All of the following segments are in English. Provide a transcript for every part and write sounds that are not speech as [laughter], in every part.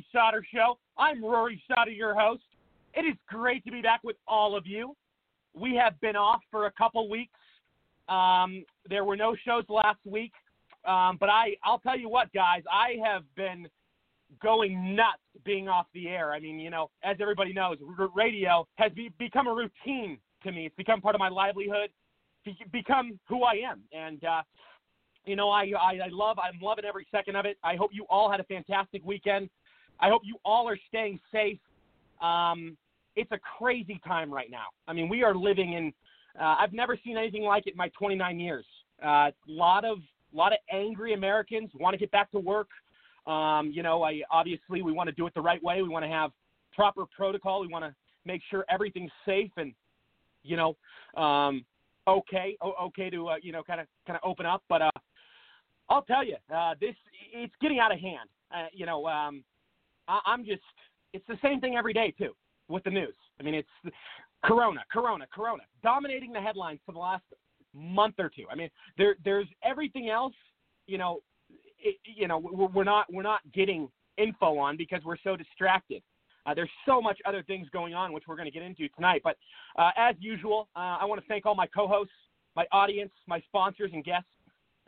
Rory Sauter Show. I'm Rory Sauter, your host. It is great to be back with all of you. We have been off for a couple weeks. Um, there were no shows last week, um, but I, I'll tell you what, guys, I have been going nuts being off the air. I mean, you know, as everybody knows, radio has be, become a routine to me. It's become part of my livelihood, be, become who I am, and uh, you know, I, I I love I'm loving every second of it. I hope you all had a fantastic weekend. I hope you all are staying safe. Um, it's a crazy time right now. I mean, we are living in. Uh, I've never seen anything like it in my 29 years. A uh, lot of lot of angry Americans want to get back to work. Um, you know, I obviously we want to do it the right way. We want to have proper protocol. We want to make sure everything's safe and you know, um, okay, okay to uh, you know kind of kind of open up. But uh, I'll tell you, uh, this it's getting out of hand. Uh, you know, um, I, I'm just it's the same thing every day too with the news. I mean, it's Corona, Corona, Corona, dominating the headlines for the last month or two. I mean, there there's everything else. You know, it, you know we're not we're not getting info on because we're so distracted. Uh, there's so much other things going on, which we're going to get into tonight. But uh, as usual, uh, I want to thank all my co-hosts, my audience, my sponsors and guests.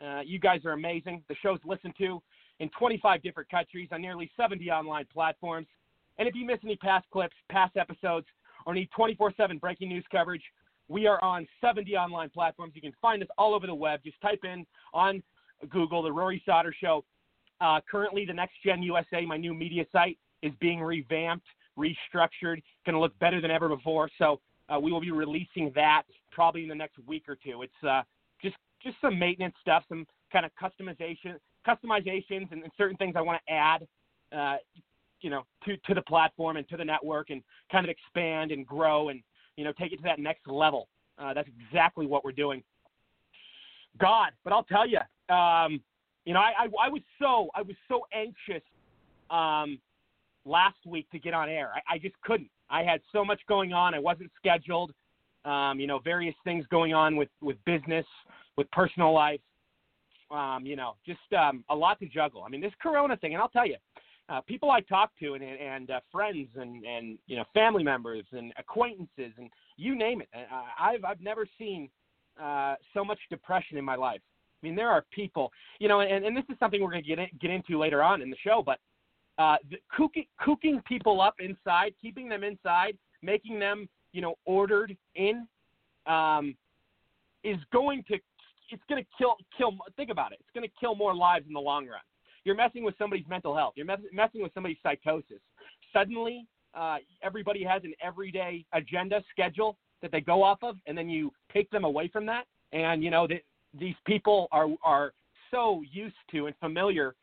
Uh, you guys are amazing. The show's listened to in 25 different countries on nearly 70 online platforms. And if you miss any past clips, past episodes, or need 24/7 breaking news coverage, we are on 70 online platforms. You can find us all over the web. Just type in on Google the Rory Sauter Show. Uh, currently, the Next Gen USA, my new media site, is being revamped, restructured, going to look better than ever before. So uh, we will be releasing that probably in the next week or two. It's uh, just just some maintenance stuff, some kind of customization, customizations, and, and certain things I want to add, uh, you know, to to the platform and to the network, and kind of expand and grow and you know take it to that next level. Uh, that's exactly what we're doing. God, but I'll tell you, um, you know, I, I, I was so I was so anxious um, last week to get on air. I, I just couldn't. I had so much going on. I wasn't scheduled. Um, you know, various things going on with with business, with personal life. Um, you know, just um, a lot to juggle. I mean, this Corona thing, and I'll tell you, uh, people I talk to, and and uh, friends, and and you know, family members, and acquaintances, and you name it. I've I've never seen uh, so much depression in my life. I mean, there are people, you know, and, and this is something we're going to get get into later on in the show, but uh, the, cooking, cooking people up inside, keeping them inside, making them, you know, ordered in, um, is going to, it's going to kill, kill. Think about it. It's going to kill more lives in the long run. You're messing with somebody's mental health. You're messing with somebody's psychosis. Suddenly, uh, everybody has an everyday agenda schedule that they go off of, and then you take them away from that. And you know these people are are so used to and familiar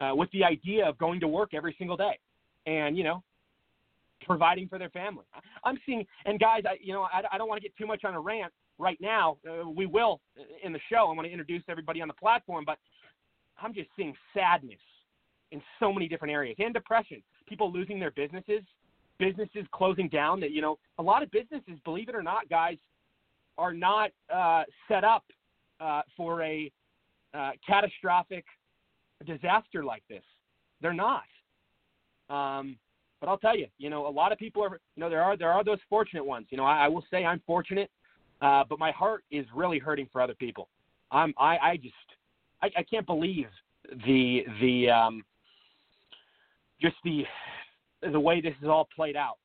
uh, with the idea of going to work every single day, and you know, providing for their family. I'm seeing, and guys, I, you know, I, I don't want to get too much on a rant right now. Uh, we will in the show. I want to introduce everybody on the platform, but I'm just seeing sadness in so many different areas and depression. People losing their businesses, businesses closing down. That you know, a lot of businesses, believe it or not, guys, are not uh, set up uh, for a uh, catastrophic disaster like this. They're not. Um, but I'll tell you, you know, a lot of people are, you know, there are there are those fortunate ones. You know, I, I will say I'm fortunate, uh, but my heart is really hurting for other people. I'm I, I just I, I can't believe the the um, just the the way this is all played out.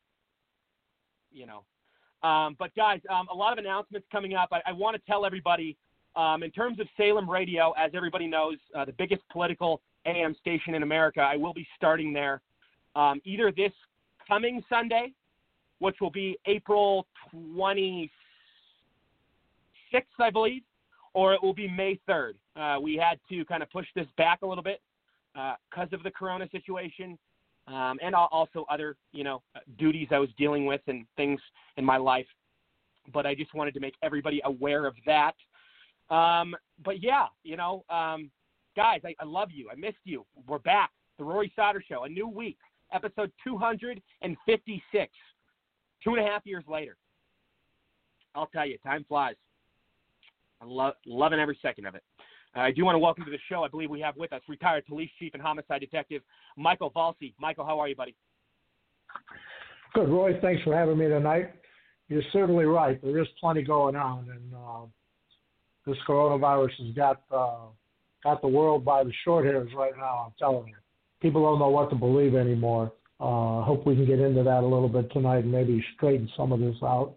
You know, um, but guys, um, a lot of announcements coming up. I, I want to tell everybody um, in terms of Salem Radio, as everybody knows, uh, the biggest political AM station in America, I will be starting there um, either this coming Sunday, which will be April 26th, I believe, or it will be May 3rd. Uh, we had to kind of push this back a little bit because uh, of the corona situation. Um, and also other, you know, duties I was dealing with and things in my life. But I just wanted to make everybody aware of that. Um, but yeah, you know, um, guys, I, I love you. I missed you. We're back. The Rory Sauter Show, a new week, episode 256, two and a half years later. I'll tell you, time flies. Lo- loving every second of it. Uh, I do want to welcome to the show. I believe we have with us retired police chief and homicide detective Michael Valsi. Michael, how are you, buddy? Good, Roy. Thanks for having me tonight. You're certainly right. There is plenty going on, and uh, this coronavirus has got uh, got the world by the short hairs right now. I'm telling you, people don't know what to believe anymore. Uh, hope we can get into that a little bit tonight and maybe straighten some of this out,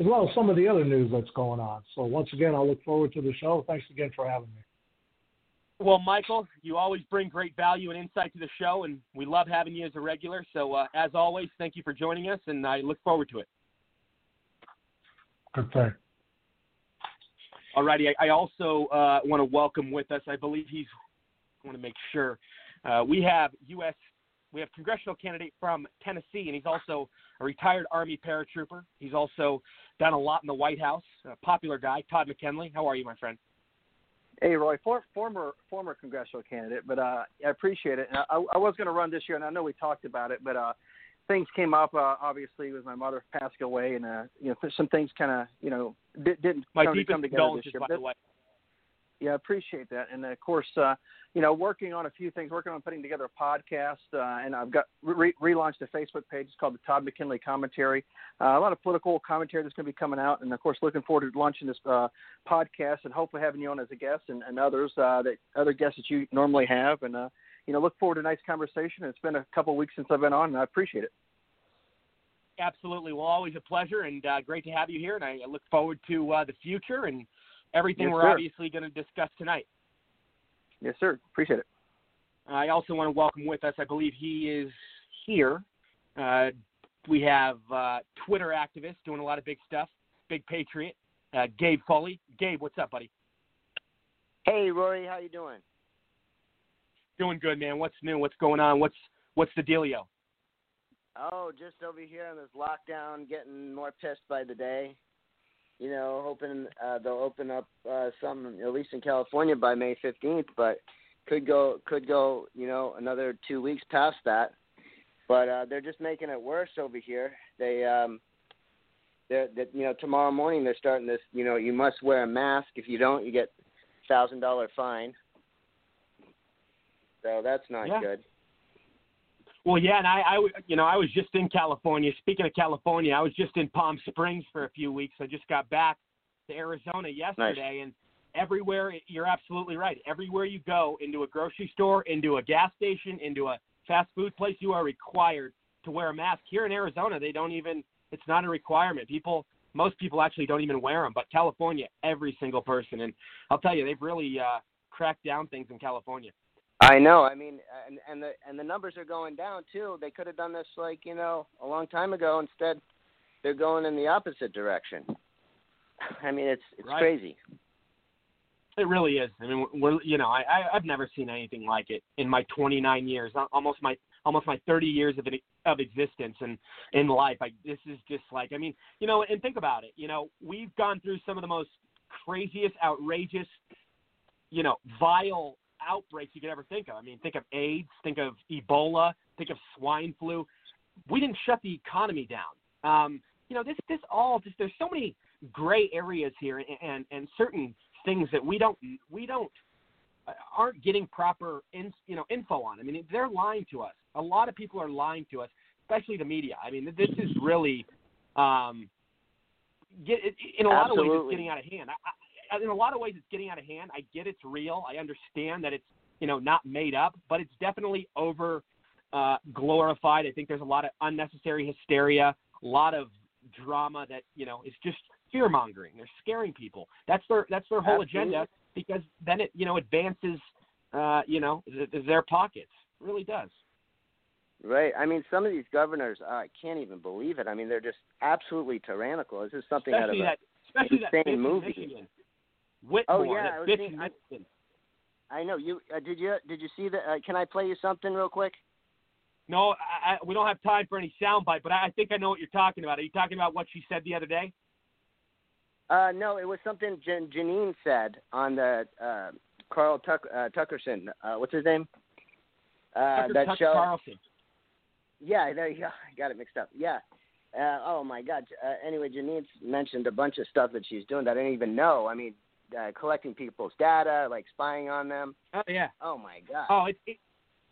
as well as some of the other news that's going on. So once again, I look forward to the show. Thanks again for having me. Well, Michael, you always bring great value and insight to the show, and we love having you as a regular. So, uh, as always, thank you for joining us, and I look forward to it. Good thing. Alrighty, I, I also uh, want to welcome with us. I believe he's. I want to make sure uh, we have U.S. We have congressional candidate from Tennessee, and he's also a retired Army paratrooper. He's also done a lot in the White House. A popular guy, Todd McKinley. How are you, my friend? Hey, Roy, for, former former congressional candidate, but uh, I appreciate it. And I, I was going to run this year, and I know we talked about it, but uh, things came up. Uh, obviously, with my mother passing away, and uh, you know, some things kind of you know did, didn't my come, deepest come together this year. by But the way. Yeah, I appreciate that. And of course, uh, you know, working on a few things, working on putting together a podcast, uh, and I've got re- relaunched a Facebook page. It's called the Todd McKinley Commentary. Uh, a lot of political commentary that's going to be coming out, and of course, looking forward to launching this uh, podcast and hopefully having you on as a guest and, and others uh, that other guests that you normally have. And uh, you know, look forward to a nice conversation. It's been a couple of weeks since I've been on, and I appreciate it. Absolutely. Well, always a pleasure and great to have you here. And I look forward to the future and everything Yes, we're sir. obviously going to discuss tonight. Yes, sir. Appreciate it. I also want to welcome with us, I believe he is here. Uh, we have uh, Twitter activist doing a lot of big stuff, big patriot, uh, Gabe Foley. Gabe, what's up, buddy? Hey Rory, how you doing? Doing good, man. What's new? What's going on? What's what's the dealio? Oh, just over here in this lockdown, getting more pissed by the day. You know, hoping uh, they'll open up uh, some, at least in California, by May fifteenth. But could go, could go, you know, another two weeks past that. But uh, they're just making it worse over here. They, um, they're, that you know, tomorrow morning they're starting this. You know, you must wear a mask. If you don't, you get thousand dollar fine. So that's not Yeah. good. Well, yeah, and I, I, you know, I was just in California. Speaking of California, I was just in Palm Springs for a few weeks. I just got back to Arizona yesterday, and everywhere, you're absolutely right. Everywhere you go, into a grocery store, into a gas station, into a fast food place, you are required to wear a mask. Here in Arizona, they don't even. It's not a requirement. People, most people actually don't even wear them. But California, every single person, and I'll tell you, they've really uh, cracked down things in California. I know. I mean, and and the and the numbers are going down too. They could have done this like you know a long time ago. Instead, they're going in the opposite direction. [laughs] I mean, it's it's Right. crazy. It really is. I mean, we're you know, I, I I've never seen anything like it in my 29 years, almost my almost my 30 years of of existence and in life. I this is just like I mean, you know, and think about it. You know, we've gone through some of the most craziest, outrageous, you know, vile outbreaks you could ever think of. I mean, think of AIDS, think of Ebola, think of swine flu. We didn't shut the economy down. Um, you know, this this all just there's so many gray areas here and and, and certain things that we don't we don't uh, aren't getting proper in, you know info on. I mean, they're lying to us. A lot of people are lying to us, especially the media. I mean, this is really um, get in a lot of ways it's getting out of hand. I, I, in a lot of ways, it's getting out of hand. I get it's real. I understand that it's you know not made up, but it's definitely over uh, glorified. I think there's a lot of unnecessary hysteria, a lot of drama that you know is just fear mongering. They're scaring people. That's their that's their whole Absolutely. agenda because then it you know advances uh, you know th- their pockets. It really does. Right. I mean, some of these governors, uh, I can't even believe it. I mean, they're just absolutely tyrannical. This is something out of Especially a. that especially that insane bitch movie. Michigan. Whitmer, Oh, yeah, that I seeing- in I- I know you. Uh, did you did you see the? Uh, can I play you something real quick? No, I, I, we don't have time for any soundbite, but I, think I know what you're talking about. Are you talking about what she said the other day? Uh, no, it was something Jan- Janine said on the uh, Carl Tuck- uh, Tuckerson. Uh, what's his name? Uh, Tucker, that Tucker show. Carlson. Yeah, there you go. [laughs] I got it mixed up. Yeah. Uh, oh my God. Uh, anyway, Janine's mentioned a bunch of stuff that she's doing that I didn't even know. I mean, uh, collecting people's data, like spying on them. Oh yeah. Oh my god. Oh, it's it,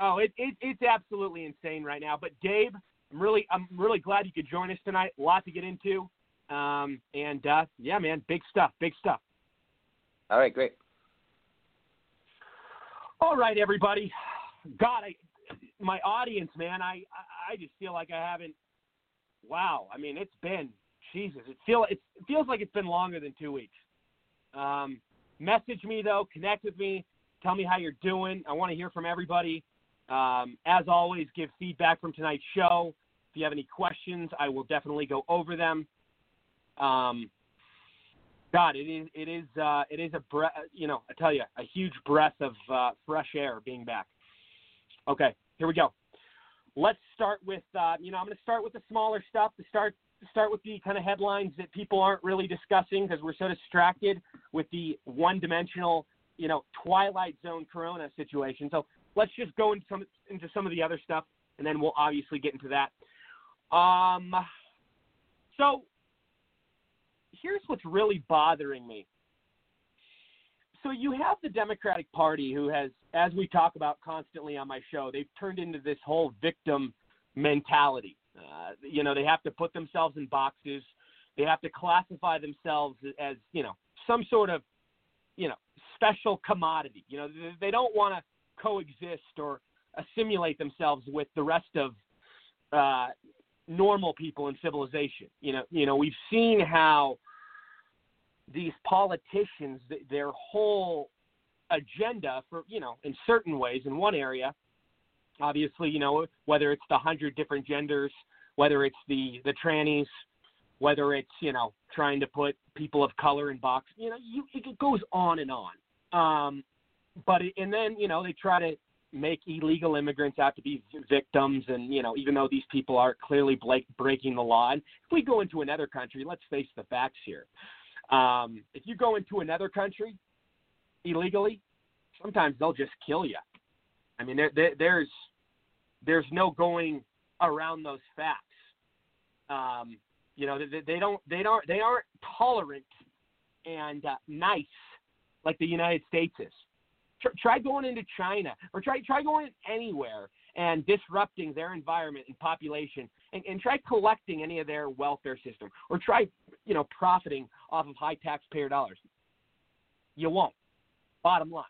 oh it, it it's absolutely insane right now. But Dave, I'm really I'm really glad you could join us tonight. A lot to get into. Um, and uh, yeah, man, big stuff, big stuff. All right, great. All right, everybody. God, I, my audience, man, I, I just feel like I haven't. Wow, I mean, it's been Jesus. It feel it feels like it's been longer than two weeks. Um, message me though, connect with me, tell me how you're doing. I want to hear from everybody. Um, as always, give feedback from tonight's show. If you have any questions, I will definitely go over them. Um, God, it is it is uh, it is a breath. You know, I tell you, a huge breath of uh, fresh air being back. Okay, here we go. Let's start with uh, you know I'm going to start with the smaller stuff. To start start with the kind of headlines that people aren't really discussing because we're so distracted with the one-dimensional you know twilight zone Corona situation. So let's just go into some into some of the other stuff, and then we'll obviously get into that. Um, so here's what's really bothering me. So you have the Democratic Party who has, as we talk about constantly on my show, they've turned into this whole victim mentality. Uh, you know, they have to put themselves in boxes. They have to classify themselves as, you know, some sort of, you know, special commodity. You know, they don't want to coexist or assimilate themselves with the rest of uh, normal people in civilization. You know, you know, we've seen how these politicians, their whole agenda for, you know, in certain ways, in one area, obviously, you know, whether it's the hundred different genders, whether it's the the trannies, whether it's you know trying to put people of color in box, you know, you, it goes on and on. Um, but it, and then you know they try to make illegal immigrants out to be victims, and you know even though these people are clearly breaking the law, and if we go into another country, let's face the facts here. Um, if you go into another country illegally, sometimes they'll just kill you. I mean, there, there, there's there's no going around those facts. Um, you know, they, they don't they don't they aren't tolerant and uh, nice like the United States is. Try, going into China or try try going anywhere and disrupting their environment and population and, and try collecting any of their welfare system or try you know profiting off of high taxpayer dollars you won't bottom line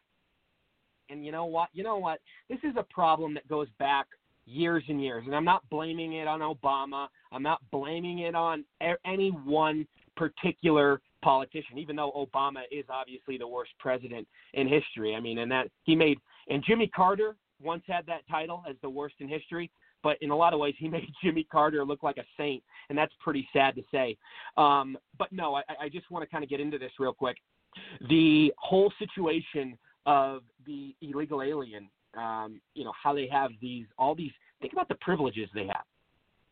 and you know what you know what this is a problem that goes back years and years and i'm not blaming it on obama i'm not blaming it on any one particular politician even though obama is obviously the worst president in history i mean and that he made and jimmy carter once had that title as the worst in history, but in a lot of ways he [laughs] made Jimmy Carter look like a saint, and that's pretty sad to say. Um, but no, I, I just want to kind of get into this real quick. The whole situation of the illegal alien, um, you know, how they have these all these. Think about the privileges they have.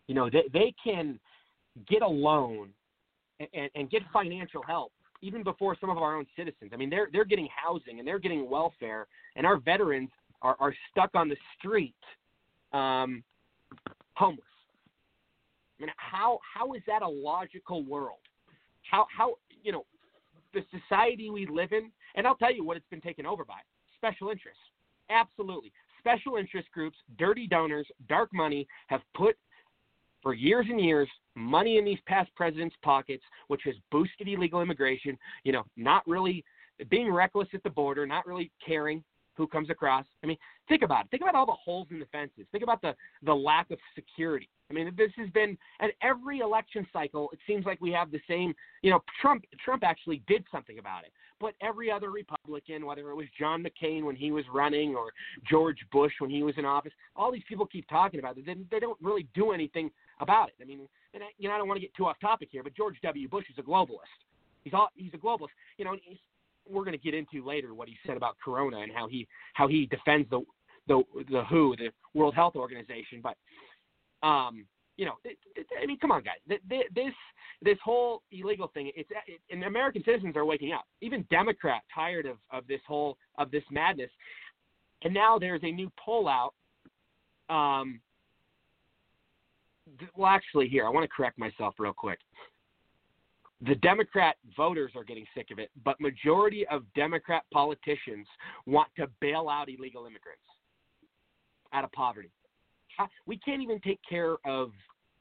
You know, they they can get a loan and, and, and get financial help even before some of our own citizens. I mean, they're they're getting housing and they're getting welfare, and our veterans are, are stuck on the street, um, homeless. I mean, how how is that a logical world? How how you know the society we live in? And I'll tell you what it's been taken over by: special interests. Absolutely, special interest groups, dirty donors, dark money have put for years and years money in these past presidents' pockets, which has boosted illegal immigration. You know, not really being reckless at the border, not really caring who comes across. I mean, think about it. Think about all the holes in the fences. Think about the the lack of security. I mean, this has been at every election cycle. It seems like we have the same. You know, Trump Trump actually did something about it, but every other Republican, whether it was John McCain when he was running or George Bush when he was in office, all these people keep talking about it. They, they don't really do anything about it. I mean, and I, you know, I don't want to get too off topic here, but George W. Bush is a globalist. He's all he's a globalist. You know, we're going to get into later what he said about Corona and how he how he defends the the the WHO, the World Health Organization. But um, you know, it, it, I mean, come on, guys. This this whole illegal thing. It's it, and American citizens are waking up. Even Democrats tired of of this whole of this madness. And now there's a new poll out. Um, well, actually, here I want to correct myself real quick. the Democrat voters are getting sick of it, but majority of Democrat politicians want to bail out illegal immigrants out of poverty. We can't even take care of,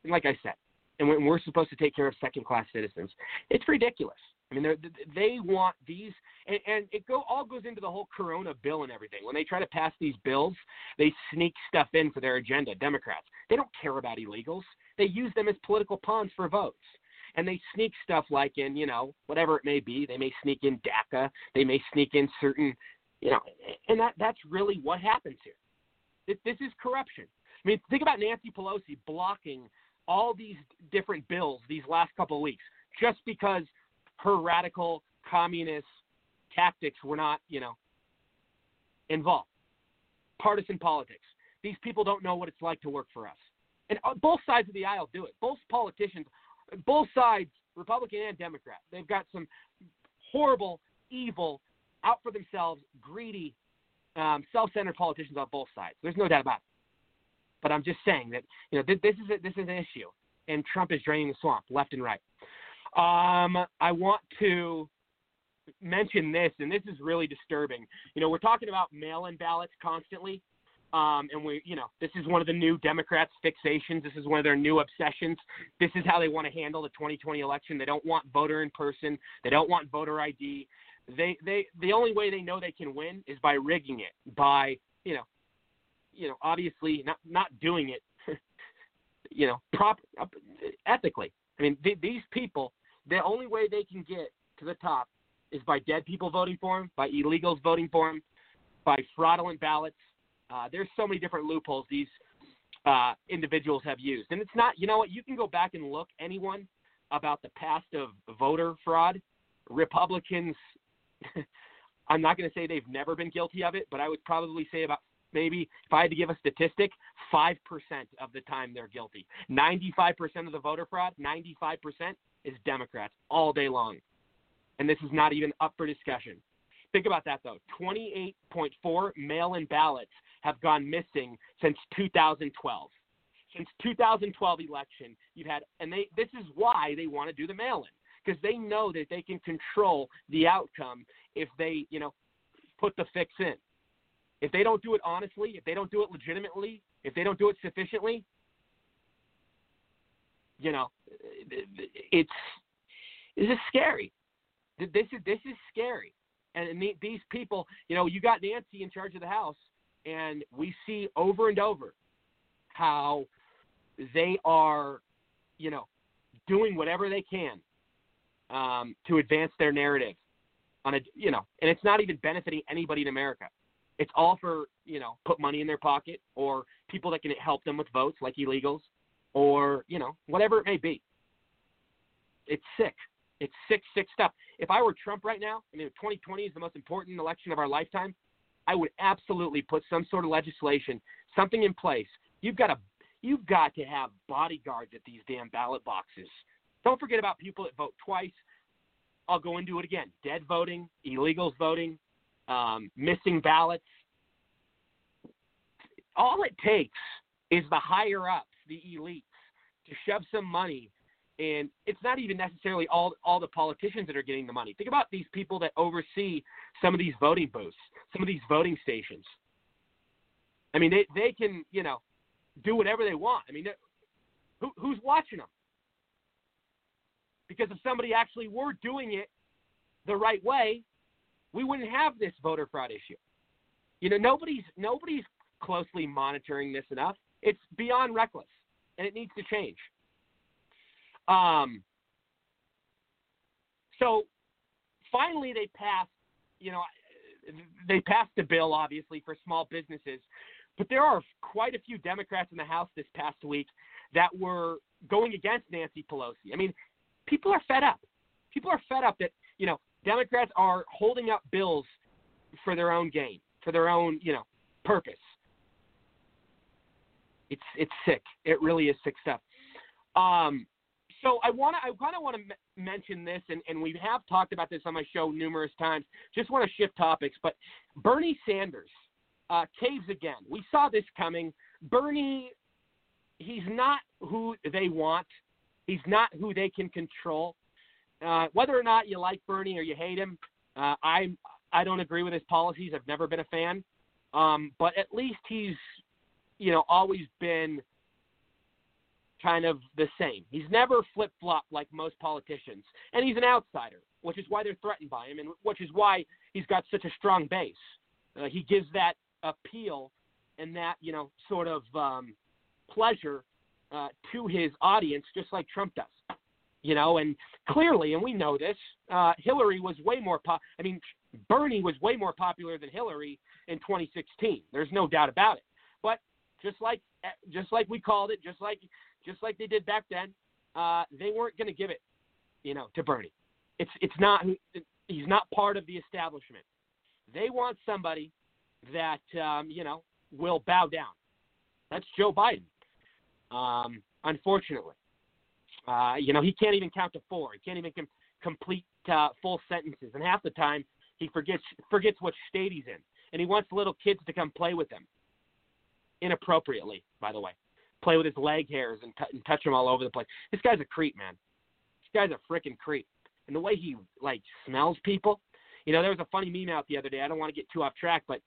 like I said, and we're supposed to take care of second-class citizens. It's ridiculous. I mean, they want these, and, and it go all goes into the whole Corona bill and everything. When they try to pass these bills, they sneak stuff in for their agenda. Democrats, they don't care about illegals. They use them as political pawns for votes and they sneak stuff like in, you know, whatever it may be. They may sneak in DACA. They may sneak in certain, you know, and that that's really what happens here. This is corruption. I mean, think about Nancy Pelosi blocking all these different bills these last couple of weeks just because her radical communist tactics were not, you know, involved. Partisan politics. These people don't know what it's like to work for us. And uh, both sides of the aisle do it. Both politicians both sides, Republican and Democrat, they've got some horrible, evil, out for themselves, greedy, um, self-centered politicians on both sides. There's no doubt about it. But I'm just saying that you know th- this is a, this is an issue, and Trump is draining the swamp left and right. Um, I want to mention this, and this is really disturbing. You know, we're talking about mail-in ballots constantly, um, and we, you know, this is one of the new Democrats' fixations. This is one of their new obsessions. This is how they want to handle the 2020 election. They don't want voter in person. They don't want voter ID. They, they, the only way they know they can win is by rigging it, by, you know, you know, obviously not not doing it, [laughs] you know, prop ethically. I mean, th- these people, the only way they can get to the top is by dead people voting for them, by illegals voting for them, by fraudulent ballots, uh, there's so many different loopholes these uh, individuals have used, and it's not. You know what? You can go back and look anyone about the past of voter fraud. Republicans. [laughs] I'm not going to say they've never been guilty of it, but I would probably say about maybe if I had to give a statistic, 5% of the time they're guilty. 95% of the voter fraud, 95% is Democrats all day long. And this is not even up for discussion. Think about that though. 28.4 mail-in ballots have gone missing since 2012. Since 2012 election, you've had, and they this is why they want to do the mail-in because they know that they can control the outcome if they, you know, put the fix in. If they don't do it honestly, if they don't do it legitimately, if they don't do it sufficiently, you know, it's this is scary. This is this is scary. And these people, you know, you got Nancy in charge of the House, and we see over and over how they are, you know, doing whatever they can um, to advance their narrative on a, you know, and it's not even benefiting anybody in America. It's all for, you know, put money in their pocket or people that can help them with votes, like illegals, or you know, whatever it may be. It's sick. It's sick, sick stuff. If I were Trump right now, I mean, 2020 is the most important election of our lifetime. I would absolutely put some sort of legislation, something in place. You've got to you've got to have bodyguards at these damn ballot boxes. Don't forget about people that vote twice. I'll go into it again. Dead voting, illegals voting, um, missing ballots. All it takes is the higher ups, the elites, to shove some money and it's not even necessarily all all the politicians that are getting the money. Think about these people that oversee some of these voting booths, some of these voting stations. I mean, they they can you know do whatever they want. I mean, who, who's watching them? Because if somebody actually were doing it the right way, we wouldn't have this voter fraud issue. You know, nobody's nobody's closely monitoring this enough. It's beyond reckless, and it needs to change. Um, so finally, they passed. You know, they passed a bill, obviously, for small businesses. But there are quite a few Democrats in the House this past week that were going against Nancy Pelosi. I mean, people are fed up. People are fed up that you know Democrats are holding up bills for their own gain, for their own you know purpose. It's it's sick. It really is sick stuff. Um, so I want to, I kind of want to m- mention this, and, and we have talked about this on my show numerous times. Just want to shift topics, but Bernie Sanders uh, caves again. We saw this coming. Bernie, he's not who they want. He's not who they can control. Uh, whether or not you like Bernie or you hate him, uh, I I don't agree with his policies. I've never been a fan, um, but at least he's you know always been kind of the same. He's never flip flopped like most politicians, and he's an outsider, which is why they're threatened by him, and which is why he's got such a strong base. Uh, he gives that appeal and that you know sort of um, pleasure uh, to his audience, just like Trump does. You know, and clearly, and we know this, uh, Hillary was way more pop. I mean, Bernie was way more popular than Hillary in 2016. There's no doubt about it. But just like just like we called it, just like just like they did back then, uh, they weren't going to give it, you know, to Bernie. It's it's not he's not part of the establishment. They want somebody that um, you know will bow down. That's Joe Biden. Um, unfortunately, uh, you know he can't even count to four. He can't even com- complete uh, full sentences, and half the time he forgets forgets what state he's in, and he wants little kids to come play with him. Inappropriately, by the way, play with his leg hairs and, t- and touch him all over the place. This guy's a creep, man. This guy's a freaking creep, and the way he like smells people. You know, there was a funny meme out the other day. I don't want to get too off track, but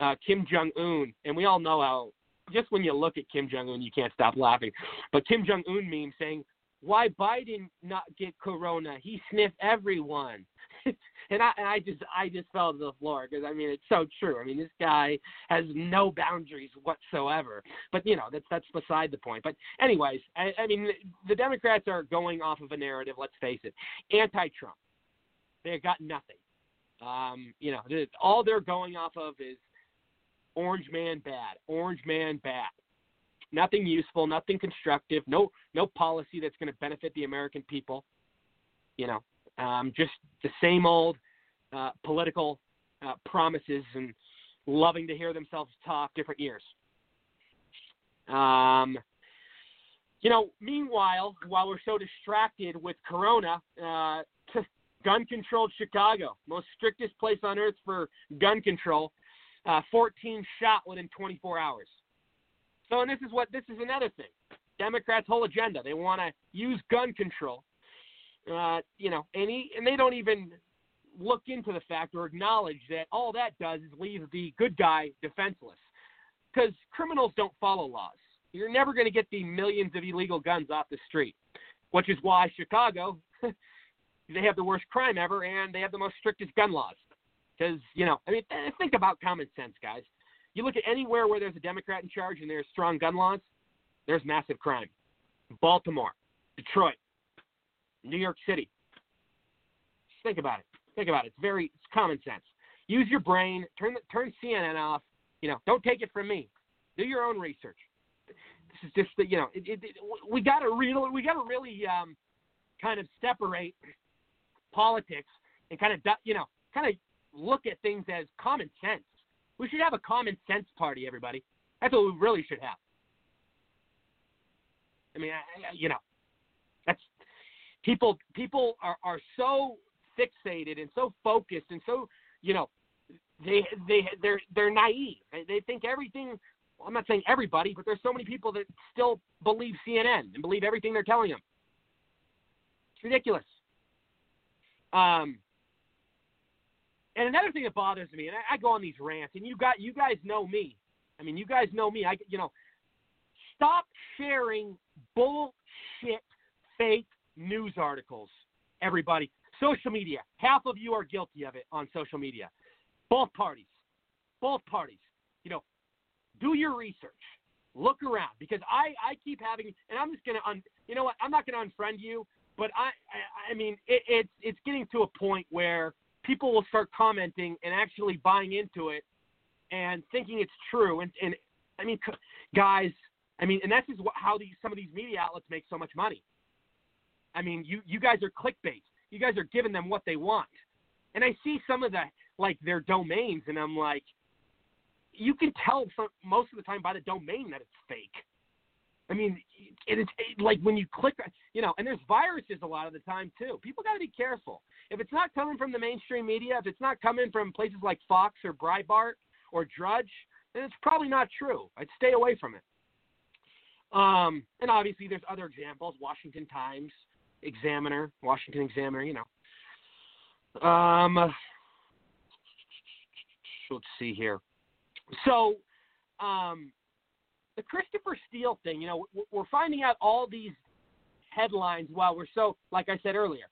uh, Kim Jong Un, and we all know how just when you look at Kim Jong Un, you can't stop laughing. But Kim Jong Un meme saying, "Why Biden not get corona? He sniffed everyone." [laughs] and I, and I just, I just fell to the floor because I mean it's so true. I mean this guy has no boundaries whatsoever. But you know that's that's beside the point. But anyways, I, I mean the Democrats are going off of a narrative. Let's face it, anti-Trump. They've got nothing. Um, you know, all they're going off of is Orange Man bad, Orange Man bad. Nothing useful, nothing constructive, no no policy that's going to benefit the American people. You know, um, just the same old uh, political uh, promises and loving to hear themselves talk different years. Um, you know, meanwhile, while we're so distracted with Corona, uh, [laughs] gun controlled Chicago, most strictest place on earth for gun control, uh, 14 shot within 24 hours. So, and this is what this is another thing. Democrats' whole agenda. They want to use gun control. Uh, you know, he, and they don't even look into the fact or acknowledge that all that does is leave the good guy defenseless. Because criminals don't follow laws. You're never going to get the millions of illegal guns off the street, which is why Chicago, [laughs] they have the worst crime ever and they have the most strictest gun laws. Because, you know, I mean, think about common sense, guys. You look at anywhere where there's a Democrat in charge and there's strong gun laws, there's massive crime. Baltimore, Detroit, New York City. Just think about it. Think about it. It's very it's common sense. Use your brain. Turn the, turn CNN off. You know, don't take it from me. Do your own research. This is just the, you know, it, it, it, we got to really we got to really um, kind of separate politics and kind of you know kind of look at things as common sense. We should have a common sense party, everybody. That's what we really should have. I mean, I, you know, that's people. People are are so fixated and so focused and so you know they they they're they're naive. They think everything. Well, I'm not saying everybody, but there's so many people that still believe CNN and believe everything they're telling them. It's ridiculous. Um, and another thing that bothers me, and I, I go on these rants, and you got you guys know me. I mean, you guys know me. I you know, stop sharing bullshit, fake news articles. Everybody, social media. Half of you are guilty of it on social media. Both parties, both parties. You know, do your research. Look around because I I keep having, and I'm just gonna un. You know what? I'm not gonna unfriend you, but I I, I mean it, it's it's getting to a point where people will start commenting and actually buying into it and thinking it's true. And, and I mean, guys, I mean, and is what, how these some of these media outlets make so much money. I mean, you you guys are clickbait. You guys are giving them what they want. And I see some of the like their domains, and I'm like, you can tell some, most of the time by the domain that it's fake. I mean, it's it, like when you click, you know, and there's viruses a lot of the time too. People got to be careful. If it's not coming from the mainstream media, if it's not coming from places like Fox or Breitbart or Drudge, then it's probably not true. I'd stay away from it. Um, and obviously, there's other examples: Washington Times, Examiner, Washington Examiner, you know. Um, let's see here. So, um, the Christopher Steele thing, you know, we're finding out all these headlines while we're so, like I said earlier,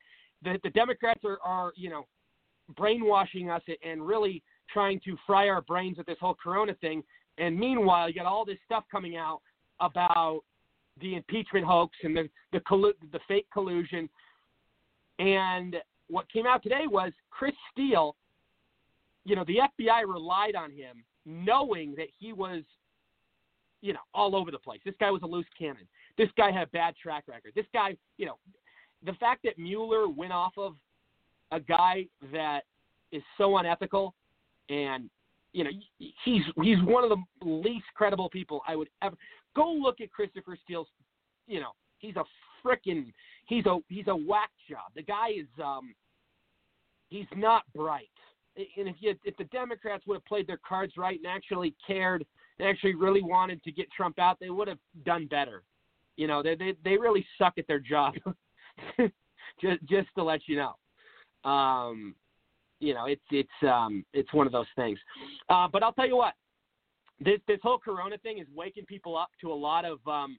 the, the Democrats are, are, you know, brainwashing us and really trying to fry our brains with this whole Corona thing. And meanwhile, you got all this stuff coming out about the impeachment hoax and the the, collu- the fake collusion. And what came out today was Chris Steele. You know, the FBI relied on him, knowing that he was, you know, all over the place. This guy was a loose cannon. This guy had a bad track record. This guy, you know, the fact that Mueller went off of a guy that is so unethical and you know he's he's one of the least credible people I would ever go look at Christopher Steele's you know he's a freaking he's a he's a whack job the guy is um he's not bright and if you if the Democrats would have played their cards right and actually cared and actually really wanted to get Trump out they would have done better you know they they they really suck at their job [laughs] just just to let you know um you know, it's it's um it's one of those things. Uh, but I'll tell you what, this this whole Corona thing is waking people up to a lot of um,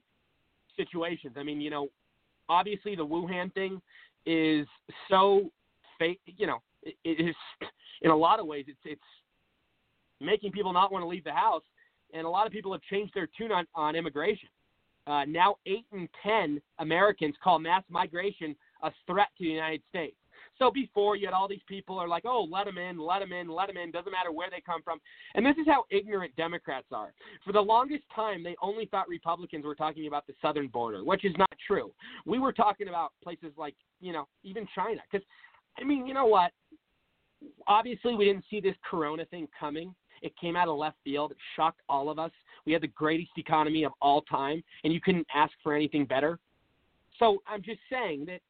situations. I mean, you know, obviously the Wuhan thing is so fake. You know, it, it is in a lot of ways it's it's making people not want to leave the house, and a lot of people have changed their tune on on immigration. Uh, now, eight in ten Americans call mass migration a threat to the United States. So before you had all these people are like, oh, let them in, let them in, let them in. Doesn't matter where they come from. And this is how ignorant Democrats are. For the longest time, they only thought Republicans were talking about the southern border, which is not true. We were talking about places like, you know, even China. Because, I mean, you know what? Obviously, we didn't see this Corona thing coming. It came out of left field. It shocked all of us. We had the greatest economy of all time, and you couldn't ask for anything better. So I'm just saying that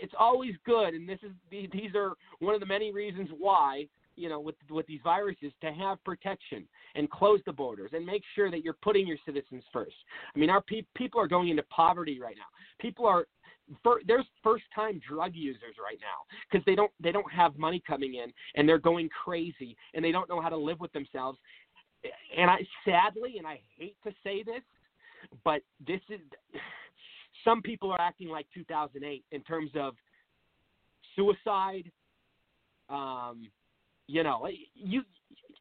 it's always good, and this is these are one of the many reasons why you know with with these viruses to have protection and close the borders and make sure that you're putting your citizens first. I mean, our pe- people are going into poverty right now. People are for, there's first time drug users right now because they don't they don't have money coming in and they're going crazy and they don't know how to live with themselves. And I sadly and I hate to say this, but this is some people are acting like 2008 in terms of suicide. Um, you know, you.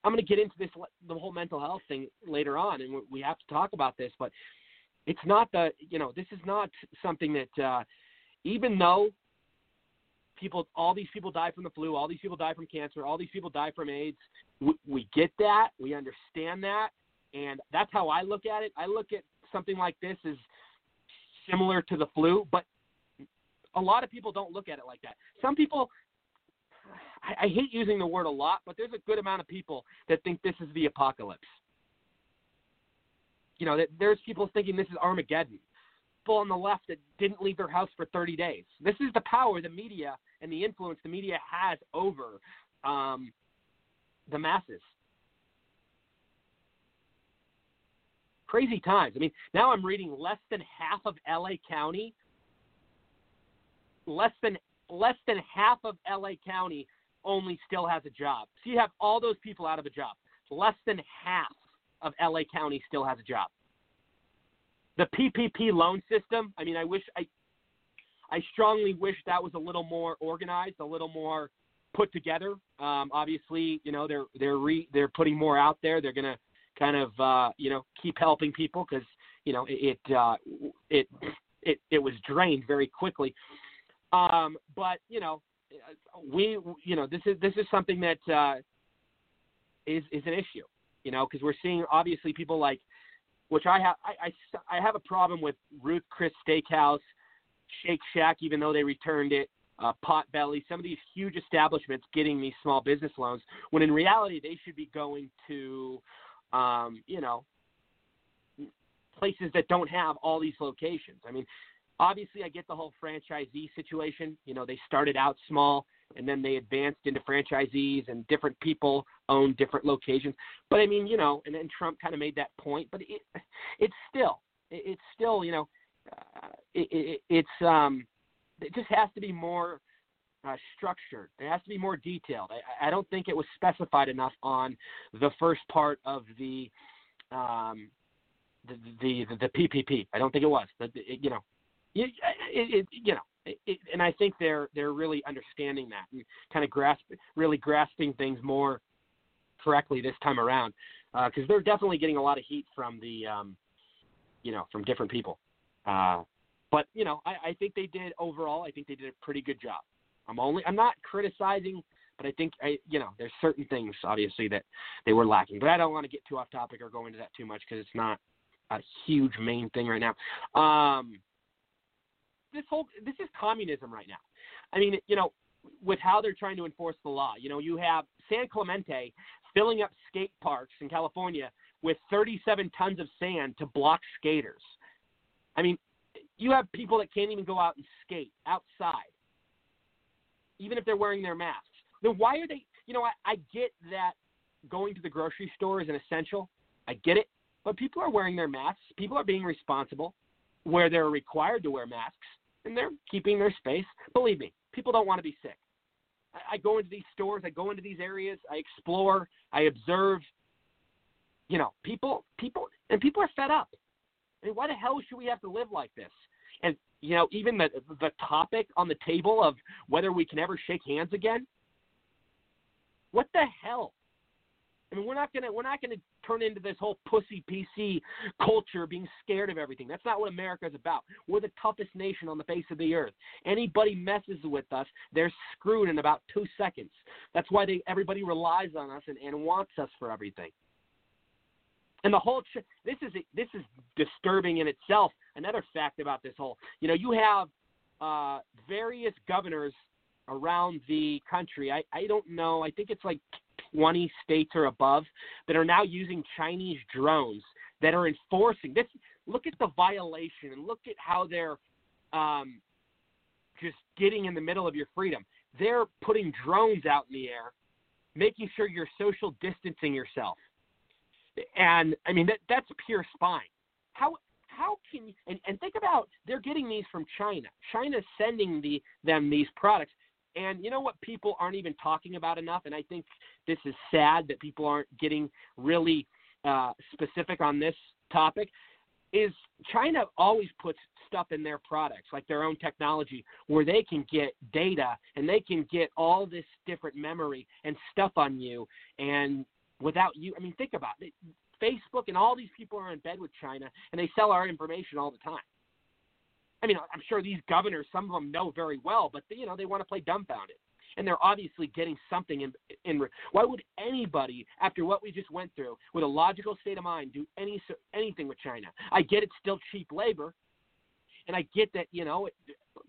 I'm going to get into this the whole mental health thing later on, and we have to talk about this. But it's not the you know this is not something that uh, even though people all these people die from the flu, all these people die from cancer, all these people die from AIDS. We, we get that, we understand that, and that's how I look at it. I look at something like this as similar to the flu, but a lot of people don't look at it like that. Some people, I, I hate using the word a lot, but there's a good amount of people that think this is the apocalypse. You know, that there's people thinking this is Armageddon. People on the left that didn't leave their house for 30 days. This is the power the media and the influence the media has over um, the masses. crazy times. I mean, now I'm reading less than half of LA County, less than less than half of LA County only still has a job. So you have all those people out of a job. Less than half of LA County still has a job. The PPP loan system, I mean, I wish I I strongly wish that was a little more organized, a little more put together. Um, obviously, you know, they're they're re, they're putting more out there. They're to kind of uh, you know keep helping people because you know it it, uh, it it it was drained very quickly. Um, but you know we you know this is this is something that uh, is is an issue. You know because we're seeing obviously people like which I have I, I, I have a problem with Ruth Chris Steakhouse, Shake Shack, even though they returned it. Uh, Potbelly, some of these huge establishments getting these small business loans, when in reality they should be going to um, you know, places that don't have all these locations. I mean, obviously, I get the whole franchisee situation. You know, they started out small and then they advanced into franchisees, and different people own different locations. But I mean, you know, and then Trump kind of made that point. But it, it's still, it's still, you know, uh, it, it, it's um, it just has to be more uh, structured. It has to be more detailed. I, I don't think it was specified enough on the first part of the um, the, the the the PPP. I don't think it was. The, it, you know, it, it, you know, it, and I think they're they're really understanding that and kind of grasp really grasping things more correctly this time around because uh, they're definitely getting a lot of heat from the um, you know from different people. Uh, but you know, I, I think they did overall. I think they did a pretty good job. I'm only I'm not criticizing, but I think I you know there's certain things obviously that they were lacking. But I don't want to get too off topic or go into that too much because it's not a huge main thing right now. Um, this whole this is communism right now. I mean, you know, with how they're trying to enforce the law. You know, you have San Clemente filling up skate parks in California with 37 tons of sand to block skaters. I mean, you have people that can't even go out and skate outside, even if they're wearing their masks. Then why are they? You know, I, I get that going to the grocery store is an essential. I get it, but people are wearing their masks. People are being responsible where they're required to wear masks, and they're keeping their space. Believe me, people don't want to be sick. I, I go into these stores, I go into these areas, I explore, I observe. You know, people, people, and people are fed up. I mean, why the hell should we have to live like this? And you know, even the the topic on the table of whether we can ever shake hands again. What the hell? I mean, we're not gonna we're not gonna turn into this whole pussy PC culture, being scared of everything. That's not what America is about. We're the toughest nation on the face of the earth. Anybody messes with us, they're screwed in about two seconds. That's why they everybody relies on us and, and wants us for everything. And the whole ch- this is this is disturbing in itself. Another fact about this whole, you know, you have uh, various governors around the country. I I don't know. I think it's like 20 states or above that are now using Chinese drones that are enforcing this. Look at the violation and look at how they're um, just getting in the middle of your freedom. They're putting drones out in the air, making sure you're social distancing yourself. And I mean that that's pure spying. How how can you, and, and think about they're getting these from China. China's sending the them these products. And you know what people aren't even talking about enough, and I think this is sad that people aren't getting really uh, specific on this topic, is China always puts stuff in their products, like their own technology, where they can get data and they can get all this different memory and stuff on you, and without you, I mean, think about it. Facebook and all these people are in bed with China, and they sell our information all the time. I mean, I'm sure these governors, some of them know very well, but they, you know they want to play dumbfounded, and they're obviously getting something in. In why would anybody, after what we just went through, with a logical state of mind, do any anything with China? I get it's still cheap labor, and I get that you know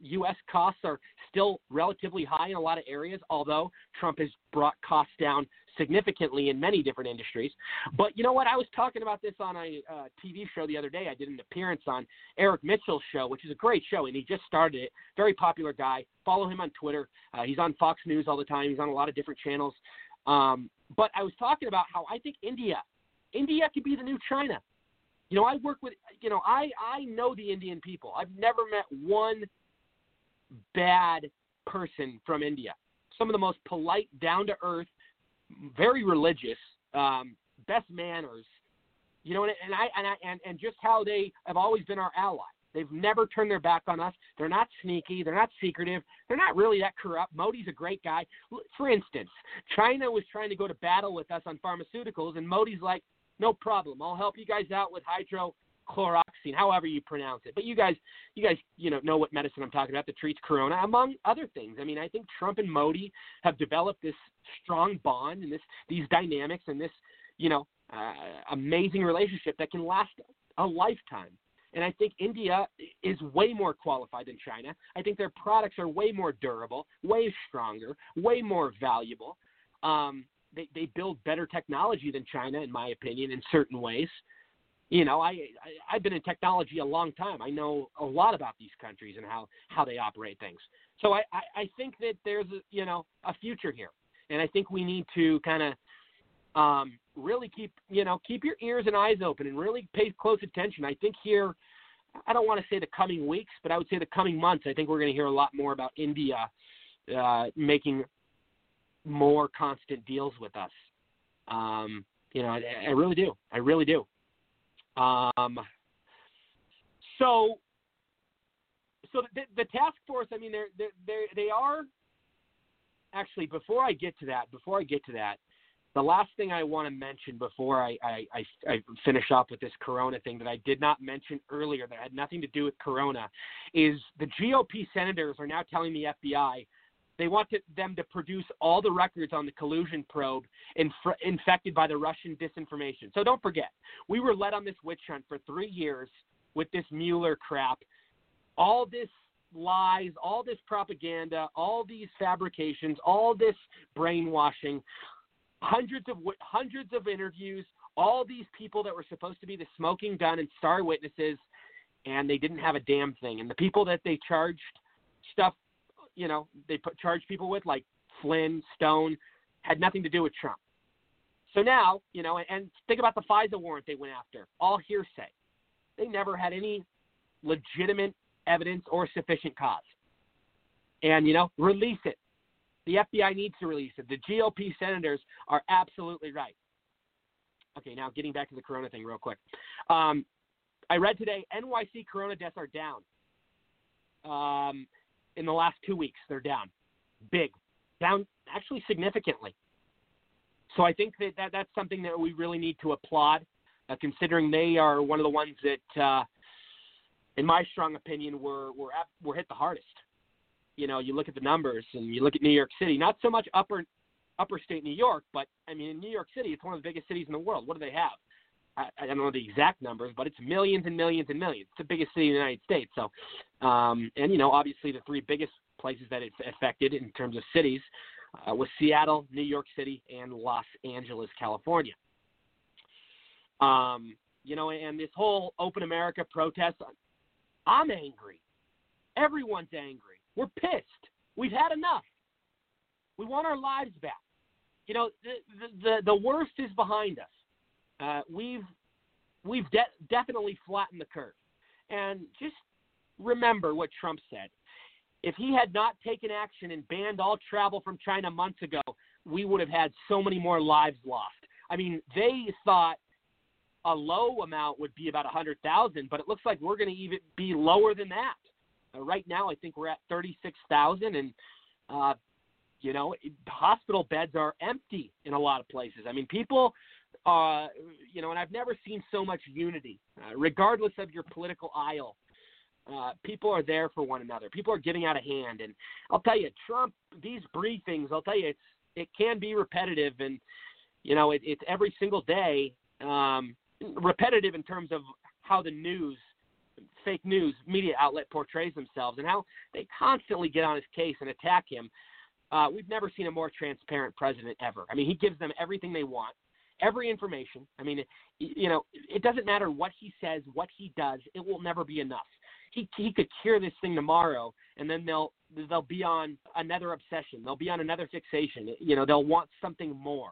U.S. costs are still relatively high in a lot of areas, although Trump has brought costs down significantly in many different industries. But you know what? I was talking about this on a uh, TV show the other day. I did an appearance on Eric Mitchell's show, which is a great show, and he just started it. Very popular guy. Follow him on Twitter. Uh, he's on Fox News all the time. He's on a lot of different channels. Um, but I was talking about how I think India, India could be the new China. You know, I work with, you know, I I know the Indian people. I've never met one bad person from India. Some of the most polite, down to earth, very religious, um, best manners. You know, and, and I and I and, and just how they have always been our ally. They've never turned their back on us. They're not sneaky. They're not secretive. They're not really that corrupt. Modi's a great guy. For instance, China was trying to go to battle with us on pharmaceuticals, and Modi's like, no problem. I'll help you guys out with hydro chloroxine, however you pronounce it. But you guys, you guys, you know, know what medicine I'm talking about that treats corona, among other things. I mean, I think Trump and Modi have developed this strong bond and this these dynamics and this, you know, uh, amazing relationship that can last a lifetime. And I think India is way more qualified than China. I think their products are way more durable, way stronger, way more valuable. Um, they, they build better technology than China, in my opinion, in certain ways you know, I, I I've been in technology a long time. I know a lot about these countries and how how they operate things. So I I, I think that there's a, you know a future here, and I think we need to kind of um, really keep you know keep your ears and eyes open and really pay close attention. I think here I don't want to say the coming weeks, but I would say the coming months. I think we're going to hear a lot more about India uh, making more constant deals with us. Um, you know, I, I really do. I really do. Um, so, so the, the task force. I mean, they're, they're, they're they are actually. Before I get to that, before I get to that, the last thing I want to mention before I, I, I, I finish up with this Corona thing that I did not mention earlier that had nothing to do with Corona is the GOP senators are now telling the FBI they want to, them to produce all the records on the collusion probe inf- infected by the Russian disinformation. So don't forget, we were led on this witch hunt for three years with this Mueller crap. All this lies, all this propaganda, all these fabrications, all this brainwashing hundreds of hundreds of interviews, all these people that were supposed to be the smoking gun and star witnesses, and they didn't have a damn thing. And the people that they charged stuff, you know, they put charged people with like Flynn, Stone, had nothing to do with Trump. So now, you know, and think about the FISA warrant they went after, all hearsay. They never had any legitimate evidence or sufficient cause. And, you know, release it. The FBI needs to release it. The GOP senators are absolutely right. Okay, now getting back to the corona thing real quick. Um, I read today NYC corona deaths are down. Um, in the last two weeks, they're down. Big. Down actually significantly. So I think that, that that's something that we really need to applaud, uh, considering they are one of the ones that, uh, in my strong opinion, were, were, at, were hit the hardest you know, you look at the numbers and you look at New York City, not so much upper upper state New York, but I mean in New York City, it's one of the biggest cities in the world. What do they have? I, I don't know the exact numbers, but it's millions and millions and millions. It's the biggest city in the United States. So, um, and you know, obviously the three biggest places that it affected in terms of cities uh, was Seattle, New York City, and Los Angeles, California. Um, you know, and this whole Open America protest, I'm angry. Everyone's angry. We're pissed. We've had enough. We want our lives back. You know, the the, the worst is behind us. Uh, we've we've de- definitely flattened the curve. And just remember what Trump said. If he had not taken action and banned all travel from China months ago, we would have had so many more lives lost. I mean, they thought a low amount would be about 100,000, but it looks like we're going to even be lower than that. Uh, right now, I think we're at 36,000, and uh, you know, hospital beds are empty in a lot of places. I mean, people, uh, you know, and I've never seen so much unity, uh, regardless of your political aisle. Uh, people are there for one another. People are getting out of hand, and I'll tell you, Trump. These briefings, I'll tell you, it's it can be repetitive, and you know, it, it's every single day um, repetitive in terms of how the news fake news media outlet portrays themselves and how they constantly get on his case and attack him. Uh, we've never seen a more transparent president ever. I mean, he gives them everything they want, every information. I mean, you know, it doesn't matter what he says, what he does. It will never be enough. He he could cure this thing tomorrow, and then they'll they'll be on another obsession. They'll be on another fixation. You know, they'll want something more.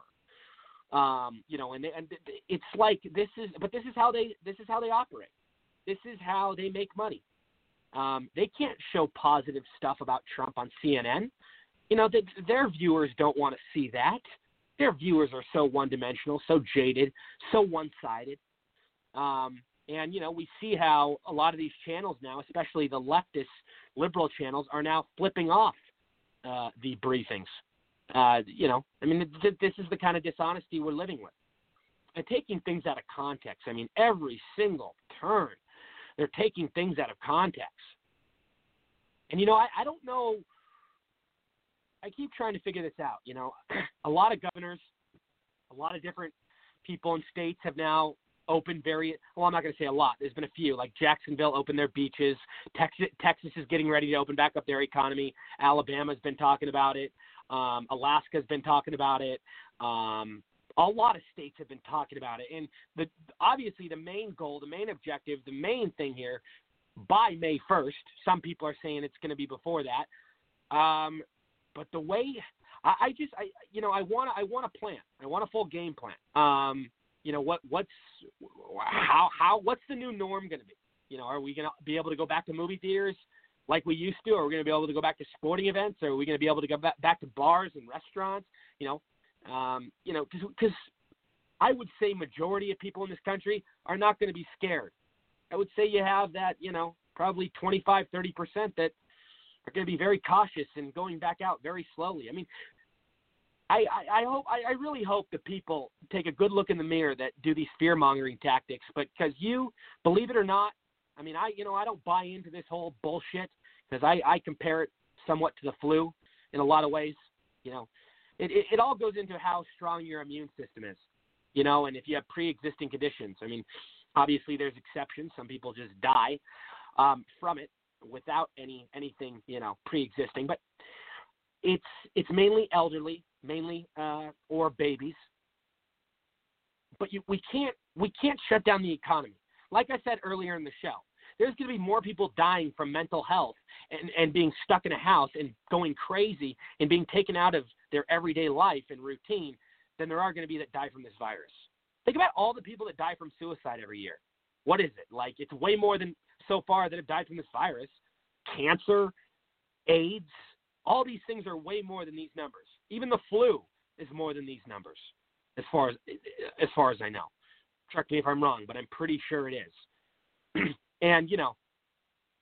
Um, you know, and, and it's like this is, but this is how they this is how they operate. This is how they make money. Um, they can't show positive stuff about Trump on CNN. You know, they, their viewers don't want to see that. Their viewers are so one dimensional, so jaded, so one sided. Um, and, you know, we see how a lot of these channels now, especially the leftist liberal channels, are now flipping off uh, the briefings. Uh, you know, I mean, th- this is the kind of dishonesty we're living with. And taking things out of context. I mean, every single turn they're taking things out of context. And you know, I, I don't know. I keep trying to figure this out. You know, [clears throat] a lot of governors, a lot of different people in states have now opened very well i'm not going to say a lot there's been a few like jacksonville opened their beaches texas texas is getting ready to open back up their economy alabama's been talking about it um, alaska's been talking about it um, a lot of states have been talking about it, and the obviously the main goal, the main objective, the main thing here by May 1st. Some people are saying it's going to be before that. Um, but the way I, I just I you know I want I want a plan. I want a full game plan. Um, you know what what's how how what's the new norm going to be? You know, are we going to be able to go back to movie theaters like we used to? Are we going to be able to go back to sporting events? Are we going to be able to go back, back to bars and restaurants? You know, um, you know, because I would say majority of people in this country are not going to be scared. I would say you have that, you know, probably 25, 30 percent that are going to be very cautious and going back out very slowly. I mean, I, I, I hope I, I really hope that people take a good look in the mirror that do these fear mongering tactics. But because you believe it or not, I mean, I you know I don't buy into this whole bullshit because I, I compare it somewhat to the flu in a lot of ways. You know, it, it it all goes into how strong your immune system is. You know, and if you have pre-existing conditions, I mean, obviously there's exceptions. Some people just die um, from it without any anything you know pre-existing, but it's it's mainly elderly, mainly uh, or babies. But you, we can't we can't shut down the economy. Like I said earlier in the show, there's going to be more people dying from mental health and, and being stuck in a house and going crazy and being taken out of their everyday life and routine than there are going to be that die from this virus. Think about all the people that die from suicide every year. What is it? Like it's way more than so far that have died from this virus. Cancer, AIDS, all these things are way more than these numbers. Even the flu is more than these numbers, as far as as far as I know. Correct me if I'm wrong, but I'm pretty sure it is. [clears throat] and you know,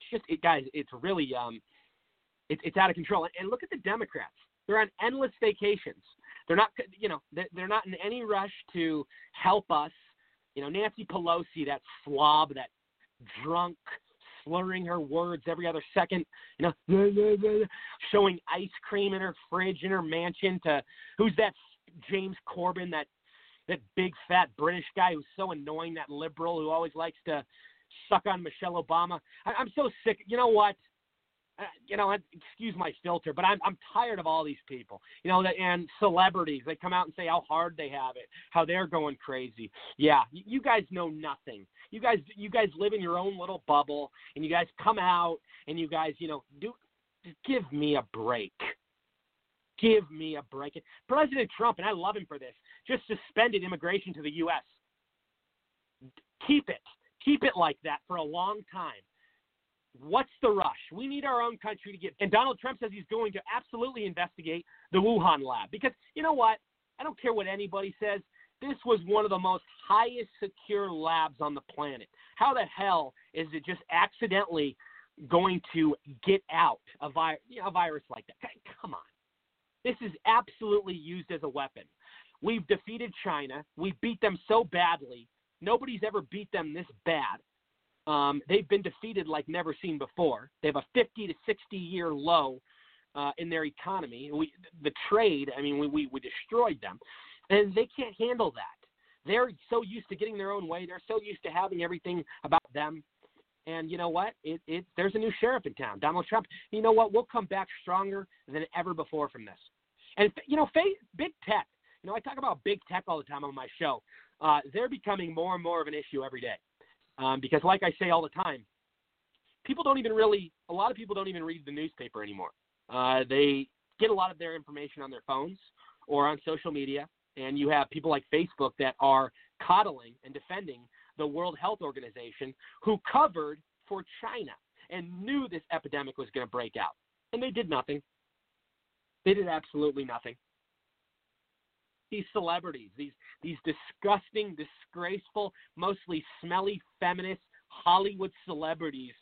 just it, guys, it's really um, it's it's out of control. And, and look at the Democrats; they're on endless vacations. They're not, you know, they're not in any rush to help us. You know, Nancy Pelosi, that slob, that drunk slurring her words every other second, you know, showing ice cream in her fridge in her mansion to who's that James Corden, that that big fat British guy who's so annoying, that liberal who always likes to suck on Michelle Obama. I, I'm so sick. You know what? Uh, you know, excuse my filter, but I'm I'm tired of all these people. You know, and celebrities. They come out and say how hard they have it, how they're going crazy. Yeah, you guys know nothing. You guys, you guys live in your own little bubble, and you guys come out and you guys, you know, do. Give me a break. Give me a break. President Trump, and I love him for this, just suspended immigration to the U.S. Keep it. Keep it like that for a long time. What's the rush? We need our own country to get. And Donald Trump says he's going to absolutely investigate the Wuhan lab because you know what? I don't care what anybody says. This was one of the most highest secure labs on the planet. How the hell is it just accidentally going to get out a, vi- you know, a virus like that? Come on. This is absolutely used as a weapon. We've defeated China. We beat them so badly. Nobody's ever beat them this bad. Um, they've been defeated like never seen before. They have a 50 to 60 year low uh, in their economy. We, the trade, I mean, we, we, we destroyed them and they can't handle that. They're so used to getting their own way. They're so used to having everything about them. And you know what? It, it there's a new sheriff in town, Donald Trump. You know what? We'll come back stronger than ever before from this. And you know, big tech. You know, I talk about big tech all the time on my show. Uh, they're becoming more and more of an issue every day. Um, because, like I say all the time, people don't even really. A lot of people don't even read the newspaper anymore. Uh, they get a lot of their information on their phones or on social media and you have people like Facebook that are coddling and defending the World Health Organization who covered for China and knew this epidemic was going to break out. And they did nothing. They did absolutely nothing. These celebrities, these these disgusting, disgraceful, mostly smelly feminist Hollywood celebrities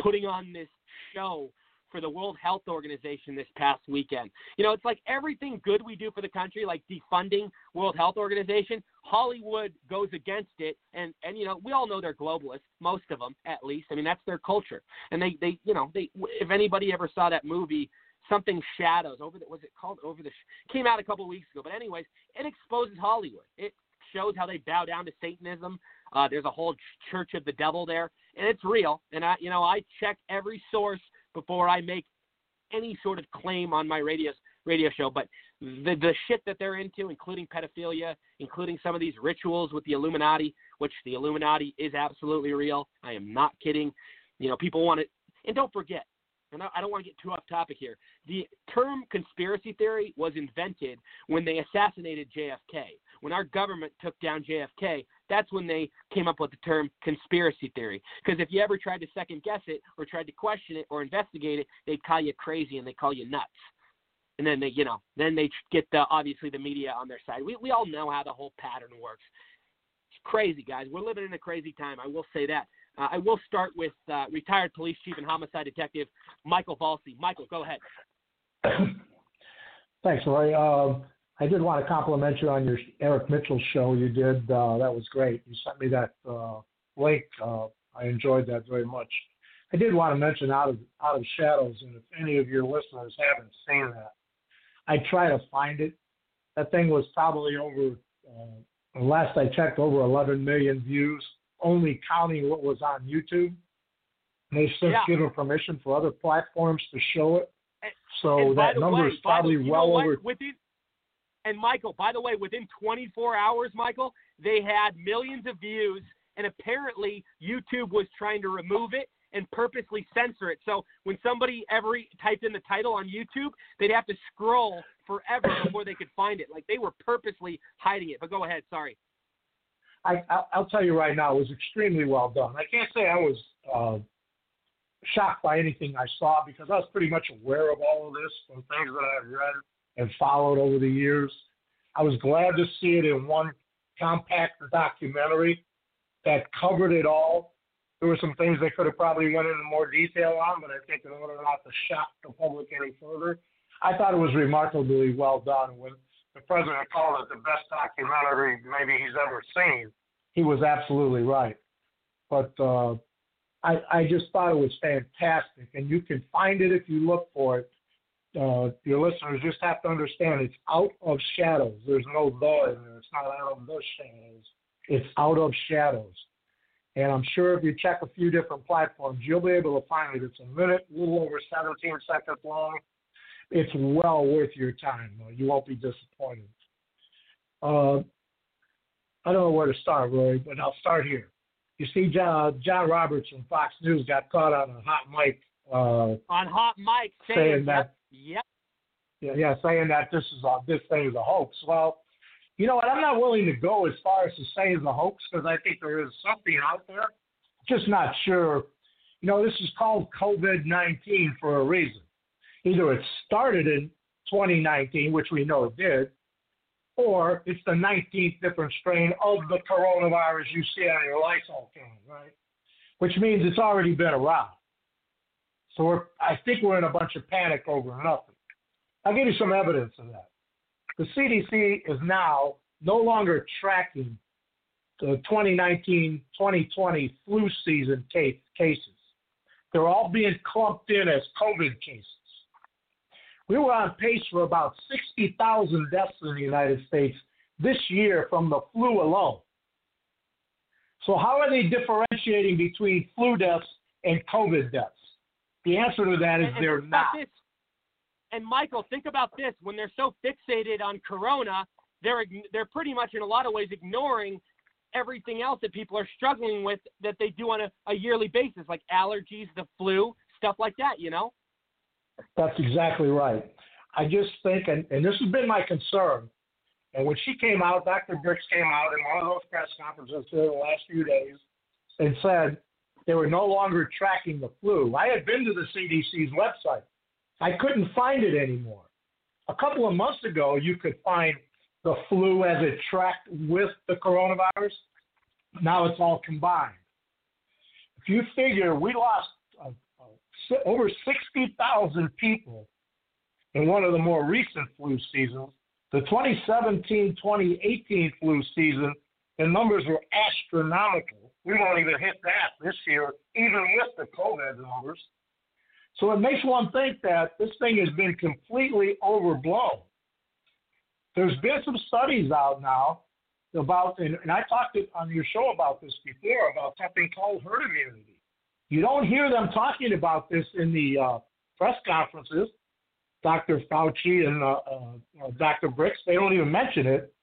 putting on this show for the World Health Organization this past weekend. You know, it's like everything good we do for the country, like defunding World Health Organization, Hollywood goes against it, and and you know we all know they're globalists, most of them at least. I mean that's their culture, and they they you know they if anybody ever saw that movie something shadows over the was it called over the came out a couple of weeks ago but anyways it exposes hollywood it shows how they bow down to satanism uh, there's a whole church of the devil there and it's real and i you know i check every source before I make any sort of claim on my radio radio show. But the the shit that they're into, including pedophilia, including some of these rituals with the Illuminati, which the Illuminati is absolutely real. I am not kidding. You know, people want it, and don't forget. And I don't want to get too off topic here. The term conspiracy theory was invented when they assassinated JFK when our government took down JFK, that's when they came up with the term conspiracy theory. Because if you ever tried to second guess it or tried to question it or investigate it, they'd call you crazy and they call you nuts. And then they, you know, then they get the obviously the media on their side. We we all know how the whole pattern works. It's crazy, guys. We're living in a crazy time. I will say that. Uh, I will start with uh, retired police chief and homicide detective Michael Valsi. Michael, go ahead. [clears throat] Thanks, Rory. Uh, I did want to compliment you on your Eric Mitchell show you did. Uh, that was great. You sent me that uh, link. Uh, I enjoyed that very much. I did want to mention Out of Out of Shadows, and if any of your listeners haven't seen that, I try to find it. That thing was probably over. Uh, last I checked, over 11 million views, only counting what was on YouTube. They since Yeah. given permission for other platforms to show it. And- So and that number way, is the- probably you well over. Within, and Michael, by the way, within 24 hours, Michael, they had millions of views, and apparently YouTube was trying to remove it and purposely censor it. So when somebody ever typed in the title on YouTube, they'd have to scroll forever before they could find it. Like they were purposely hiding it. But go ahead, sorry. I, I'll, I'll tell you right now, it was extremely well done. I can't say I was uh, shocked by anything I saw because I was pretty much aware of all of this from things that I've read and followed over the years. I was glad to see it in one compact documentary that covered it all. There were some things they could have probably went into more detail on, but I think in order not to shock the public any further, I thought it was remarkably well done. When the president called it the best documentary maybe he's ever seen, he was absolutely right. But uh, I, I just thought it was fantastic, and you can find it if you look for it. Uh, your listeners just have to understand it's out of shadows. There's no the in there. It's not out of the shadows. It's out of shadows. And I'm sure if you check a few different platforms, you'll be able to find it. It's a minute, a little over 17 seconds long. It's well worth your time. You won't be disappointed. Uh, I don't know where to start, Rory, but I'll start here. You see, John, John Roberts from Fox News got caught on a hot mic uh, On hot mic saying, saying that Yep. yeah, yeah, saying that this is a this thing is a hoax. Well, you know what? I'm not willing to go as far as to say it's a hoax because I think there is something out there. Just not sure. You know, this is called COVID-19 for a reason. Either it started in 2019, which we know it did, or it's the 19th different strain of the coronavirus you see on your Lysol can, right? Which means it's already been around. So we're, I think we're in a bunch of panic over nothing. I'll give you some evidence of that. The CDC is now no longer tracking the 2019-2020 flu season case, cases. They're all being clumped in as COVID cases. We were on pace for about 60,000 deaths in the United States this year from the flu alone. So how are they differentiating between flu deaths and COVID deaths? The answer to that is And- and they're not. this. And Michael, think about this: when they're so fixated on Corona, they're they're pretty much in a lot of ways ignoring everything else that people are struggling with that they do on a, a yearly basis, like allergies, the flu, stuff like that. You know? That's exactly right. I just think, and, and this has been my concern, and when she came out, Dr. Birx came out in one of those press conferences in the last few days and said they were no longer tracking the flu. I had been to the CDC's website. I couldn't find it anymore. A couple of months ago, you could find the flu as it tracked with the coronavirus. Now it's all combined. If you figure we lost over 60,000 people in one of the more recent flu seasons, the 2017 2018 flu season, the numbers were astronomical. We won't even hit that this year, even with the COVID numbers. So it makes one think that this thing has been completely overblown. There's been some studies out now about, and, I talked on your show about this before, about something called herd immunity. You don't hear them talking about this in the uh, press conferences. Dr. Fauci and uh, uh, Dr. Birx, they don't even mention it.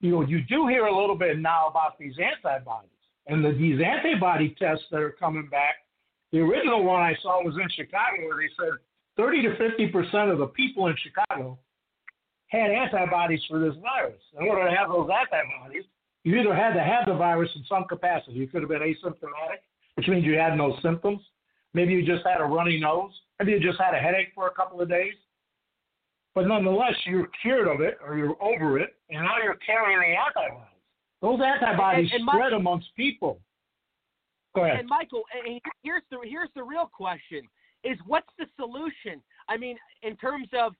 You know, you do hear a little bit now about these antibodies and the, these antibody tests that are coming back. The original one I saw was in Chicago, where they said 30 to 50 percent of the people in Chicago had antibodies for this virus. In order to have those antibodies, you either had to have the virus in some capacity. You could have been asymptomatic, which means you had no symptoms. Maybe you just had a runny nose. Maybe you just had a headache for a couple of days. But nonetheless, you're cured of it or you're over it, and now you're carrying the antibodies. Those antibodies And- and spread my- amongst people. Go ahead. And Michael, here's the here's the real question: is what's the solution? I mean, in terms of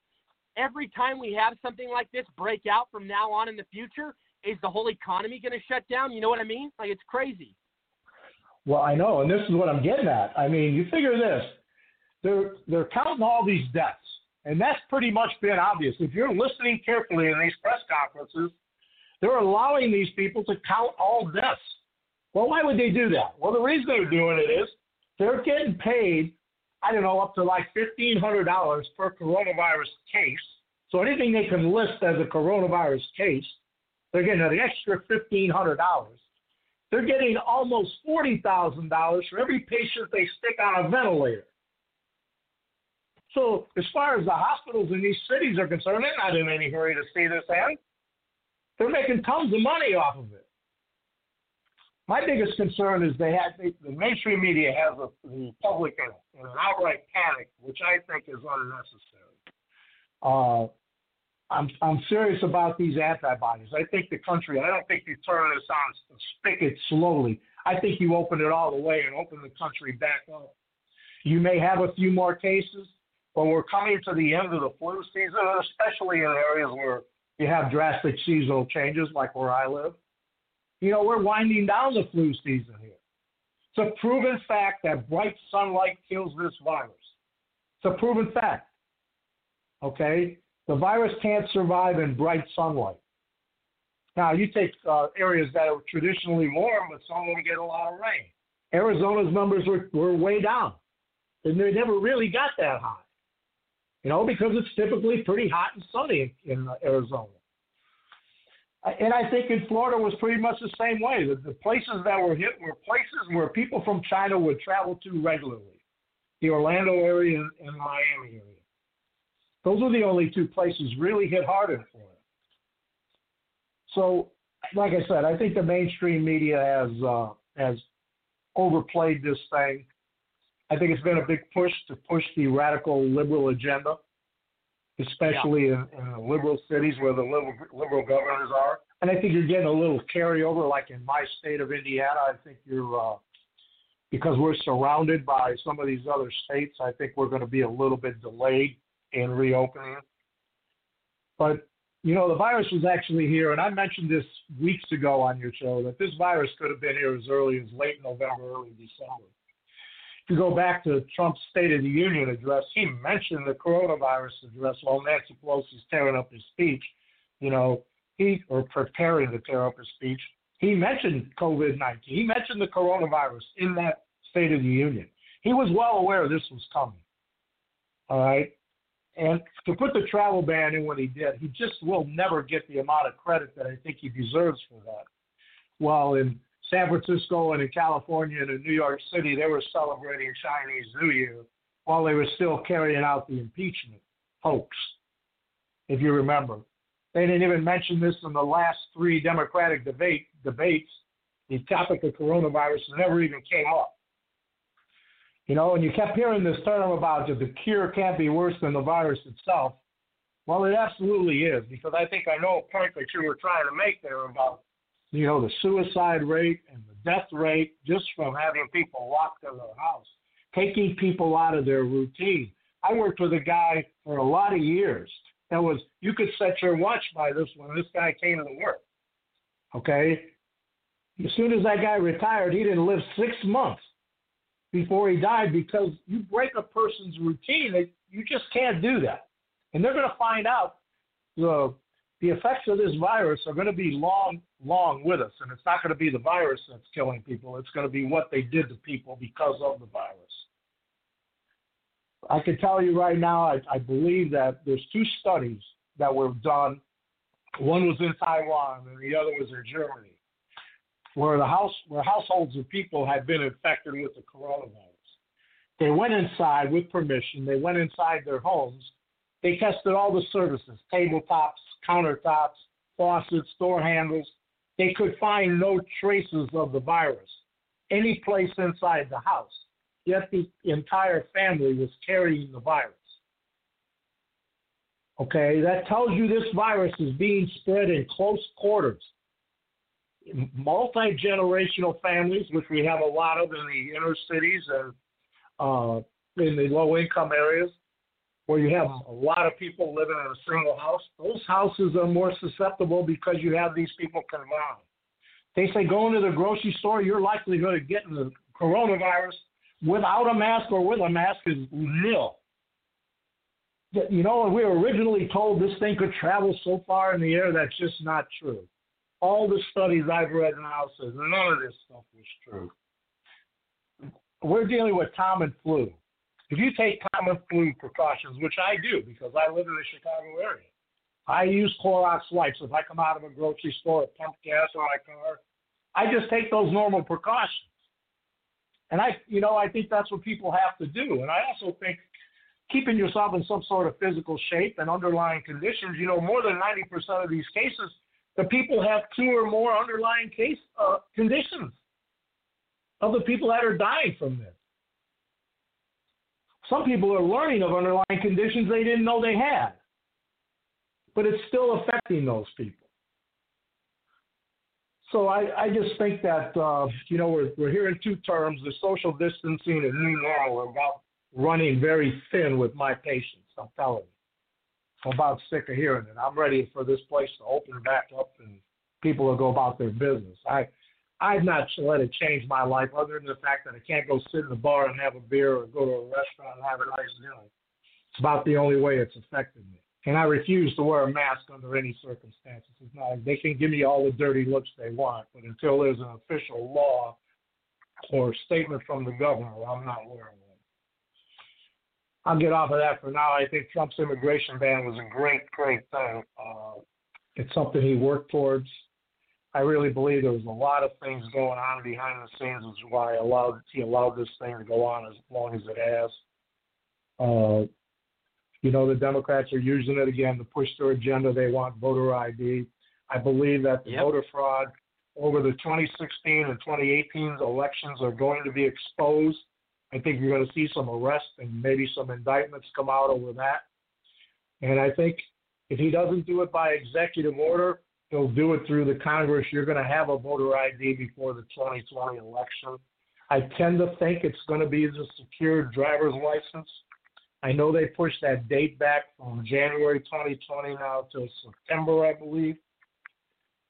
every time we have something like this break out from now on in the future, is the whole economy going to shut down? You know what I mean? Like it's crazy. Well, I know, and this is what I'm getting at. I mean, you figure this: they're they're counting all these deaths, and that's pretty much been obvious. If you're listening carefully in these press conferences, they're allowing these people to count all deaths. Well, why would they do that? Well, the reason they're doing it is they're getting paid, I don't know, up to like fifteen hundred dollars per coronavirus case. So anything they can list as a coronavirus case, they're getting an extra fifteen hundred dollars they're getting almost forty thousand dollars for every patient they stick on a ventilator. So as far as the hospitals in these cities are concerned, they're not in any hurry to see this end. They're making tons of money off of it. My biggest concern is they had they, the mainstream media has a, the public in, in an outright panic, which I think is unnecessary. Uh, I'm I'm serious about these antibodies. I think the country. I don't think you turn this on spigot slowly. I think you open it all the way and open the country back up. You may have a few more cases, but we're coming to the end of the flu season, especially in areas where you have drastic seasonal changes, like where I live. You know, we're winding down the flu season here. It's a proven fact that bright sunlight kills this virus. It's a proven fact. Okay? The virus can't survive in bright sunlight. Now, you take uh, areas that are traditionally warm, but some of them get a lot of rain. Arizona's numbers were, were way down. And they never really got that high. You know, because it's typically pretty hot and sunny in, in uh, Arizona. And I think in Florida was pretty much the same way. The, the places that were hit were places where people from China would travel to regularly. The Orlando area and, and Miami area. Those are the only two places really hit hard in Florida. So, like I said, I think the mainstream media has uh, has overplayed this thing. I think it's been a big push to push the radical liberal agenda, especially in, in liberal cities where the liberal, liberal governors are. And I think you're getting a little carryover, like in my state of Indiana. I think you're uh, because we're surrounded by some of these other states. I think we're going to be a little bit delayed in reopening. But you know, the virus was actually here, and I mentioned this weeks ago on your show that this virus could have been here as early as late November, early December. If you go back to Trump's State of the Union address, he mentioned the coronavirus address while Nancy Pelosi's tearing up his speech. You know, he or preparing to tear up his speech. He mentioned COVID 19. He mentioned the coronavirus in that State of the Union. He was well aware this was coming. All right. And to put the travel ban in when he did, he just will never get the amount of credit that I think he deserves for that. While in San Francisco and in California and in New York City, they were celebrating Chinese New Year while they were still carrying out the impeachment hoax, if you remember. They didn't even mention this in the last three Democratic debate debates. The topic of coronavirus never even came up. You know, and you kept hearing this term about the cure can't be worse than the virus itself. Well, it absolutely is, because I think I know a point that you were trying to make there about, you know, the suicide rate and the death rate just from having people locked in their house, taking people out of their routine. I worked with a guy for a lot of years that was, you could set your watch by this when this guy came to work. Okay? As soon as that guy retired, he didn't live six months before he died because you break a person's routine, you just can't do that. And they're going to find out the the effects of this virus are going to be long, long with us, and it's not going to be the virus that's killing people. It's going to be what they did to people because of the virus. I can tell you right now, I, I believe that there's two studies that were done. One was in Taiwan, and the other was in Germany where the house where households of people had been infected with the coronavirus. They went inside with permission. They went inside their homes They tested all the surfaces, tabletops, countertops, faucets, door handles. They could find no traces of the virus any place inside the house. Yet the entire family was carrying the virus. Okay, that tells you this virus is being spread in close quarters. Multi generational families, which we have a lot of in the inner cities and uh, in the low income areas, where you have a lot of people living in a single house, those houses are more susceptible because you have these people combined. They say going to the grocery store, you're likely going to get the coronavirus without a mask or with a mask is nil. You know, we were originally told this thing could travel so far in the air, that's just not true. All the studies I've read now says none of this stuff was true. We're dealing with common flu. If you take common flu precautions, which I do because I live in the Chicago area, I use Clorox wipes. If I come out of a grocery store, or pump gas on my car, I just take those normal precautions. And I, you know, I think that's what people have to do. And I also think keeping yourself in some sort of physical shape and underlying conditions, you know, more than 90% of these cases, the people have two or more underlying case uh, conditions of the people that are dying from this. Some people are learning of underlying conditions they didn't know they had, but it's still affecting those people. So I, I just think that uh, you know we're we're hearing two terms: the social distancing and new normal about running very thin with my patients. I'm telling you, I'm about sick of hearing it. I'm ready for this place to open back up and people will go about their business. I I've not let it change my life other than the fact that I can't go sit in a bar and have a beer or go to a restaurant and have a nice dinner. It's about the only way it's affected me and I refuse to wear a mask under any circumstances. It's not, they can give me all the dirty looks they want, but until there's an official law or statement from the governor, I'm not wearing one. I'll get off of that for now. I think Trump's immigration ban was a great, great thing. Uh, it's something he worked towards. I really believe there was a lot of things going on behind the scenes, which is why allowed, he allowed this thing to go on as long as it has. Uh, you know, the Democrats are using it again to push their agenda. They want voter ID. I believe that the yep. voter fraud over the 2016 and 2018 elections are going to be exposed. I think you're going to see some arrests and maybe some indictments come out over that. And I think if he doesn't do it by executive order, he'll do it through the Congress. You're going to have a voter ID before the 2020 election. I tend to think it's going to be the secured driver's license I know they pushed that date back from January 2020 now to September, I believe.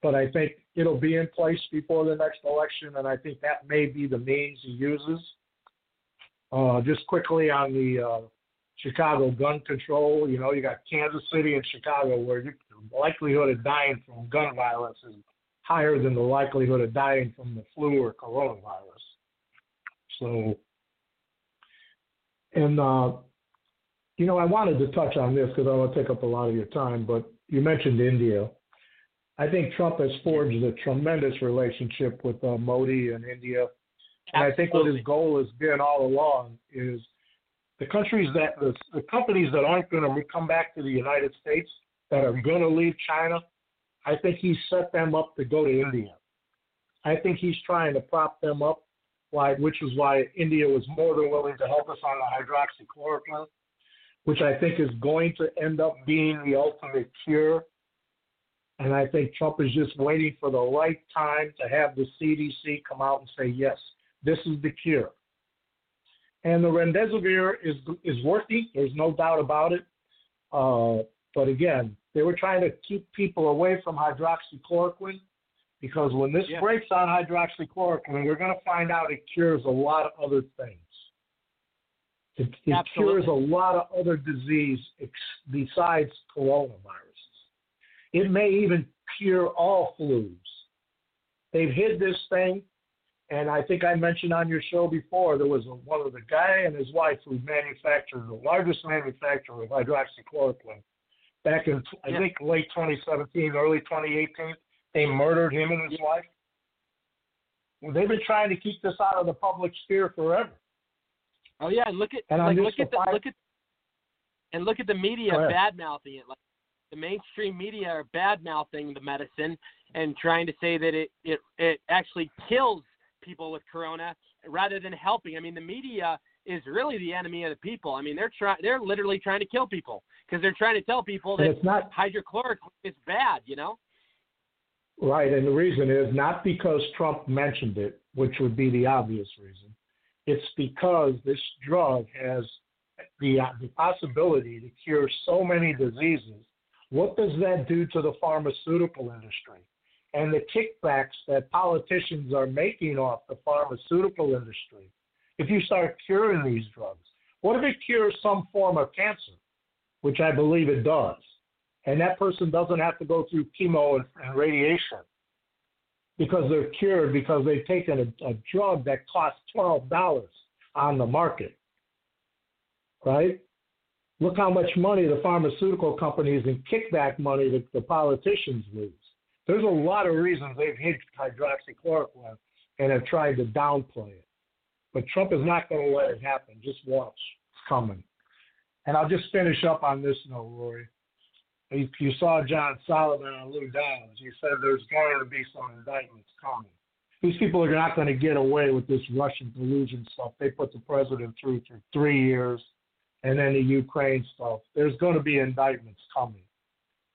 But I think it'll be in place before the next election, and I think that may be the means he uses. Uh, just quickly on the uh, Chicago gun control, you know, you got Kansas City and Chicago where the likelihood of dying from gun violence is higher than the likelihood of dying from the flu or coronavirus. So, and uh, you know, I wanted to touch on this because I want to take up a lot of your time, but you mentioned India. I think Trump has forged a tremendous relationship with uh, Modi and India. And I think what his goal has been all along is the countries that the, the companies that aren't going to come back to the United States that are going to leave China, I think he set them up to go to India. I think he's trying to prop them up, why, which is why India was more than willing to help us on the hydroxychloroquine which I think is going to end up being the ultimate cure. And I think Trump is just waiting for the right time to have the CDC come out and say, yes, this is the cure. And the remdesivir is is working. There's no doubt about it. Uh, but again, they were trying to keep people away from hydroxychloroquine because when this yeah. breaks on hydroxychloroquine, we're going to find out it cures a lot of other things. It, it cures a lot of other disease ex- besides coronaviruses. It may even cure all flus. They've hid this thing, and I think I mentioned on your show before there was a, one of the guy and his wife who manufactured the largest manufacturer of hydroxychloroquine back in I yeah. think late 2017, early 2018. They murdered him and his yeah. wife. Well, they've been trying to keep this out of the public sphere forever. Oh yeah, and look at and like, look at the, look at and look at the media bad mouthing it. Like the mainstream media are bad mouthing the medicine and trying to say that it it it actually kills people with corona rather than helping. I mean, the media is really the enemy of the people. I mean, they're trying they're literally trying to kill people because they're trying to tell people And that it's not hydrochloric is bad. You know. right, and the reason is not because Trump mentioned it, which would be the obvious reason. It's because this drug has the uh, the possibility to cure so many diseases. What does that do to the pharmaceutical industry? And the kickbacks that politicians are making off the pharmaceutical industry. If you start curing these drugs, what if it cures some form of cancer, which I believe it does, and that person doesn't have to go through chemo and, and radiation because they're cured because they've taken a, a drug that costs twelve dollars on the market, right? Look how much money the pharmaceutical companies and kickback money that the politicians lose. There's a lot of reasons they've hid hydroxychloroquine and have tried to downplay it. But Trump is not going to let it happen. Just watch. It's coming. And I'll just finish up on this note, Rory. You you saw John Solomon on Lou Dobbs. He said there's going to be some indictments coming. These people are not going to get away with this Russian collusion stuff. They put the president through for three years, and then the Ukraine stuff. There's going to be indictments coming.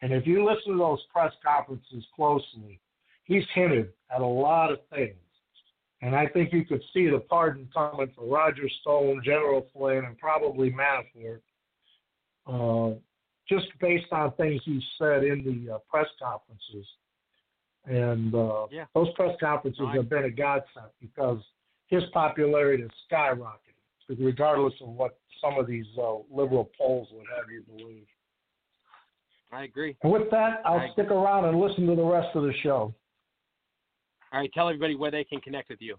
And if you listen to those press conferences closely, he's hinted at a lot of things. And I think you could see the pardon coming for Roger Stone, General Flynn, and probably Manafort, uh, just based on things he said in the uh, press conferences. And uh, Yeah. those press conferences No, I- have been a godsend because his popularity has skyrocketed, regardless of what some of these uh, liberal polls would have you believe. I agree. And with that, I'll I- stick around and listen to the rest of the show. All right, tell everybody where they can connect with you.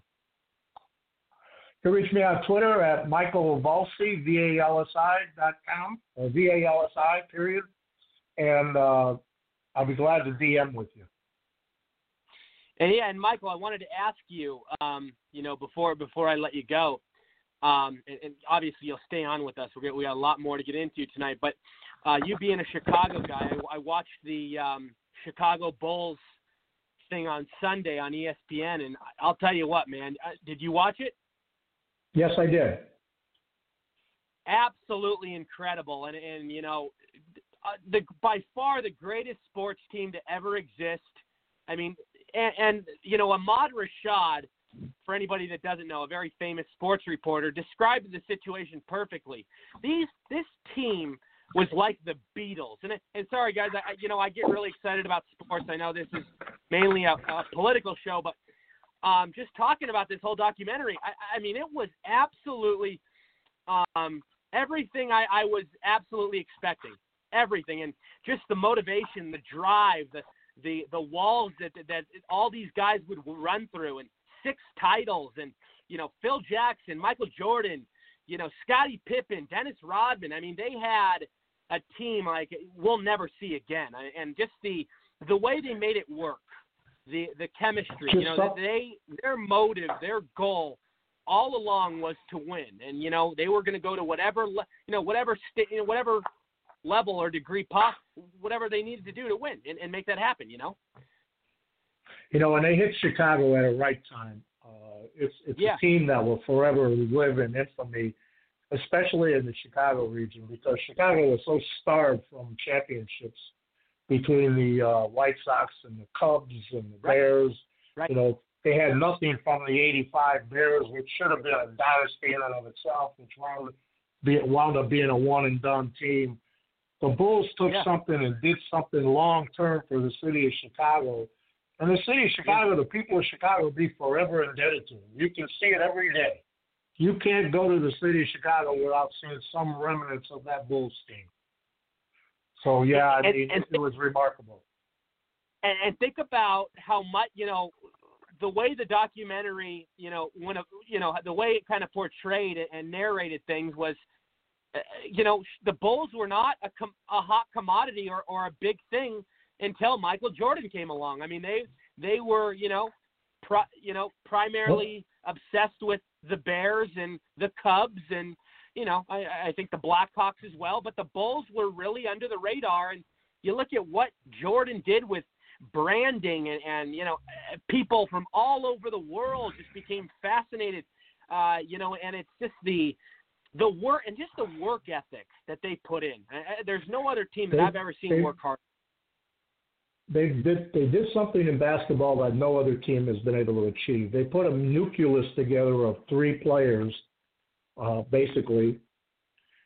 You can reach me on Twitter at Michael Valsi, V-A-L-S-I dot com, or V-A-L-S-I, period. And uh, I'll be glad to DM with you. And yeah, and Michael, I wanted to ask you, um, you know, before before I let you go, um, and, and obviously you'll stay on with us. We got we got a lot more to get into tonight. But uh, you being a Chicago guy, I, I watched the um, Chicago Bulls thing on Sunday on ESPN, and I'll tell you what, man, uh, did you watch it? Yes, I did. absolutely incredible and and you know uh, the by far the greatest sports team to ever exist i mean and, and you know ahmad rashad for anybody that doesn't know a very famous sports reporter described the situation perfectly these this team was like the Beatles, and and sorry guys, I you know I get really excited about sports. I know this is mainly a, a political show, but um, just talking about this whole documentary, I, I mean, it was absolutely um, everything I, I was absolutely expecting. Everything, and just the motivation, the drive, the the the walls that that all these guys would run through, and six titles, and you know Phil Jackson, Michael Jordan, you know Scottie Pippen, Dennis Rodman. I mean, they had a team like we'll never see again, and just the the way they made it work the the chemistry. You know, they their motive, their goal, all along was to win, and you know they were going to go to whatever you know whatever sta- you know, whatever level or degree pop whatever they needed to do to win and, and make that happen. You know. You know, and they hit Chicago at a right time, uh, it's it's Yeah. a team that will forever live in infamy, especially in the Chicago region, because Chicago was so starved from championships between the uh, White Sox and the Cubs and the. Bears. Right. You know, they had nothing from the '85 Bears, which should have been a dynasty in and of itself, which wound, be, wound up being a one and done team. The Bulls took Yeah. something and did something long term for the city of Chicago. And the city of Chicago, the people of Chicago will be forever indebted to them. You can see it every day. You can't go to the city of Chicago without seeing some remnants of that Bulls team. So yeah, I mean, and- it was remarkable. and, and think about how much you know the way the documentary you know when you know the way it kind of portrayed it and narrated things was uh, you know the bulls were not a, com- a hot commodity or, or a big thing until michael jordan came along i mean they they were you know pri- you know primarily obsessed with the bears and the cubs and you know, I, I think the Blackhawks as well. But the Bulls were really under the radar, and you look at what Jordan did with branding, and, and you know, people from all over the world just became fascinated. Uh, you know, and it's just the the work and just the work ethic that they put in. Uh, there's no other team that They- I've ever seen they- work hard. They did they did something in basketball that no other team has been able to achieve. They put a nucleus together of three players, uh, basically,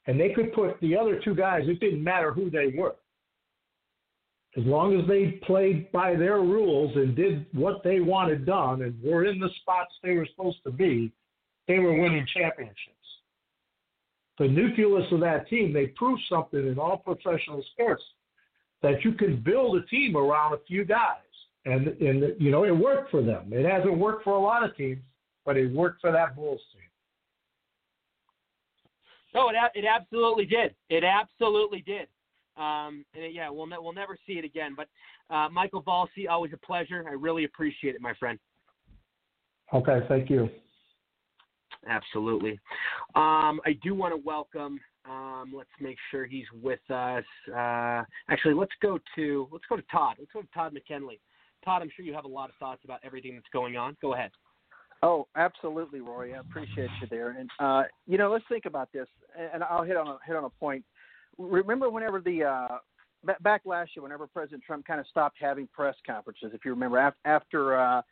and they could put the other two guys. It didn't matter who they were, as long as they played by their rules and did what they wanted done and were in the spots they were supposed to be. They were winning championships. The nucleus of that team, they proved something in all professional sports that you can build a team around a few guys. And and you know, it worked for them. It hasn't worked for a lot of teams, but it worked for that Bulls team. No, it it absolutely did. It absolutely did. Um, and it, yeah, we'll ne- we'll never see it again. But uh, Michael Valsi, always a pleasure. I really appreciate it, my friend. Okay, thank you. Absolutely. Um, I do want to welcome. Um, let's make sure he's with us. Uh, actually, let's go to let's go to Todd. Let's go to Todd McKinley. Todd, I'm sure you have a lot of thoughts about everything that's going on. Go ahead. Oh, absolutely, Rory. I appreciate you there. And uh, you know, let's think about this, and I'll hit on a, hit on a point. Remember, whenever the uh, back last year, whenever President Trump kind of stopped having press conferences, if you remember, af- after uh,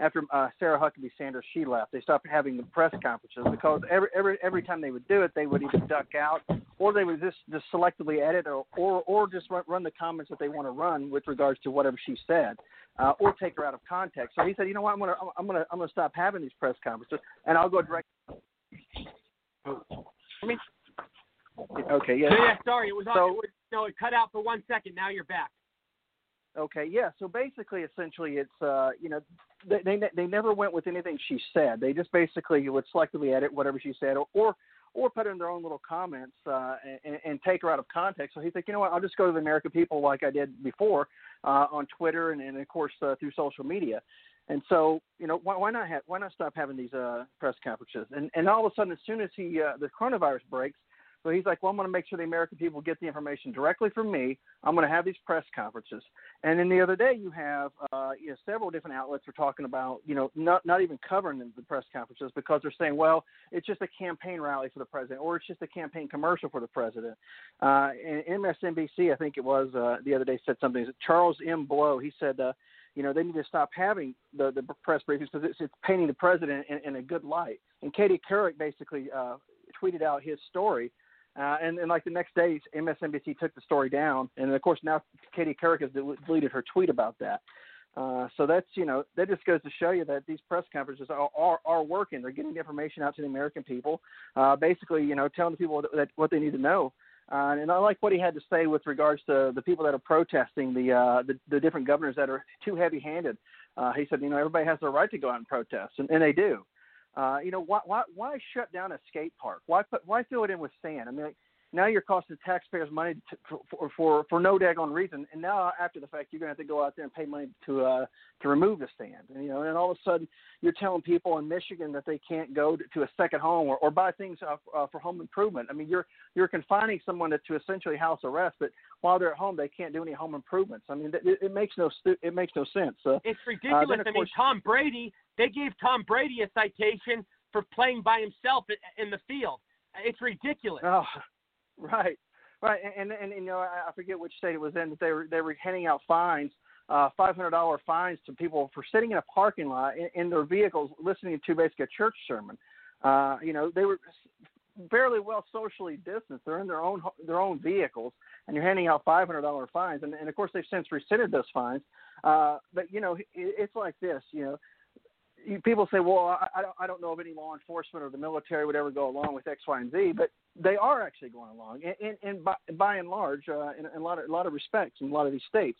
after uh, Sarah Huckabee Sanders she left, they stopped having the press conferences because every every every time they would do it, they would either duck out or they would just just selectively edit or or, or just run, run the comments that they want to run with regards to whatever she said, uh, or take her out of context. So he said, you know what, I'm gonna I'm gonna I'm gonna stop having these press conferences and I'll go direct. Oh, I mean, Okay, yeah. no, yeah. Sorry, it was on. So- it was, no, it cut out for one second. Now you're back. Okay, yeah. So basically, essentially, it's uh, you know, they, they they never went with anything she said. They just basically would selectively edit whatever she said, or or, or put in their own little comments uh, and, and take her out of context. So he said, you know what, I'll just go to the American people like I did before uh, on Twitter and, and of course uh, through social media. And so, you know, why, why not have why not stop having these uh, press conferences? And and all of a sudden, as soon as he uh, the coronavirus breaks, so he's like, well, I'm going to make sure the American people get the information directly from me. I'm going to have these press conferences. And then the other day, you have uh, you know several different outlets are talking about you know not not even covering the press conferences because they're saying, well, it's just a campaign rally for the president, or it's just a campaign commercial for the president. Uh, and MSNBC, I think it was uh, the other day, said something. Charles M. Blow, he said. Uh, you know, they need to stop having the, the press briefings because it's, it's painting the president in, in a good light. And Katie Couric basically uh, tweeted out his story uh, and, and like the next day, MSNBC took the story down, and of course now Katie Couric has deleted her tweet about that. Uh, so that's you know that just goes to show you that these press conferences are are, are working. They're getting the information out to the American people, uh, basically you know telling the people that, that what they need to know. Uh, and I like what he had to say with regards to the people that are protesting the uh, the, the different governors that are too heavy-handed. Uh, he said, you know, everybody has the right to go out and protest, and, and they do. Uh, you know, why, why why shut down a skate park? Why put why fill it in with sand? I mean, like, now you're costing taxpayers money to, for, for for no daggone reason, and now after the fact, you're going to have to go out there and pay money to uh, to remove the sand. And you know, and all of a sudden, you're telling people in Michigan that they can't go to, to a second home or, or buy things uh, uh, for home improvement. I mean, you're you're confining someone to, to essentially house arrest, but while they're at home, they can't do any home improvements. I mean, it, it makes no stu- it makes no sense. Uh, It's ridiculous. then, of I mean, Tom Brady. They gave Tom Brady a citation for playing by himself in the field. It's ridiculous. Oh, right, right, and and, and you know I, forget which state it was in that they were they were handing out fines, uh, five hundred dollar fines to people for sitting in a parking lot in, in their vehicles listening to basically a church sermon. Uh, you know they were fairly well socially distanced. They're in their own their own vehicles, and you're handing out five hundred dollar fines. And, and of course they've since rescinded those fines. Uh, but you know it, it's like this. You know people say, well, I, I don't, know of any law enforcement or the military would ever go along with X, Y, and Z, but they are actually going along, and, and, and by, by and large, uh, in, in a lot of a lot of respects in a lot of these states.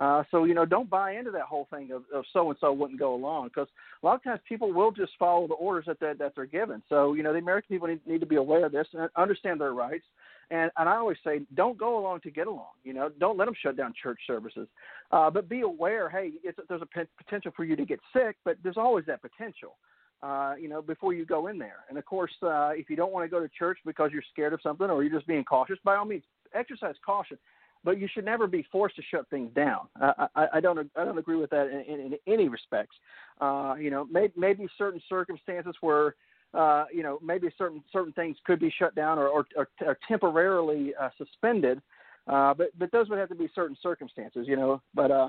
Uh, so you know, don't buy into that whole thing of, of so and so wouldn't go along because a lot of times people will just follow the orders that that, that they're given. So you know, the American people need, need to be aware of this and understand their rights. And and I always say, don't go along to get along. You know, don't let them shut down church services. Uh, but be aware, hey, there's a p- potential for you to get sick, but there's always that potential. uh, you know, before you go in there. And of course, uh, if you don't want to go to church because you're scared of something or you're just being cautious, by all means, exercise caution. But you should never be forced to shut things down. I, I, I don't. I don't agree with that in, in, in any respects. Uh, you know, may, maybe certain circumstances where uh, you know, maybe certain certain things could be shut down or or, or, or temporarily uh, suspended. Uh, but but those would have to be certain circumstances, you know. But uh,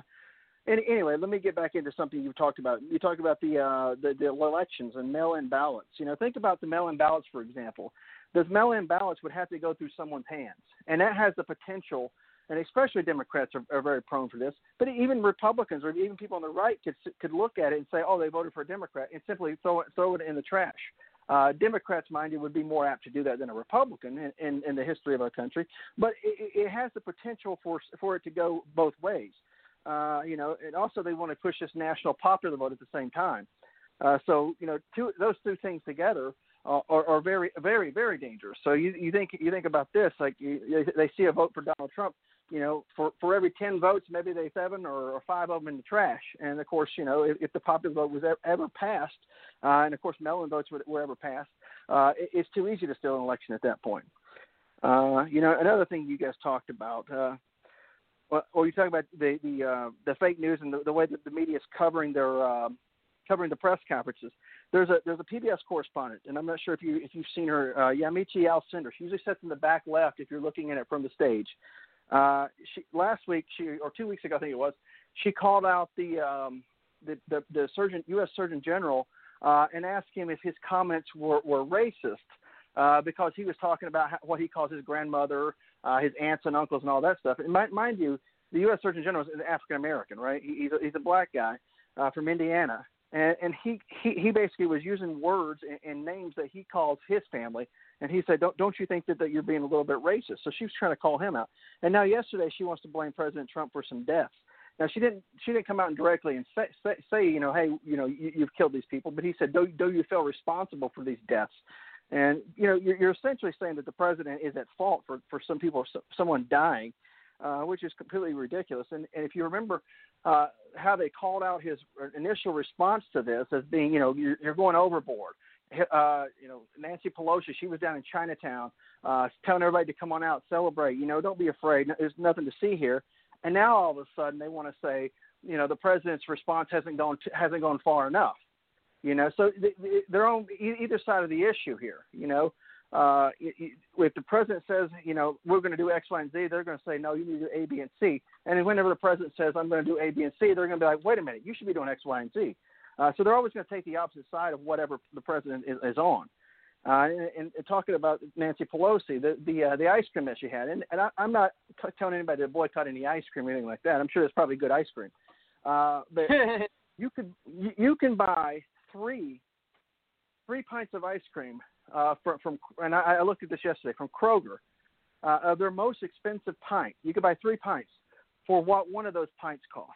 any, anyway, let me get back into something you talked about. You talked about the uh, the, the elections and mail-in ballots. You know, think about the mail-in ballots, for example. Those mail-in ballots would have to go through someone's hands, and that has the potential. And especially Democrats are, are very prone for this, but even Republicans or even people on the right could could look at it and say, "Oh, they voted for a Democrat," and simply throw it throw it in the trash. Uh, Democrats, mind you, would be more apt to do that than a Republican in, in, in the history of our country. But it, it has the potential for for it to go both ways. Uh, you know, and also they want to push this national popular vote at the same time. Uh, so you know, two those two things together uh, are, are very, very, very dangerous. So you you think you think about this, like you, they see a vote for Donald Trump, you know, for for every ten votes, maybe they seven or, or five of them in the trash. And of course, you know, if, if the popular vote was ever, ever passed, uh, and of course, mail-in votes were, were ever passed, uh, it, it's too easy to steal an election at that point. Uh, you know, another thing you guys talked about. Uh, well, or you talk about the the uh, the fake news and the, the way that the media is covering their uh, covering the press conferences. There's a there's a PBS correspondent, and I'm not sure if you if you've seen her, uh, Yamiche Alcindor. She usually sits in the back left if you're looking at it from the stage. Uh, she last week, she or two weeks ago, I think it was, she called out the um, the, the, the surgeon, U.S. Surgeon General, uh, and asked him if his comments were were racist uh, because he was talking about how, what he calls his grandmother, uh, his aunts and uncles, and all that stuff. And mind, mind you, the U.S. Surgeon General is an African American, right? He, he's a, he's a black guy uh, from Indiana, and, and he, he he basically was using words and, and names that he calls his family and he said, "Don't don't you think that, that you're being a little bit racist?" So she was trying to call him out. And now yesterday she wants to blame President Trump for some deaths. Now she didn't she didn't come out and directly and say say, say you know hey you know you, you've killed these people, but he said, "Do do you feel responsible for these deaths?" And you know you're, you're essentially saying that the president is at fault for for some people someone dying. Uh, which is completely ridiculous. And, and if you remember uh, how they called out his initial response to this as being, you know, you're, you're going overboard uh, you know, Nancy Pelosi, she was down in Chinatown, uh, telling everybody to come on out, celebrate. You know, don't be afraid. There's nothing to see here. And now all of a sudden they want to say, you know, the president's response hasn't gone to, hasn't gone far enough. You know, so they're on either side of the issue here. You know, uh, if the president says, you know, we're going to do X, Y, and Z, they're going to say, no, you need to do A, B, and C. And whenever the president says, I'm going to do A, B, and C, they're going to be like, wait a minute, you should be doing X, Y, and Z. Uh, so they're always going to take the opposite side of whatever the president is, is on. Uh, and, and, talking about Nancy Pelosi, the the, uh, the ice cream that she had, and, and I, am not t- telling anybody to boycott any ice cream or anything like that. I'm sure it's probably good ice cream, uh, but [laughs] you could you, you can buy three three pints of ice cream uh, from from and I, I looked at this yesterday from Kroger. Uh, their most expensive pint, you could buy three pints for what one of those pints cost.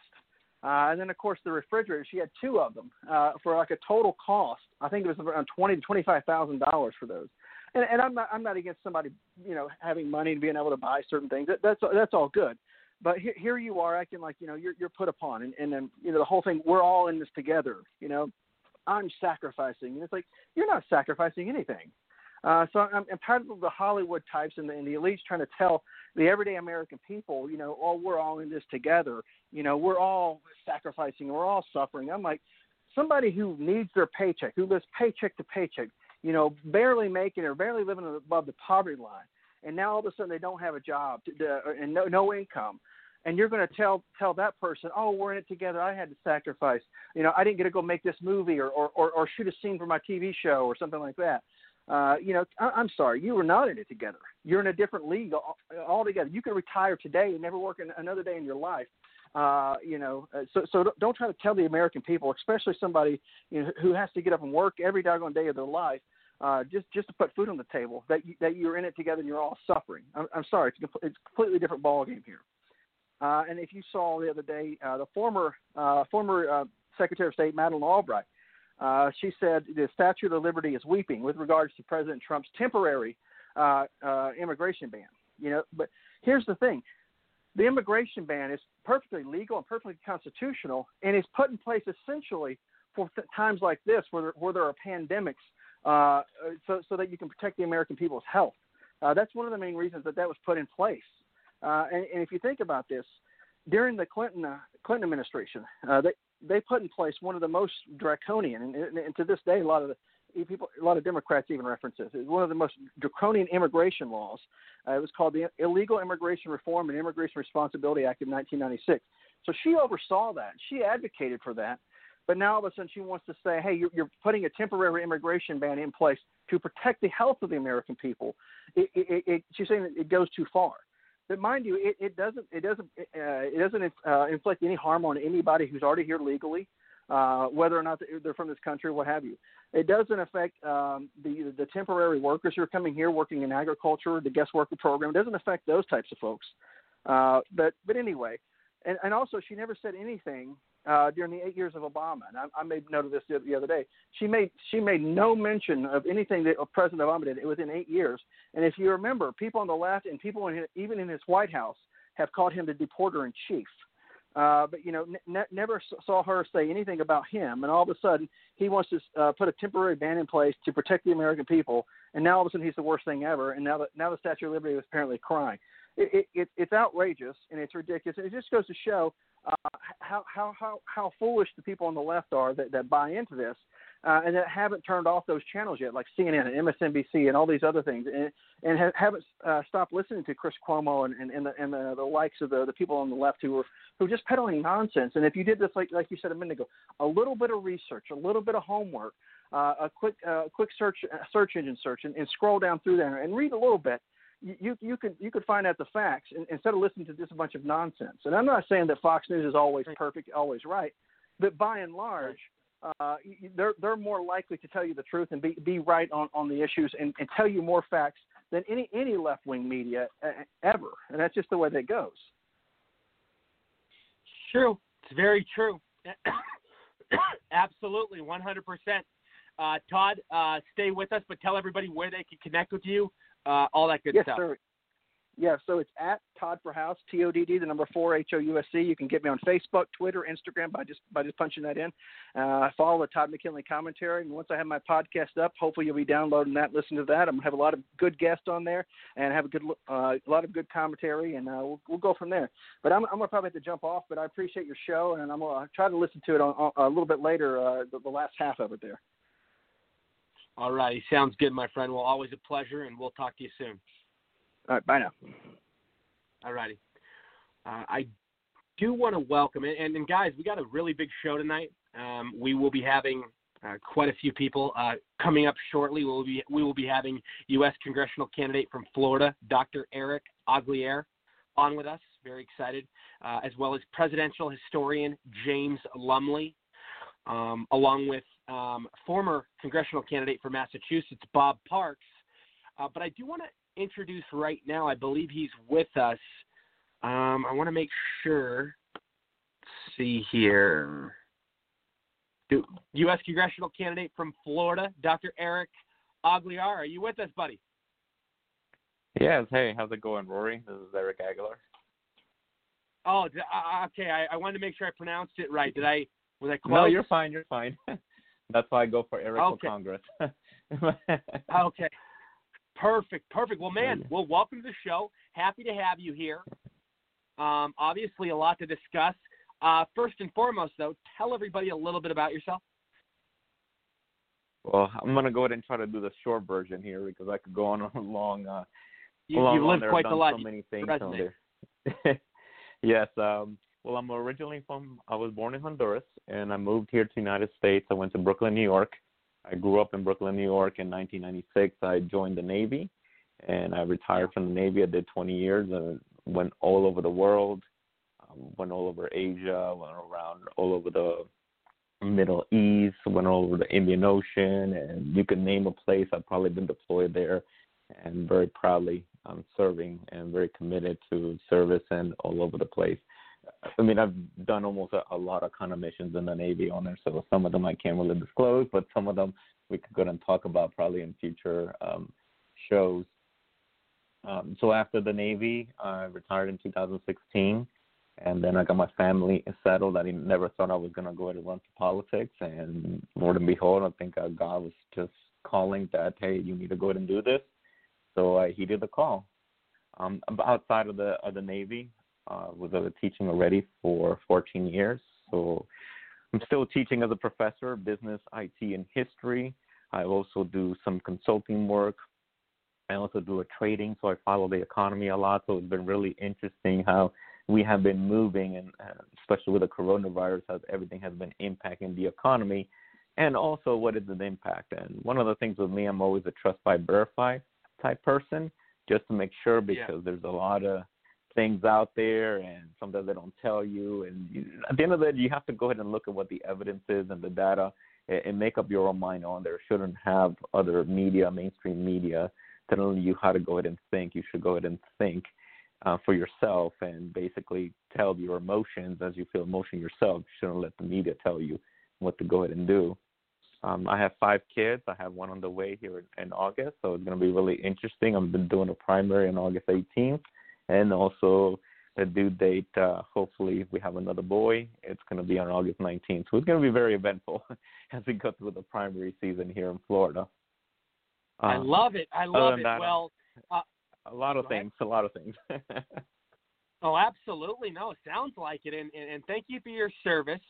Uh, and then of course the refrigerator, she had two of them uh, for like a total cost. I think it was around twenty to twenty five thousand dollars for those. And, and I'm not I'm not against somebody you know having money and being able to buy certain things. That, that's that's all good. But here, here you are acting like you know you're you're put upon, and, and then you know the whole thing. We're all in this together. You know, I'm sacrificing. And it's like you're not sacrificing anything. Uh, so I'm, I'm tired of the Hollywood types and the, and the elites trying to tell the everyday American people, you know, oh, we're all in this together. You know, we're all sacrificing. We're all suffering. I'm like, somebody who needs their paycheck, who lives paycheck to paycheck, you know, barely making or barely living above the poverty line, and now all of a sudden they don't have a job to, to, and no no income and you're going to tell tell that person, oh, we're in it together. I had to sacrifice. You know, I didn't get to go make this movie or or or, or shoot a scene for my TV show or something like that uh, you know, I, am sorry, you were not in it together. You're in a different league altogether. You could retire today and never work another day in your life. Uh, you know, uh, so so don't try to tell the American people, especially somebody you know, who has to get up and work every doggone day of their life, uh, just just to put food on the table, that you, that you're in it together and you're all suffering. I'm, I'm sorry, it's a, it's a completely different ball game here. Uh, and if you saw the other day, uh, the former uh, former uh, Secretary of State Madeleine Albright uh, she said the Statue of Liberty is weeping with regards to President Trump's temporary uh, uh, immigration ban. You know, but here's the thing: the immigration ban is perfectly legal and perfectly constitutional, and is put in place essentially for th- times like this, where there, where there are pandemics, uh, so so that you can protect the American people's health. Uh, that's one of the main reasons that that was put in place. And, and if you think about this, during the Clinton uh, Clinton administration, uh, they they put in place one of the most draconian, and, and, and to this day, a lot of the people, a lot of Democrats even reference this. It's one of the most draconian immigration laws. Uh, it was called the Illegal Immigration Reform and Immigration Responsibility Act of 1996. So she oversaw that. She advocated for that. But now all of a sudden she wants to say, hey, you're, you're putting a temporary immigration ban in place to protect the health of the American people. It, it, it, she's saying it goes too far. But mind you, it, it doesn't it doesn't uh, it doesn't uh, inflict any harm on anybody who's already here legally, uh, whether or not they're from this country what have you. It doesn't affect um, the the temporary workers who are coming here working in agriculture, the guest worker program. It doesn't affect those types of folks. Uh, but but anyway, and, and also she never said anything uh, during the eight years of Obama. And I, I made note of this the, the other day. She made she made no mention of anything that President Obama did within eight years. And if you remember, people on the left and people in his, even in his White House have called him the deporter in chief. Uh, but you know, ne- never saw her say anything about him, and all of a sudden he wants to uh, put a temporary ban in place to protect the American people, and now all of a sudden he's the worst thing ever, and now the now the Statue of Liberty is apparently crying. It, it, it's outrageous and it's ridiculous, and it just goes to show uh, how how how how foolish the people on the left are that, that buy into this, uh, and that haven't turned off those channels yet, like CNN and MSNBC and all these other things, and and ha- haven't uh, stopped listening to Chris Cuomo and and, and the and the, the likes of the the people on the left who are who are just peddling nonsense. And if you did this, like like you said a minute ago, a little bit of research, a little bit of homework, uh, a quick uh, quick search search engine search, and, and scroll down through there and read a little bit you you could you could find out the facts instead of listening to just a bunch of nonsense. And I'm not saying that Fox News is always perfect, always right, but by and large, uh, they're they're more likely to tell you the truth and be be right on on the issues and, and tell you more facts than any any left wing media uh, ever. And that's just the way that goes. True. It's very true. [coughs] Absolutely, 100%. Uh, Todd, uh, stay with us, but tell everybody where they can connect with you uh, all that good yes, stuff. Sir. Yeah, so it's at Todd for House, T O D D, the number four H O U S C. You can get me on Facebook, Twitter, Instagram by just by just punching that in. Uh, follow the Todd McKinley commentary, and once I have my podcast up, hopefully you'll be downloading that, listen to that. I'm gonna have a lot of good guests on there, and have a good uh, a lot of good commentary, and uh, we'll, we'll go from there. But I'm, I'm gonna probably have to jump off, but I appreciate your show, and I'm gonna try to listen to it on, on a little bit later, uh, the, the last half of it there. All righty. Sounds good, my friend. Well, always a pleasure, and we'll talk to you soon. All right. Bye now. All righty. Uh, I do want to welcome it. And, and, guys, we got a really big show tonight. Um, we will be having uh, quite a few people uh, coming up shortly. We'll be, we will be having U.S. congressional candidate from Florida, Dr. Erick Aguilar, on with us. Very excited. Uh, as well as presidential historian James Lumley, um, along with um, former congressional candidate for Massachusetts, Bob Parks. Uh, but I do want to introduce right now, I believe he's with us. Um, I want to make sure. Let's see here. U.S. congressional candidate from Florida, Dr. Erick Aguilar. Are you with us, buddy? Yes. Hey, how's it going, Rory? This is Erick Aguilar. Oh, uh, okay. I, I wanted to make sure I pronounced it right. Did [laughs] I? Was I close? No, you're fine. You're fine. [laughs] That's why I go for Erick okay. for Congress. [laughs] okay. Perfect. Perfect. Well, man, well, welcome to the show. Happy to have you here. Um, obviously, a lot to discuss. Uh, first and foremost, though, tell everybody a little bit about yourself. Well, I'm gonna go ahead and try to do the short version here because I could go on [laughs] a long. Uh, you, long you've lived quite the life. So many things on there. [laughs] yes. Um, well, I'm originally from, I was born in Honduras and I moved here to the United States. I went to Brooklyn, New York. I grew up in Brooklyn, New York in 1996. I joined the Navy and I retired from the Navy. I did 20 years and went all over the world, um, went all over Asia, went around all over the Middle East, went all over the Indian Ocean, and you can name a place. I've probably been deployed there and very proudly I'm serving and very committed to service and all over the place. I mean, I've done almost a, a lot of kind of missions in the Navy on there, so some of them I can't really disclose, but some of them we could go and talk about probably in future um, shows. Um, so after the Navy, I retired in 2016, and then I got my family settled. I never thought I was gonna go ahead and run for politics, and Lord and behold, I think uh, God was just calling that hey, you need to go ahead and do this. So I heeded the call. Um, outside of the of the Navy, uh, was uh, teaching already for 14 years. So I'm still teaching as a professor, business, IT, and history. I also do some consulting work. I also do a trading, so I follow the economy a lot. So it's been really interesting how we have been moving, and uh, especially with the coronavirus, how everything has been impacting the economy, and also what is the impact. And one of the things with me, I'm always a trust by verify type person, just to make sure because yeah. there's a lot of things out there, and sometimes they don't tell you. And you, at the end of the day, you have to go ahead and look at what the evidence is and the data, and, and make up your own mind on there. Shouldn't have other media, mainstream media, telling you how to go ahead and think. You should go ahead and think uh, for yourself and basically tell your emotions as you feel emotion yourself. You shouldn't let the media tell you what to go ahead and do. Um, I have five kids. I have one on the way here in, in August, so it's going to be really interesting. I've been doing a primary on August 18th, and also the due date. Uh, hopefully, if we have another boy, it's going to be on August 19th. So it's going to be very eventful [laughs] as we go through the primary season here in Florida. Uh, I love it. I love it. That, well, uh, a lot of things. Ahead. A lot of things. [laughs] oh, absolutely. No, it sounds like it. And, and, and thank you for your service.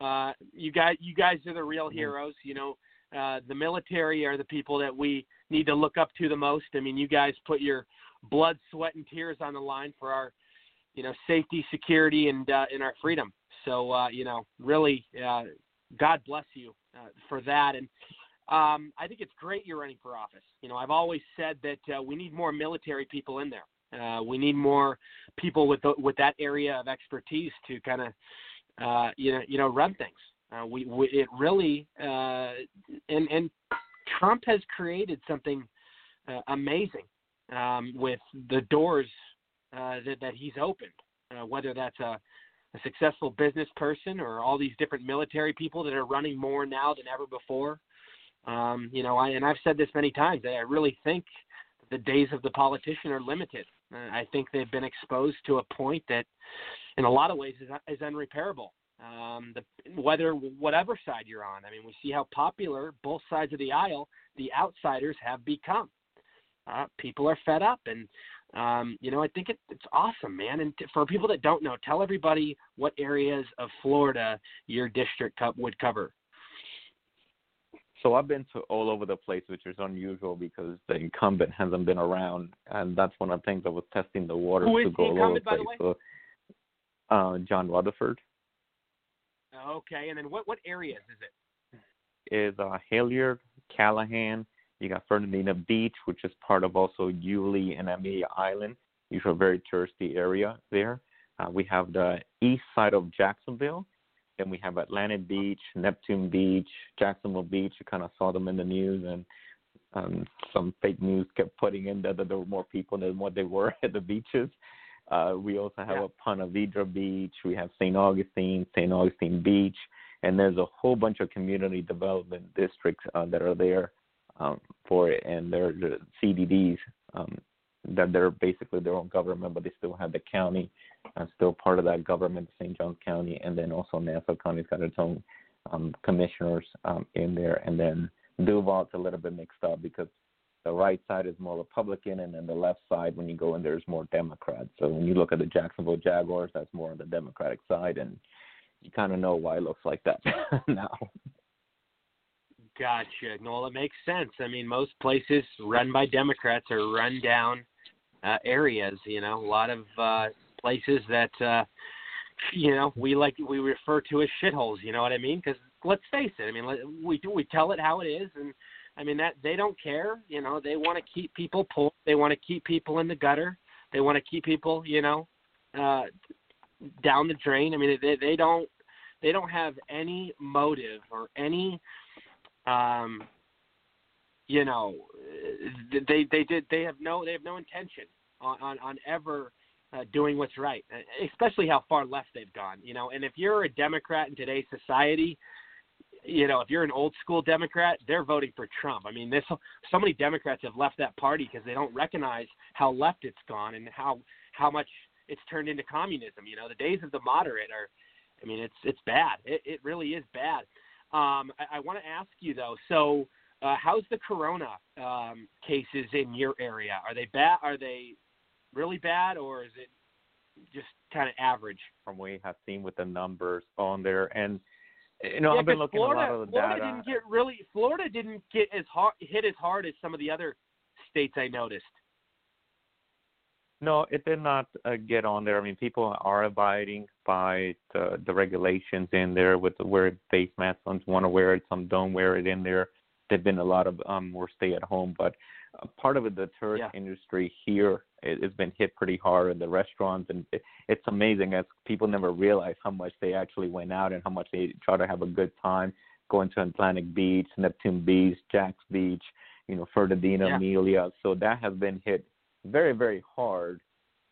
Uh, you guys, you guys are the real mm-hmm. heroes. You know, uh, the military are the people that we need to look up to the most. I mean, you guys put your blood, sweat, and tears on the line for our, you know, safety, security, and uh, and our freedom. So, uh, you know, really, uh, God bless you uh, for that. And um, I think it's great you're running for office. You know, I've always said that uh, we need more military people in there. Uh, we need more people with the, with that area of expertise to kind of, uh, you know, you know, run things. Uh, we, we it really uh, and and Trump has created something uh, amazing um, with the doors uh, that, that he's opened. Uh, whether that's a, a successful business person or all these different military people that are running more now than ever before. Um, you know, I, and I've said this many times. I really think the days of the politician are limited. Uh, I think they've been exposed to a point that, in a lot of ways, is, is unrepairable. Um, the, whether whatever side you're on, I mean, we see how popular both sides of the aisle, the outsiders, have become. Uh, people are fed up, and um, you know, I think it, it's awesome, man. And t- for people that don't know, tell everybody what areas of Florida your district co- would cover. So I've been to all over the place, which is unusual because the incumbent hasn't been around, and that's one of the things I was testing the water Who to go all over the place. The so, uh, John Rutherford. Okay, and then what what areas is it? Is uh, Hilliard, Callahan. You got Fernandina Beach, which is part of also Yulee and Amelia Island. These are very touristy area there. Uh, we have the east side of Jacksonville, then we have Atlantic Beach, Neptune Beach, Jacksonville Beach. You kind of saw them in the news, and um, some fake news kept putting in that, that there were more people than what they were [laughs] at the beaches. Uh, we also have yeah. a Ponte Vedra Beach. We have St. Augustine, St. Augustine Beach, and there's a whole bunch of community development districts uh, that are there um, for it, and they're the CDDs um, that they're basically their own government, but they still have the county uh, still part of that government, St. Johns County, and then also Nassau County's got its own um, commissioners um, in there, and then Duval's a little bit mixed up because the right side is more Republican, and then the left side, when you go in there, is more Democrat. So when you look at the Jacksonville Jaguars, that's more on the Democratic side, and you kind of know why it looks like that [laughs] now. Gotcha. No, it makes sense. I mean, most places run by Democrats are run down uh, areas. You know, a lot of uh, places that uh, you know we like we refer to as shitholes. You know what I mean? Because let's face it. I mean, we do we tell it how it is, and I mean that they don't care. You know, they want to keep people poor. They want to keep people in the gutter. They want to keep people, you know, uh, down the drain. I mean, they they don't they don't have any motive or any um you know they they did they have no they have no intention on on, on ever uh, doing what's right, uh, especially how far left they've gone. You know, and if you're a Democrat in today's society, you know, if you're an old school Democrat, they're voting for Trump. I mean, this so many Democrats have left that party because they don't recognize how left it's gone and how how much it's turned into communism. You know, the days of the moderate are, I mean, it's it's bad. It, it really is bad. Um, I, I want to ask you though. So, uh, how's the corona um, cases in your area? Are they bad? Are they really bad, or is it just kind of average? From what we have seen with the numbers on there, and you know, yeah, I've been looking Florida, at a lot of the Florida data. didn't get really. Florida didn't get as hard hit as hard as some of the other states I noticed. No, it did not uh, get on there. I mean, people are abiding by the, the regulations in there with the wear face masks. Some want to wear it, some don't wear it in there. There've been a lot of um, more stay at home, but uh, part of it, the tourist Yeah. industry here it, has been hit pretty hard, and the restaurants, and it, it's amazing as people never realize how much they actually went out and how much they try to have a good time going to Atlantic Beach, Neptune Beach, Jax Beach, you know, Fernandina, Yeah. Amelia. So that has been hit very, very hard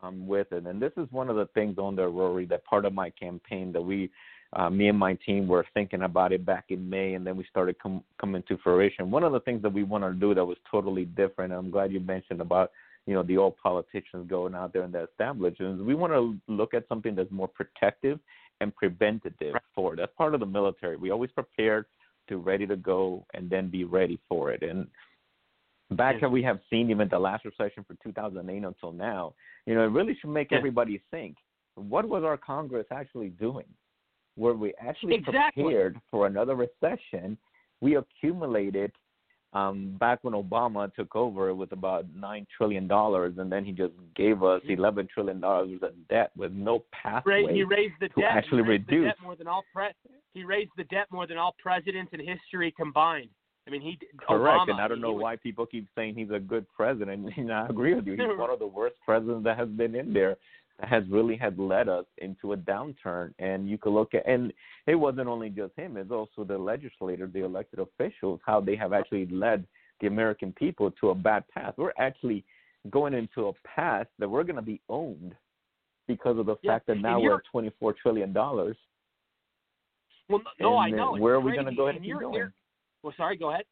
um, with it. And this is one of the things on there, Rory, that part of my campaign that we, uh, me and my team were thinking about it back in May, and then we started com- coming to fruition. One of the things that we want to do that was totally different, and I'm glad you mentioned about, you know, the old politicians going out there and the establishments. We want to look at something that's more protective and preventative for it. That's part of the military. We always prepared to ready to go and then be ready for it. And back Yeah. that we have seen even the last recession from 2008 until now, you know, it really should make Yeah. everybody think: what was our Congress actually doing? Were we actually Exactly. prepared for another recession? We accumulated um, back when Obama took over, it was about nine trillion dollars, and then he just gave us Mm-hmm. eleven trillion dollars worth of debt with no pathway. he raised the to debt. actually he raised the debt more than all pre- He raised the debt more than all presidents in history combined. I mean, he Correct, Obama, and I don't know was- why people keep saying he's a good president. [laughs] And I agree with you. He's one of the worst presidents that has been in there. That has really had led us into a downturn. And you could look at, and it wasn't only just him; it's also the legislators, the elected officials, how they have actually led the American people to a bad path. We're actually going into a path that we're going to be owned because of the Yeah, fact that and now we're at twenty-four trillion dollars. Well, no, I And, uh, know. it's Where are we going to go ahead And and keep going? Well, sorry. Go ahead.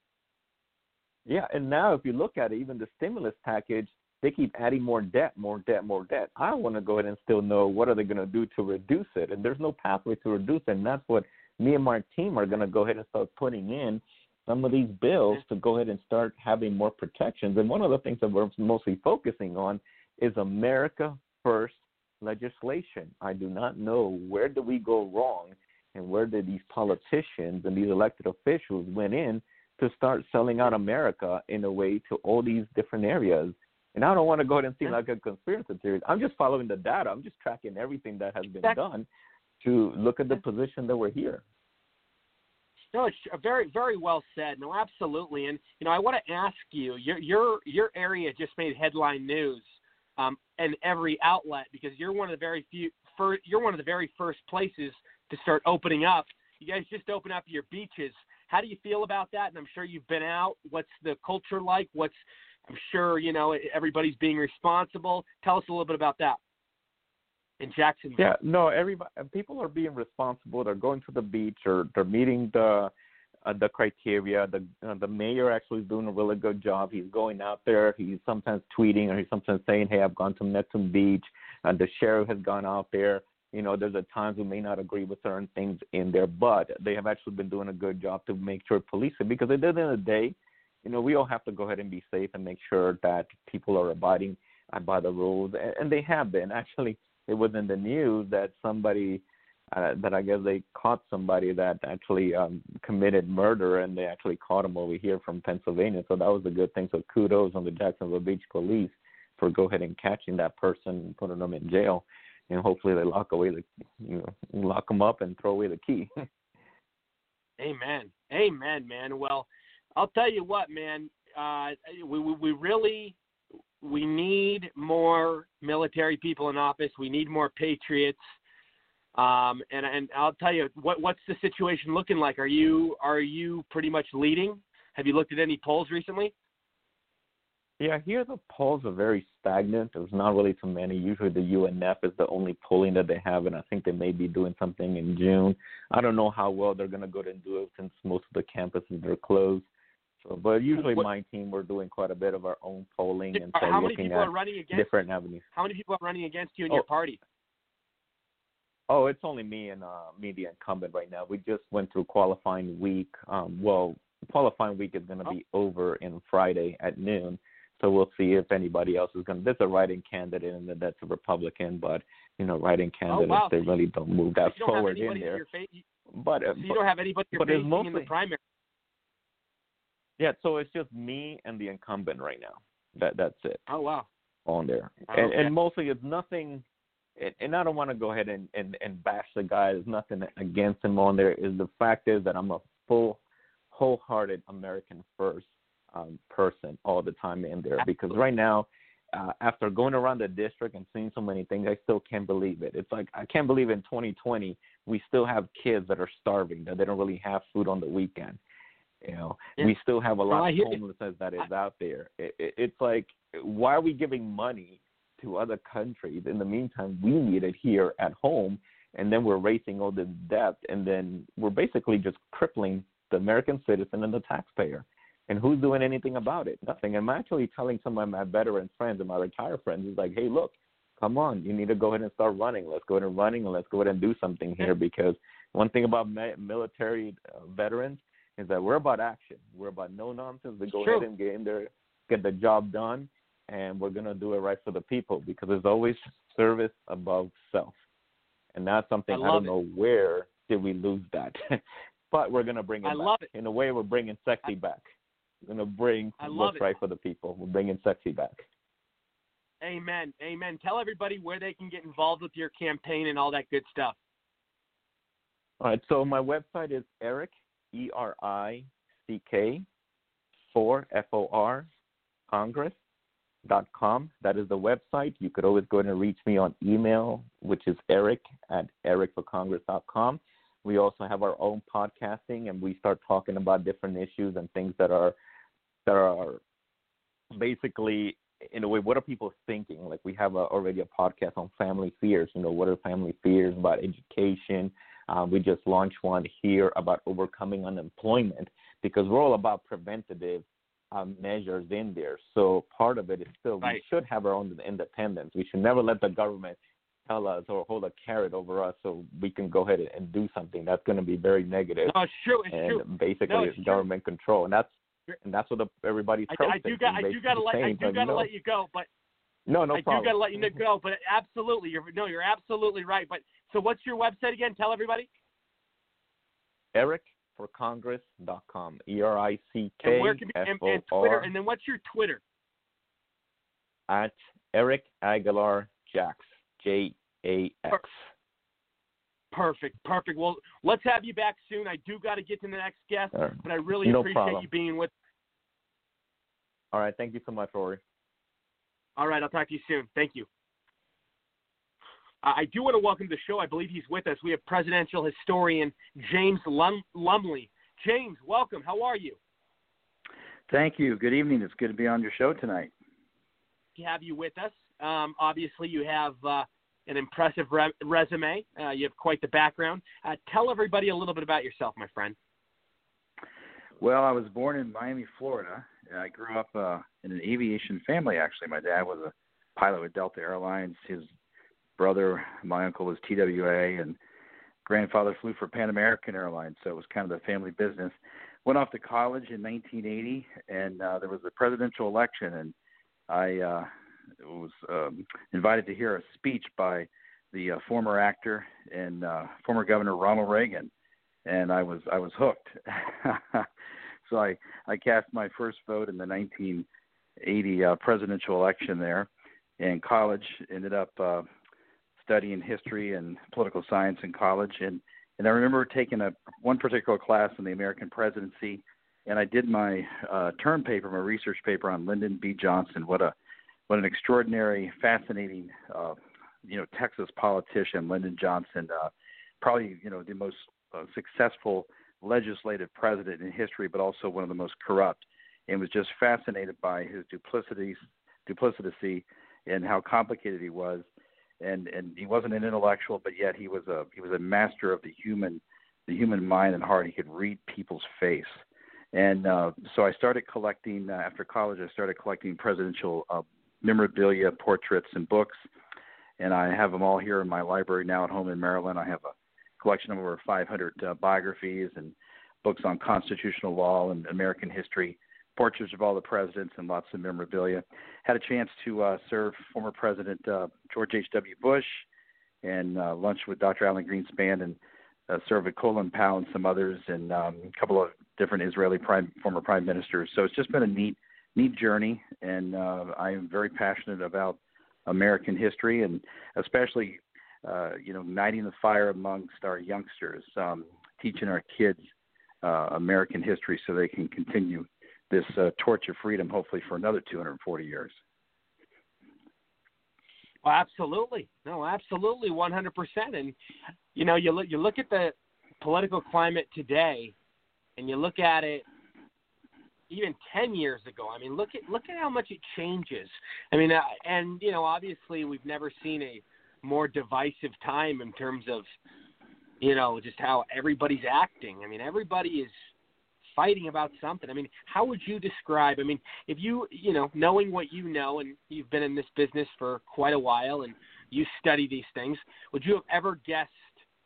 Yeah, and now if you look at it, even the stimulus package, they keep adding more debt, more debt, more debt. I want to go ahead and still know what are they going to do to reduce it, and there's no pathway to reduce it, and that's what me and my team are going to go ahead and start putting in some of these bills to go ahead and start having more protections. And one of the things that we're mostly focusing on is America First legislation. I do not know where do we go wrong and where did these politicians and these elected officials went in to start selling out America in a way to all these different areas. And I don't want to go ahead and seem like a conspiracy theorist. I'm just following the data. I'm just tracking everything that has been done to look at the position that we're here. No, it's very, very well said. No, absolutely. And you know, I want to ask you, your your your area just made headline news, um, in every outlet because you're one of the very few. Fir- you're one of the very first places to start opening up. You guys just open up your beaches. How do you feel about that? And I'm sure you've been out. What's the culture like? What's I'm sure you know everybody's being responsible. Tell us a little bit about that in Jacksonville. Yeah, no, everybody, people are being responsible. They're going to the beach or they're meeting the uh, the criteria. The uh, the mayor actually is doing a really good job. He's going out there. He's sometimes tweeting or he's sometimes saying, "Hey, I've gone to Neptune Beach." Uh, the sheriff has gone out there. You know, there's at times we may not agree with certain things in there, but they have actually been doing a good job to make sure police. Because at the end of the day, you know, we all have to go ahead and be safe and make sure that people are abiding by the rules, and they have been. Actually, it was in the news that somebody uh, that I guess they caught somebody that actually um, committed murder, and they actually caught him over here from Pennsylvania. So that was a good thing. So kudos on the Jacksonville Beach Police for go ahead and catching that person and putting them in jail, and hopefully they lock away the you know lock them up and throw away the key. [laughs] Amen. Amen, man. Well, I'll tell you what, man. Uh, we, we we really we need more military people in office. We need more patriots. Um, and and I'll tell you what what's the situation looking like? Are you are you pretty much leading? Have you looked at any polls recently? Yeah, here the polls are very stagnant. There's not really too many. Usually the UNF is the only polling that they have, and I think they may be doing something in June. I don't know how well they're going to go and do it since most of the campuses are closed. So but usually What- my team we're doing quite a bit of our own polling and so How many looking people at are running against? different avenues. How many people are running against you in Oh. your party? Oh, it's only me and uh, me, the incumbent right now. We just went through qualifying week. Um, well, qualifying week is going to Oh. be over in Friday at noon, so we'll see if anybody else is going to. There's a writing candidate, and that's a Republican, but you know, writing candidates wow. they really don't move that forward in there. Fa- But, uh, so you but don't have anybody you're but it's facing in the mostly- primary. yeah, so it's just me and the incumbent right now. That that's it. Oh wow. on there, Oh, and okay. and mostly it's nothing. And, and I don't want to go ahead and, and and bash the guy. There's nothing against him on there. Is the fact is that I'm a full, wholehearted American first um, person all the time in there because right now. Uh, after going around the district and seeing so many things, I still can't believe it. It's like I can't believe in 2020 we still have kids that are starving that they don't really have food on the weekend. You know, Yeah. we still have a lot I of you. homelessness that is out there. It, it, it's like, why are we giving money to other countries? In the meantime, we need it here at home, and then we're raising all this debt, and then we're basically just crippling the American citizen and the taxpayer. And who's doing anything about it? Nothing. I'm actually telling some of my veteran friends and my retired friends, is like, hey, look, come on, you need to go ahead and start running. Let's go ahead and running, and let's go ahead and do something here. Because one thing about military uh, veterans is that we're about action. We're about no nonsense. We go True. ahead and get in there, get the job done, and we're gonna do it right for the people because there's always service above self, and that's something I I, don't know where did we lose that, [laughs] but we're gonna bring it I back. love it. In a way, we're bringing sexy back. We're gonna bring I love what's it. right for the people. We're bringing sexy back. Amen. Amen. Tell everybody where they can get involved with your campaign and all that good stuff. All right, so my website is Erick E R I C K four F O R Congress dot com. That is the website. You could always go and reach me on email, which is Erick at erickforcongress dot com. We also have our own podcasting, and we start talking about different issues and things that are that are basically in a way what are people thinking like we have a, already a podcast on family fears you know what are family fears about education uh, we just launched one here about overcoming unemployment because we're all about preventative um, measures in there. So part of it is still Right. we should have our own independence. We should never let the government tell us or hold a carrot over us so we can go ahead and do something. That's going to be very negative No, it's true. It's and true. basically No, it's it's government control. And that's and that's what the, everybody's I, I protesting. do got I do got to let I do got to no, let you go, but no, no I problem. do got to let you go. But absolutely, you're no, you're absolutely right. But so, what's your website again? Tell everybody. erickforcongress.com. E R I C And where can F and, and Twitter? And then what's your Twitter? at Erick Aguilar Jax J A X. Perfect, perfect. Well, let's have you back soon. I do got to get to the next guest, right. but I really No appreciate problem. you being with. All right, thank you so much, Rory. All right, I'll talk to you soon. Thank you. Uh, I do want to welcome to the show. I believe he's with us. We have presidential historian James Lum- Lumley. James, welcome. How are you? Thank you. Good evening. It's good to be on your show tonight. To have you with us. Um, obviously, you have uh, an impressive re- resume. Uh, you have quite the background. Uh, tell everybody a little bit about yourself, my friend. Well, I was born in Miami, Florida. I grew up uh, in an aviation family. Actually, my dad was a pilot with Delta Airlines. His brother, my uncle, was TWA, and grandfather flew for Pan American Airlines. So it was kind of the family business. Went off to college in 1980, and uh, there was a presidential election, and I uh, was um, invited to hear a speech by the uh, former actor and uh, former Governor Ronald Reagan, and I was I was hooked. [laughs] so I I cast my first vote in the 1980 uh, presidential election there, and college ended up uh, studying history and political science in college, and and I remember taking a one particular class in the American presidency, and I did my uh, term paper, my research paper on Lyndon B. Johnson. What a what an extraordinary, fascinating, uh, you know, Texas politician, Lyndon Johnson. Uh, probably, you know, the most uh, successful legislative president in history, but also one of the most corrupt. And was just fascinated by his duplicity, duplicity, and how complicated he was. And and he wasn't an intellectual, but yet he was a he was a master of the human, the human mind and heart. He could read people's face, And uh, so I started collecting uh, after college. I started collecting presidential uh, memorabilia, portraits, and books. And I have them all here in my library now at home in Maryland. I have a collection of over 500 uh, biographies and books on constitutional law and American history, portraits of all the presidents, and lots of memorabilia. Had a chance to uh, serve former President uh, George H.W. Bush and uh, lunch with Dr. Alan Greenspan and uh, served with Colin Powell and some others and um, a couple of different Israeli prime, former prime ministers. So it's just been a neat, neat journey, and uh, I am very passionate about American history and especially, uh, you know, igniting the fire amongst our youngsters, um, teaching our kids uh, American history so they can continue this uh, torch of freedom, hopefully for another 240 years. Well, absolutely. No, absolutely, 100%. And you know, you look you look at the political climate today, and you look at it even 10 years ago. I mean, look at look at how much it changes. I mean, uh, and you know, obviously, we've never seen a more divisive time in terms of you know just how everybody's acting. I mean, everybody is fighting about something. I mean, how would you describe? I mean, if you, you know, knowing what you know and you've been in this business for quite a while and you study these things, would you have ever guessed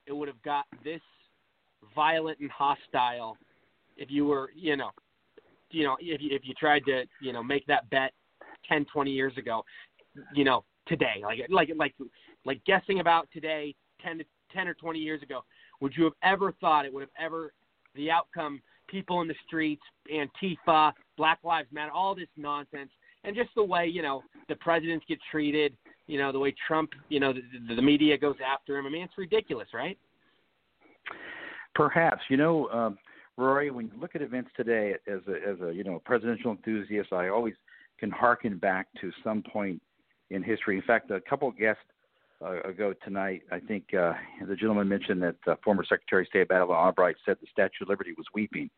it would have got this violent and hostile if you were, you know, you know, if you, if you tried to, you know, make that bet 10, 20 years ago, you know, today, like like like like guessing about today 10 to 10 or 20 years ago, would you have ever thought it would have ever the outcome people in the streets, Antifa, Black Lives Matter, all this nonsense, and just the way you know the presidents get treated, you know the way Trump, you know the, the media goes after him. I mean, it's ridiculous, right? Perhaps you know, um, Rory, when you look at events today as a as a you know a presidential enthusiast, I always can harken back to some point in history. In fact, a couple of guests ago tonight, I think uh, the gentleman mentioned that uh, former Secretary of State Madeleine Albright said the Statue of Liberty was weeping.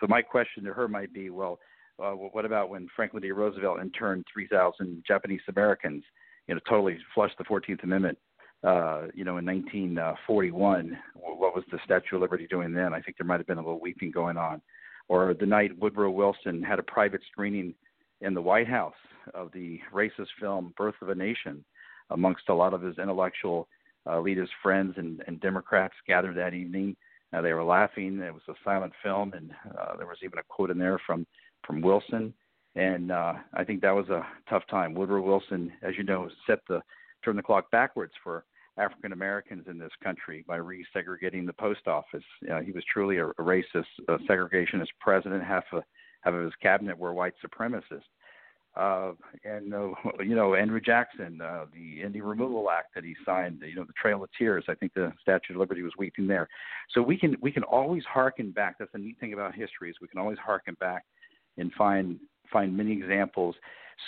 So my question to her might be, well, uh, what about when Franklin D. Roosevelt interned 3,000 Japanese Americans, you know, totally flushed the 14th Amendment, uh, you know, in 1941? What was the Statue of Liberty doing then? I think there might have been a little weeping going on. Or the night Woodrow Wilson had a private screening in the White House of the racist film Birth of a Nation amongst a lot of his intellectual uh, elitist friends and, and Democrats gathered that evening. Uh, they were laughing. It was a silent film, and uh, there was even a quote in there from from Wilson. And uh, I think that was a tough time. Woodrow Wilson, as you know, set the turn the clock backwards for African Americans in this country by resegregating the post office. Uh, he was truly a, a racist, a segregationist president. Half of half of his cabinet were white supremacists uh, and uh, [laughs] you know Andrew Jackson, uh, the Indian Removal Act that he signed, you know the Trail of Tears. I think the Statue of Liberty was weeping there. So we can we can always harken back. That's the neat thing about history is we can always harken back and find find many examples.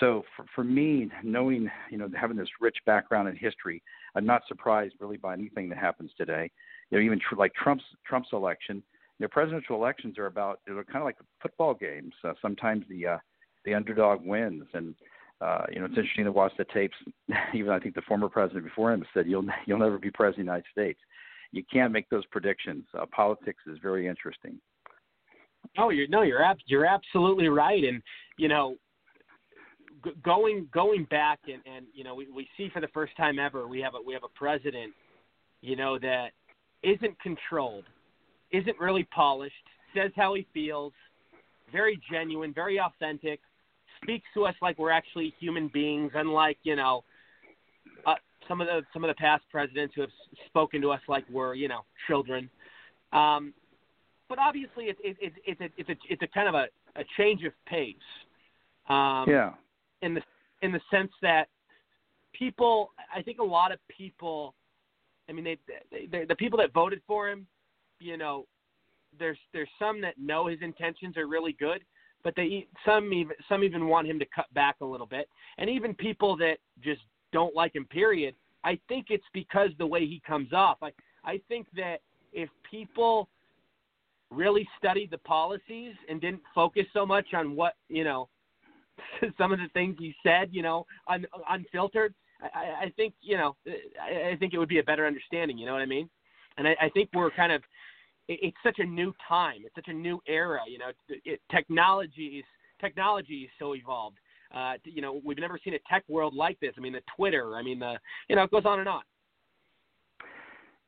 So for, for me, knowing you know having this rich background in history, I'm not surprised really by anything that happens today. You know even tr- like Trump's Trump's election. You know presidential elections are about they're kind of like football games. Uh, sometimes the uh, the underdog wins. And uh, you know, it's interesting to watch the tapes. [laughs] Even I think the former president before him said, "You'll you'll never be president of the United States." You can't make those predictions. Uh, politics is very interesting. Oh, you're no, you're ab- you're absolutely right. And you know, g- going going back and and you know, we we see for the first time ever we have a we have a president, you know, that isn't controlled, isn't really polished, says how he feels, very genuine, very authentic, speaks to us like we're actually human beings, unlike you know uh, some of the some of the past presidents who have spoken to us like we're you know children. Um, but obviously, it's it, it, it's a it's a it's a kind of a, a change of pace. Um, yeah. In the in the sense that people, I think a lot of people, I mean, they, they, they the people that voted for him, you know, there's there's some that know his intentions are really good, but they some even some even want him to cut back a little bit, and even people that just don't like him. Period. I think it's because the way he comes off. I I think that if people really studied the policies and didn't focus so much on what you know [laughs] some of the things he said, you know, un, unfiltered. I, I think you know, I, I think it would be a better understanding. You know what I mean? And I, I think we're kind of it, it's such a new time. It's such a new era. You know, it, it, technology is technology is so evolved. Uh, you know, we've never seen a tech world like this. I mean, the Twitter. I mean, the you know, it goes on and on.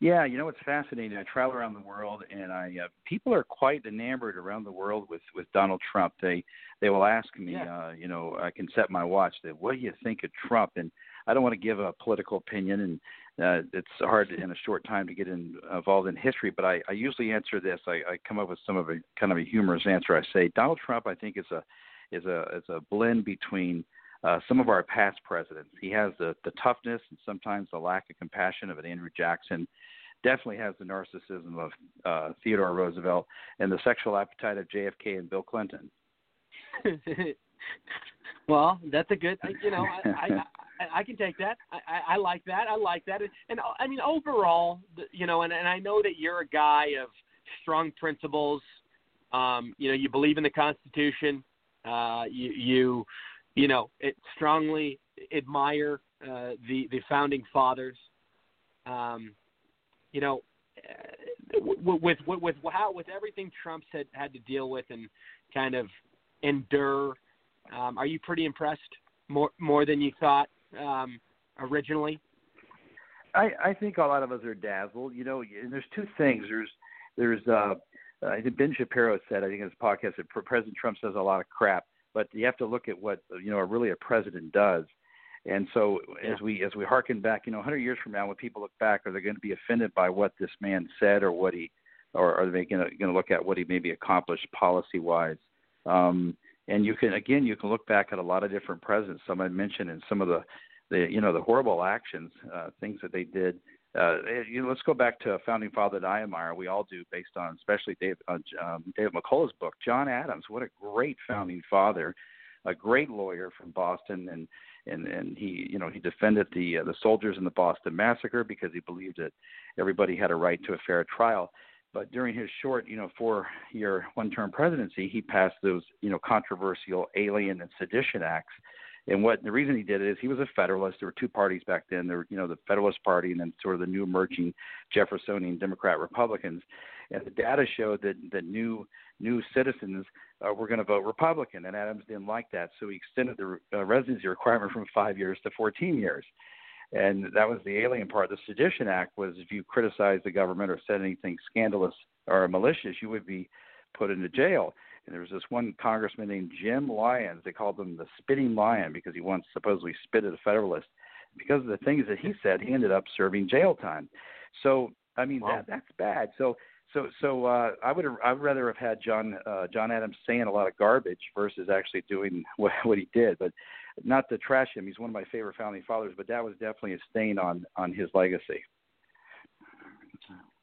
Yeah, you know it's fascinating. I travel around the world, and I uh, people are quite enamored around the world with with Donald Trump. They they will ask me, yeah. uh, you know, I can set my watch. That what do you think of Trump? And I don't want to give a political opinion, and uh, it's hard in a short time to get in, involved in history. But I, I usually answer this. I, I come up with some of a kind of a humorous answer. I say Donald Trump. I think is a is a is a blend between uh, some of our past presidents. He has the, the toughness and sometimes the lack of compassion of an Andrew Jackson. Definitely has the narcissism of uh, Theodore Roosevelt and the sexual appetite of JFK and Bill Clinton. [laughs] well, that's a good. You know, I, I, [laughs] I, I can take that. I, I like that. I like that. And I mean, overall, you know, and, and I know that you're a guy of strong principles. Um, you know, you believe in the Constitution. Uh, you, you you know, it strongly admire uh, the the founding fathers. Um, you know, uh, with, with with how with everything Trump's had had to deal with and kind of endure, um, are you pretty impressed more more than you thought um, originally? I, I think a lot of us are dazzled. You know, and there's two things. There's there's uh, I think Ben Shapiro said I think in his podcast that President Trump says a lot of crap but you have to look at what you know really a president does. And so yeah. as we as we harken back, you know, 100 years from now, when people look back, are they going to be offended by what this man said, or what he, or are they going to, going to look at what he maybe accomplished policy wise? Um, and you can again, you can look back at a lot of different presidents. Some I mentioned, and some of the, the you know, the horrible actions, uh, things that they did uh, you know, let's go back to founding father admire. We all do, based on especially Dave, uh, um, David McCullough's book, John Adams. What a great founding father, a great lawyer from Boston, and and and he, you know, he defended the uh, the soldiers in the Boston massacre because he believed that everybody had a right to a fair trial. But during his short, you know, four-year, one-term presidency, he passed those, you know, controversial alien and sedition acts and what the reason he did it is he was a Federalist. There were two parties back then. There were, you know, the Federalist Party and then sort of the new emerging Jeffersonian Democrat Republicans. And the data showed that that new new citizens uh, were going to vote Republican, and Adams didn't like that, so he extended the uh, residency requirement from five years to 14 years. And that was the alien part. The Sedition Act was if you criticized the government or said anything scandalous or malicious, you would be put into jail. And there was this one congressman named Jim Lyons. They called him the spitting lion because he once supposedly spit at a Federalist. Because of the things that he said, he ended up serving jail time. So I mean wow. that that's bad. So so so uh, I would I would rather have had John uh, John Adams saying a lot of garbage versus actually doing [laughs] what what he did. But not to trash him, he's one of my favorite founding fathers. But that was definitely a stain on on his legacy.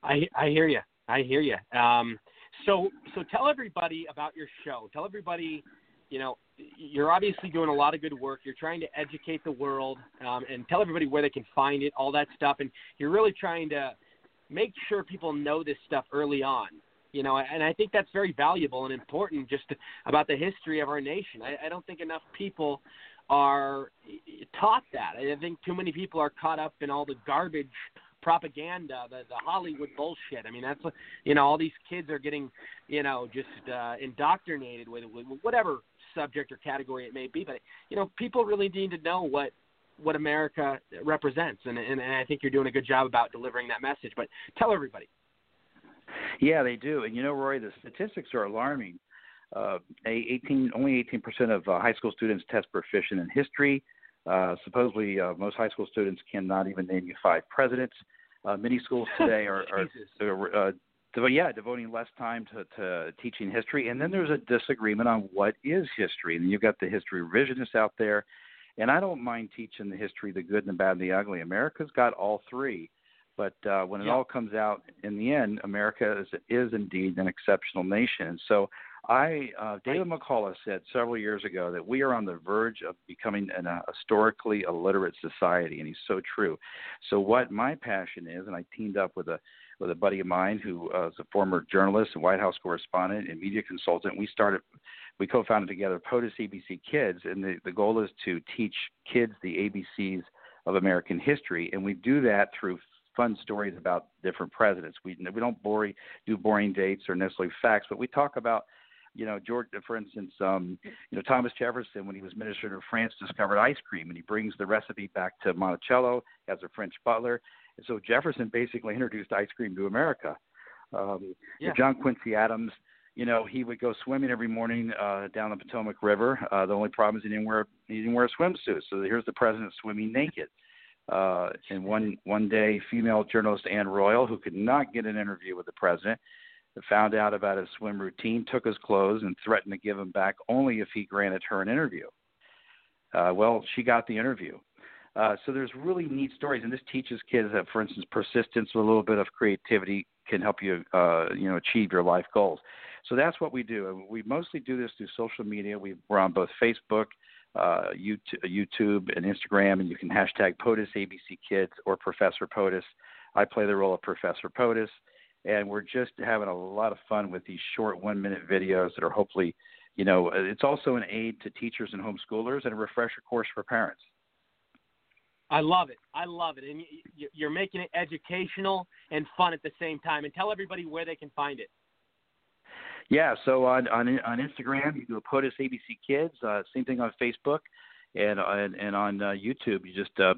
I I hear you. I hear you. Um, so so tell everybody about your show. Tell everybody, you know, you're obviously doing a lot of good work. You're trying to educate the world um, and tell everybody where they can find it, all that stuff, and you're really trying to make sure people know this stuff early on. You know, and I think that's very valuable and important just about the history of our nation. I, I don't think enough people are taught that. I think too many people are caught up in all the garbage propaganda, the the Hollywood bullshit. I mean, that's you know. All these kids are getting, you know, just uh, indoctrinated with, with whatever subject or category it may be. But you know, people really need to know what what America represents, and, and and I think you're doing a good job about delivering that message. But tell everybody. Yeah, they do, and you know, Roy, the statistics are alarming. Uh, 18, only 18% of uh, high school students test proficient in history. Uh, supposedly, uh, most high school students cannot even name you five presidents. Uh, many schools [laughs] today are, are, uh, yeah, devoting less time to, to teaching history. And then there's a disagreement on what is history. And you've got the history revisionists out there. And I don't mind teaching the history, the good and the bad and the ugly. America's got all three. But uh, when it yeah. all comes out in the end, America is, is indeed an exceptional nation. And so I, uh, David McCullough said several years ago that we are on the verge of becoming an uh, historically illiterate society, and he's so true. So what my passion is, and I teamed up with a with a buddy of mine who uh, is a former journalist and White House correspondent and media consultant. We started, we co-founded together POTUS ABC Kids, and the, the goal is to teach kids the ABCs of American history, and we do that through fun stories about different presidents. We we don't bore, do boring dates or necessarily facts, but we talk about you know, George, for instance, um, you know, Thomas Jefferson, when he was minister of France, discovered ice cream, and he brings the recipe back to Monticello as a French butler. And so Jefferson basically introduced ice cream to America. Um, yeah. John Quincy Adams, you know, he would go swimming every morning uh, down the Potomac River. Uh, the only problem is he didn't wear he didn't wear a swimsuit. So here's the president swimming naked. Uh, and one one day, female journalist Anne Royall, who could not get an interview with the president, found out about his swim routine, took his clothes, and threatened to give them back only if he granted her an interview. Uh, well, she got the interview. Uh, so there's really neat stories, and this teaches kids that, for instance, persistence with a little bit of creativity can help you, uh, you know, achieve your life goals. So that's what we do. We mostly do this through social media. We, we're on both Facebook, uh, YouTube, and Instagram, and you can hashtag POTUS ABC Kids or Professor POTUS. I play the role of Professor POTUS and we're just having a lot of fun with these short one minute videos that are hopefully you know it's also an aid to teachers and homeschoolers and a refresher course for parents. I love it. I love it. And you're making it educational and fun at the same time. And tell everybody where they can find it. Yeah so on on on instagram you do a POTUS abc kids uh, same thing on facebook and and, and on uh, youtube. You just uh,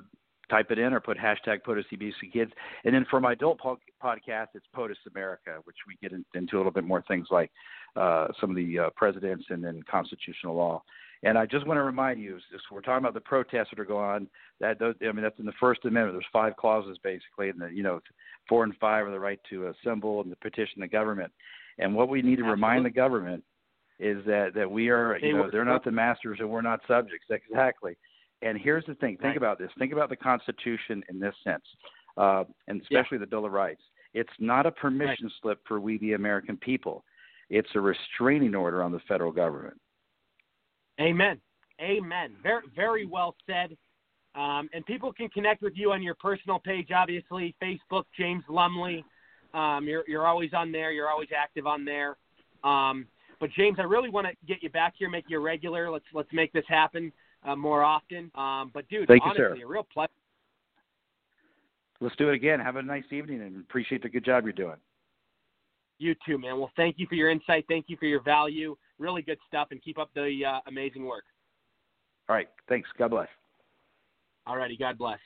type it in or put hashtag POTUS ABC Kids. And then for my adult po- podcast, it's POTUS America, which we get in, into a little bit more things like uh, some of the uh, presidents and then constitutional law. And I just want to remind you, so we're talking about the protests that are going on. That those, I mean, that's in the First Amendment. There's five clauses basically, and the, you know, four and five are the right to assemble and to petition the government. And what we need to Absolutely. remind the government is that that we are, you know, they're not the masters and we're not subjects. Exactly. And here's the thing: think Right. about this. Think about the Constitution in this sense, uh, and especially the Bill of Rights. It's not a permission slip for we the American people. It's a restraining order on the federal government. Amen. Amen. Very, very well said. Um, and people can connect with you on your personal page, obviously, Facebook, James Lumley. Um, you're, you're always on there. You're always active on there. Um, but James, I really want to get you back here, make you a regular. Let's let's make this happen uh, more often. Um, but dude, Thank you, honestly, sir. a real pleasure. Let's do it again. Have a nice evening and appreciate the good job you're doing. You too, man. Well, thank you for your insight. Thank you for your value. Really good stuff, and keep up the uh, amazing work. All right. Thanks. God bless. All righty. God bless.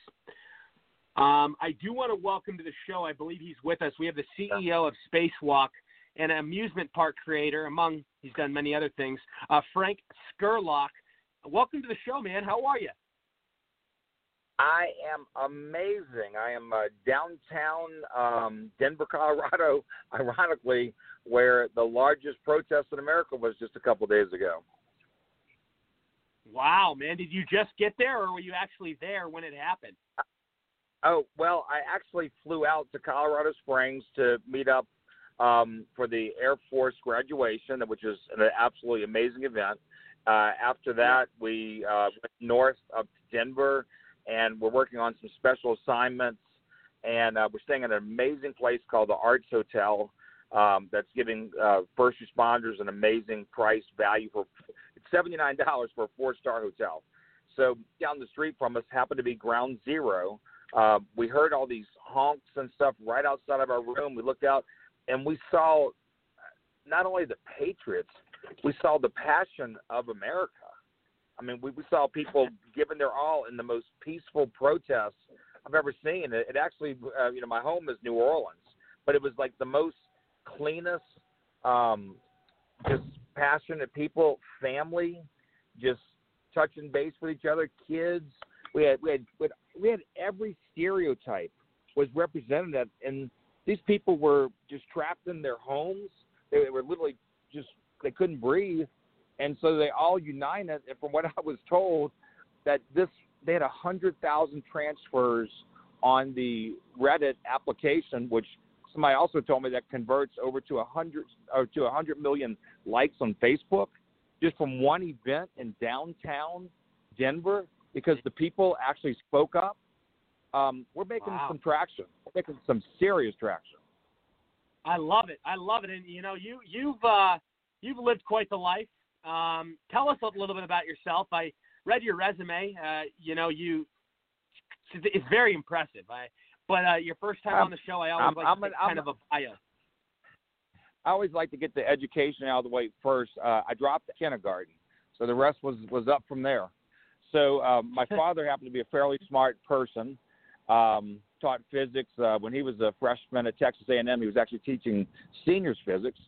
Um, I do want to welcome to the show. I believe he's with us. We have the CEO of Spacewalk and an amusement park creator, among he's done many other things. Uh, Frank Scurlock. Welcome to the show, man. How are you? I am amazing. I am uh, downtown um, Denver, Colorado, [laughs] ironically, where the largest protest in America was just a couple days ago. Wow, man. Did you just get there, or were you actually there when it happened? Oh, well, I actually flew out to Colorado Springs to meet up um, for the Air Force graduation, which is an absolutely amazing event. Uh, after that, we uh, went north up to Denver, and we're working on some special assignments. And uh, we're staying at an amazing place called the Arts Hotel um, that's giving uh, first responders an amazing price value for it's seventy nine dollars for a four star hotel. So down the street from us happened to be Ground Zero. Uh, we heard all these honks and stuff right outside of our room. We looked out and we saw not only the Patriots, we saw the passion of America. I mean, we, we saw people giving their all in the most peaceful protests I've ever seen. It, it actually, uh, you know, my home is New Orleans, but it was like the most cleanest, um, just passionate people, family, just touching base with each other, kids. We had we had we had, every stereotype was represented, and these people were just trapped in their homes. They were literally just they couldn't breathe, and so they all united. And from what [laughs] I was told, that this they had a hundred thousand transfers on the Reddit application, which somebody also told me that converts over to a hundred or to a hundred million likes on Facebook, just from one event in downtown Denver, because the people actually spoke up. Um, we're making Wow. some traction. We're making some serious traction. I love it. I love it. And you know, you you've uh, you've lived quite the life. Um, tell us a little bit about yourself. I read your resume. Uh, you know, you it's very impressive. I But uh, your first time I'm- on the show, I always I'm- like I'm to an- get kind of a bio. I always like to get the education out of the way first. Uh, I dropped kindergarten, so the rest was was up from there. So um, my [laughs] father happened to be a fairly smart person. Um, taught physics uh, when he was a freshman at Texas A&M. He was actually teaching seniors physics.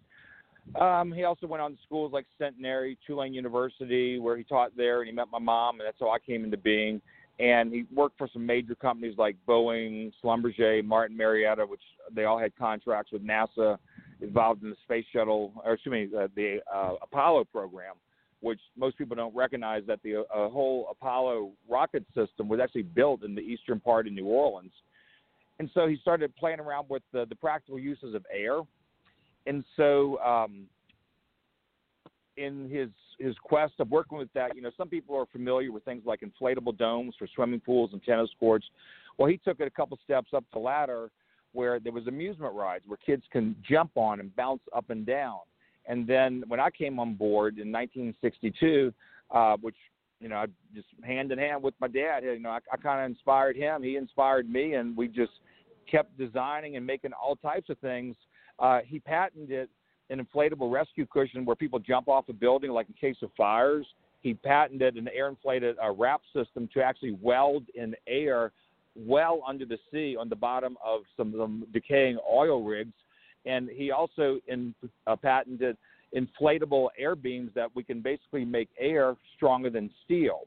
Um, he also went on to schools like Centenary, Tulane University, where he taught there, and he met my mom, and that's how I came into being. And he worked for some major companies like Boeing, Schlumberger, Martin Marietta, which they all had contracts with NASA, involved in the space shuttle, or excuse me, uh, the uh, Apollo program, which most people don't recognize that the uh, whole Apollo rocket system was actually built in the eastern part of New Orleans. And so he started playing around with the, the practical uses of air. And so um, in his his quest of working with that, you know, some people are familiar with things like inflatable domes for swimming pools and tennis courts. Well, he took it a couple steps up the ladder where there was amusement rides where kids can jump on and bounce up and down. And then when I came on board in 1962, uh, which you know, I just hand in hand with my dad, you know, I, I kind of inspired him. He inspired me, and we just kept designing and making all types of things. Uh, he patented an inflatable rescue cushion where people jump off a building, like in case of fires. He patented an air inflated uh, wrap system to actually weld in air well under the sea on the bottom of some, some decaying oil rigs. And he also in, uh, patented inflatable air beams that we can basically make air stronger than steel.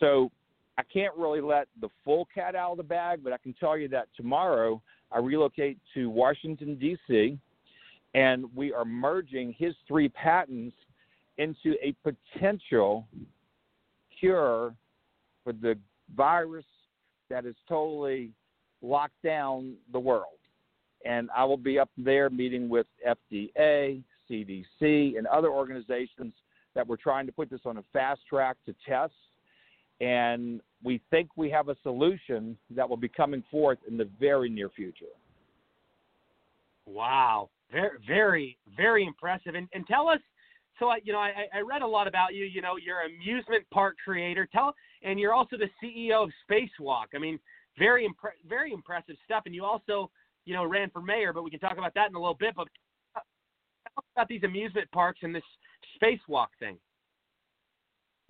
So I can't really let the full cat out of the bag, but I can tell you that tomorrow I relocate to Washington, D.C., and we are merging his three patents into a potential cure for the virus that has totally locked down the world. And I will be up there meeting with FDA, CDC, and other organizations that we're trying to put this on a fast track to test. And we think we have a solution that will be coming forth in the very near future. Wow, very, very, very impressive. And and tell us, so I, you know, I, I read a lot about you. You know, you're an amusement park creator. Tell, and you're also the CEO of Spacewalk. I mean, very impre- very impressive stuff. And you also, you know, ran for mayor, but we can talk about that in a little bit. But uh, us about these amusement parks and this Spacewalk thing.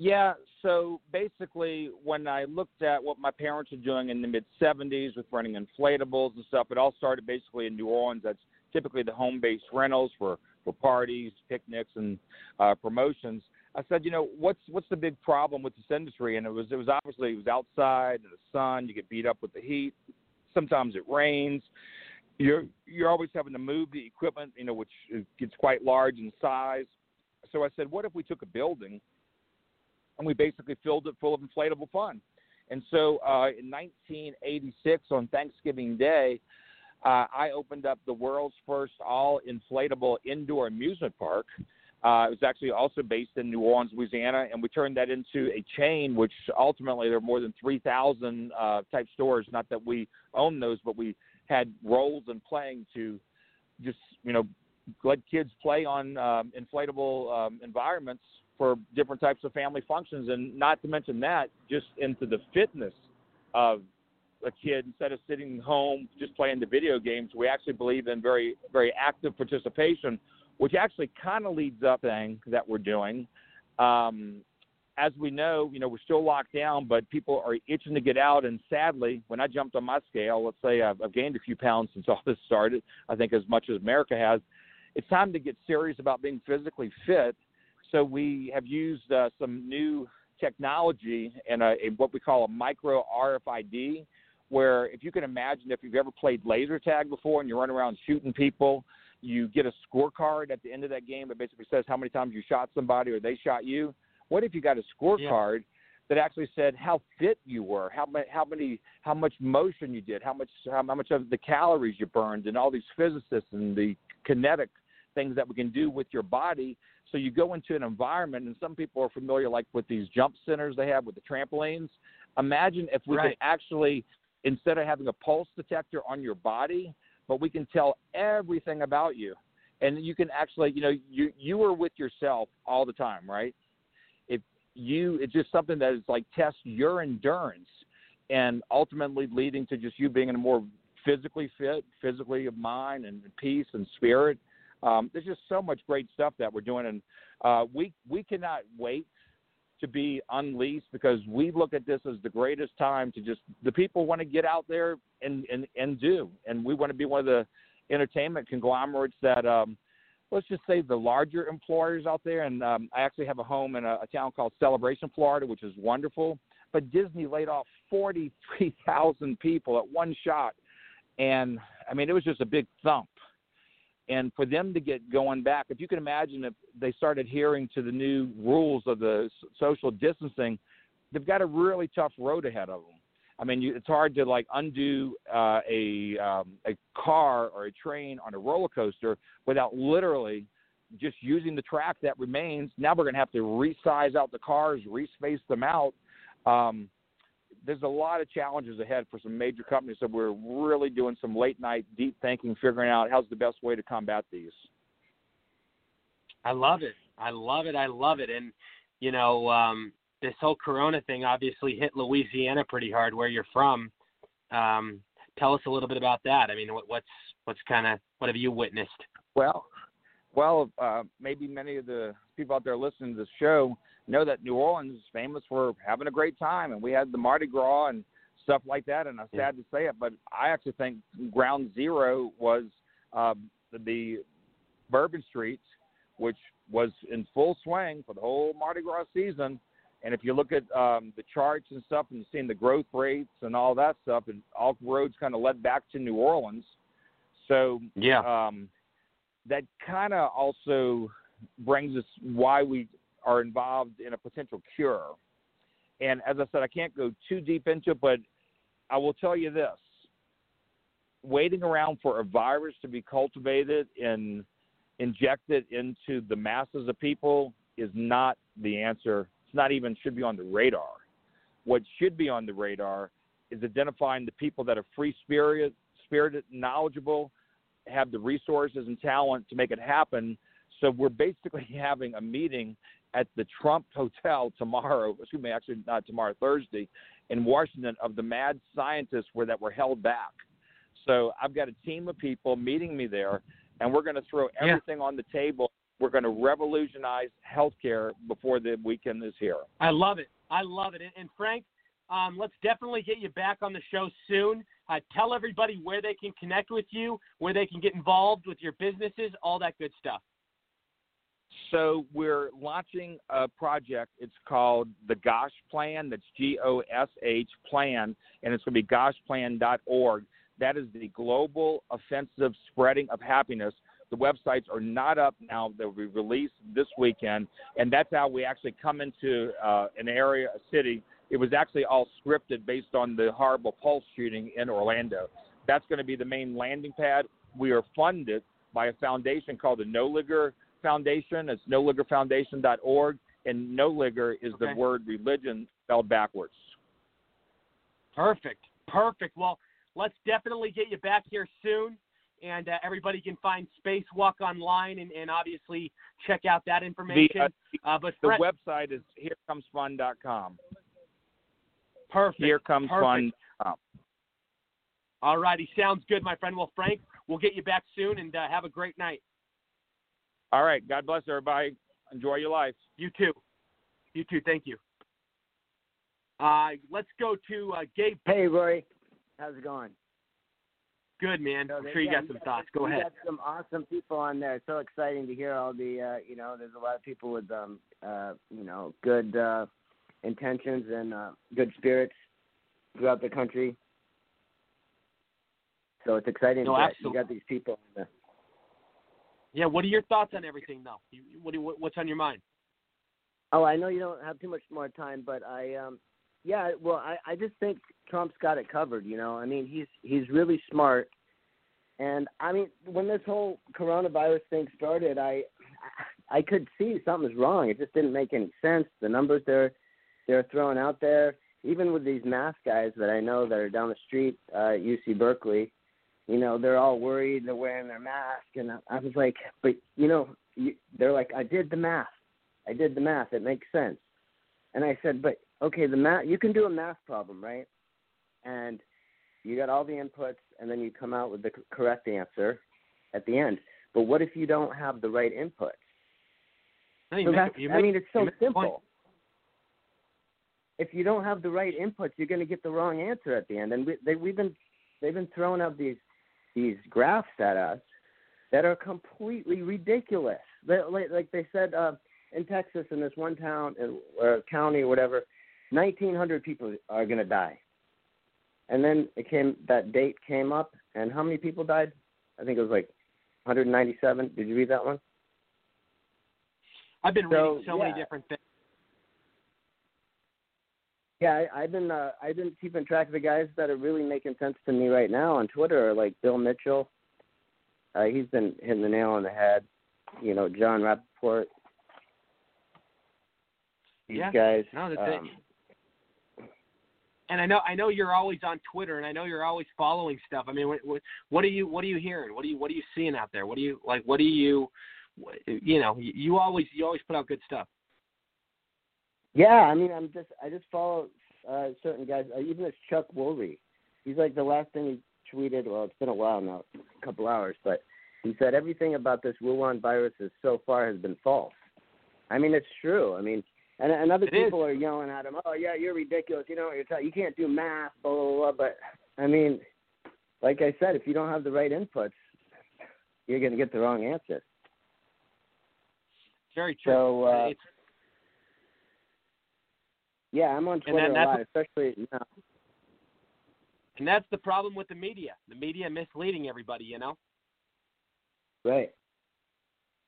Yeah, so basically, when I looked at what my parents were doing in the mid 70s with running inflatables and stuff, it all started basically in New Orleans. That's typically the home based rentals for, for parties, picnics, and uh, promotions. I said, you know, what's what's the big problem with this industry? And it was it was obviously it was outside in the sun. You get beat up with the heat. Sometimes it rains. You're you're always having to move the equipment, you know, which gets quite large in size. So I said, what if we took a building and we basically filled it full of inflatable fun. And so uh, in 1986, on Thanksgiving Day, uh, I opened up the world's first all inflatable indoor amusement park. Uh, it was actually also based in New Orleans, Louisiana, and we turned that into a chain, which ultimately there are more than 3,000 uh, type stores. Not that we own those, but we had roles in playing to just, you know, let kids play on um, inflatable um, environments for different types of family functions, and not to mention that, just into the fitness of a kid instead of sitting home just playing the video games. We actually believe in very, very active participation, which actually kind of leads up thing that we're doing. Um, as we know, you know, we're still locked down, but people are itching to get out. And sadly, when I jumped on my scale, let's say I've, I've gained a few pounds since all this started. I think as much as America has. It's time to get serious about being physically fit so we have used uh, some new technology and a, a, what we call a micro RFID, where if you can imagine if you've ever played laser tag before and you run around shooting people, you get a scorecard at the end of that game that basically says how many times you shot somebody or they shot you. What if you got a scorecard yeah. that actually said how fit you were, how many, how many, how much motion you did, how much, how, how much of the calories you burned, and all these physicists and the kinetic things that we can do with your body. So you go into an environment, and some people are familiar, like with these jump centers they have with the trampolines. Imagine if we right. could actually, instead of having a pulse detector on your body, but we can tell everything about you, and you can actually, you know, you you are with yourself all the time, right? If you, it's just something that is like test your endurance. and ultimately leading to just you being in a more physically fit, physically of mind and peace and spirit. Um, there's just so much great stuff that we're doing, and uh, we we cannot wait to be unleashed because we look at this as the greatest time to just the people want to get out there and and and do, and we want to be one of the entertainment conglomerates that. Um, let's just say the larger employers out there, and um, I actually have a home in a, a town called Celebration, Florida, which is wonderful. But Disney laid off 43,000 people at one shot, and I mean it was just a big thump and for them to get going back, if you can imagine if they start adhering to the new rules of the social distancing, they've got a really tough road ahead of them. I mean, you, it's hard to like undo uh, a um, a car or a train on a roller coaster without literally just using the track that remains. Now we're going to have to resize out the cars, respace them out. Um, there's a lot of challenges ahead for some major companies. So we're really doing some late night deep thinking, figuring out how's the best way to combat these. I love it. I love it. I love it. And you know, um, this whole Corona thing obviously hit Louisiana pretty hard, where you're from. Um, tell us a little bit about that. I mean, what, what's what's kind of what have you witnessed? Well, well, uh, maybe many of the people out there listening to the show know that New Orleans is famous for having a great time, and we had the Mardi Gras and stuff like that. And I'm yeah. sad to say it, but I actually think ground zero was um, the Bourbon Street, which was in full swing for the whole Mardi Gras season. And if you look at um, the charts and stuff and seeing the growth rates and all that stuff, and all roads kind of led back to New Orleans. So yeah, um, that kind of also brings us why we are involved in a potential cure. And as I said, I can't go too deep into it, but I will tell you this waiting around for a virus to be cultivated and injected into the masses of people is not the answer. It's not even should be on the radar. What should be on the radar is identifying the people that are free spirit, spirited, knowledgeable, have the resources and talent to make it happen. So we're basically [laughs] having a meeting at the Trump Hotel tomorrow, [laughs] excuse me, actually not tomorrow, Thursday, in Washington of the mad scientists where that were held back. So I've got a team of people meeting me there, and we're going to throw everything yeah. on the table. We're going to revolutionize healthcare before the weekend is here. I love it. I love it. And, Frank, um, let's definitely get you back on the show soon. Uh, tell everybody where they can connect with you, where they can get involved with your businesses, all that good stuff. So we're launching a project. It's called the Gosh Plan. That's G O S H Plan, and it's going to be goshplan.org. That is the global offensive spreading of happiness. The websites are not up now. They'll be released this weekend, and that's how we actually come into uh, an area, a city. It was actually all scripted based on the horrible Pulse shooting in Orlando. That's going to be the main landing pad. We are funded by a foundation called the No Ligger Foundation. It's noliggerfoundation.org, and no ligger is okay. the word religion spelled backwards. Perfect. Perfect. Well, let's definitely get you back here soon. And uh, everybody can find Spacewalk online and, and obviously check out that information. The, uh, uh, but the website is herecomesfun.com. Perfect. Here comes Herecomesfun.com. All righty. Sounds good, my friend. Well, Frank, we'll get you back soon and uh, have a great night. All right. God bless everybody. Enjoy your life. You too. You too. Thank you. Uh, let's go to uh, Gabe. Hey, Roy. How's it going? Good, man. I'm sure you yeah, got some thoughts. Go ahead. got some awesome people on there. It's so exciting to hear all the, uh, you know, there's a lot of people with, um, uh, you know, good uh, intentions and uh, good spirits throughout the country. So it's exciting. No, to absolutely. You got these people. Yeah, what are your thoughts on everything, though? What you, what's on your mind? Oh, I know you don't have too much more time, but I, um, yeah, well, I, I just think Trump's got it covered. You know, I mean, he's he's really smart, and I mean, when this whole coronavirus thing started, I, I could see something's wrong. It just didn't make any sense. The numbers they're they're throwing out there, even with these mask guys that I know that are down the street uh, at UC Berkeley, you know, they're all worried. They're wearing their mask, and I was like, but you know, you, they're like, I did the math. I did the math. It makes sense. And I said, but okay, the math. You can do a math problem, right? and you got all the inputs, and then you come out with the c- correct answer at the end. But what if you don't have the right inputs? No, So make- that's, you I mean, it's so make a point. simple. If you don't have the right inputs, you're going to get the wrong answer at the end. And we, they, we've been they've been throwing out these these graphs at us that are completely ridiculous. They, like, like they said uh, in Texas, in this one town or county or whatever, 1,900 people are going to die. And then it came that date came up, and how many people died? I think it was like 197. Did you read that one? I've been So, reading so many different things. Yeah, I, I've been uh, I've been keeping track of the guys that are really making sense to me right now on Twitter, are like Bill Mitchell. Uh, he's been hitting the nail on the head. You know, Jon Rappoport. These Yeah. guys. No, that's um, it. And I know I know you're always on Twitter, and I know you're always following stuff. I mean, what what, what are you what are you hearing? What are you what are you seeing out there? What do you like? What do you you know? You you always you always put out good stuff. Yeah, I mean, I'm just I just follow uh, certain guys. Uh, even this Chuck Woolery, he's like the last thing he tweeted. Well, it's been a while now, a couple hours, but he said everything about this Wuhan virus is so far has been false. I mean, it's true. I mean, and, and other It is. people are yelling at him, "Oh yeah, you're ridiculous. You know, what you're ta- you can't do math, blah blah blah." But I mean, like I said, if you don't have the right inputs, you're going to get the wrong answer. Very true. So, uh, it's Yeah, I'm on And Twitter then a lot, especially now. and that's the problem with the media. The media misleading everybody. You know. Right.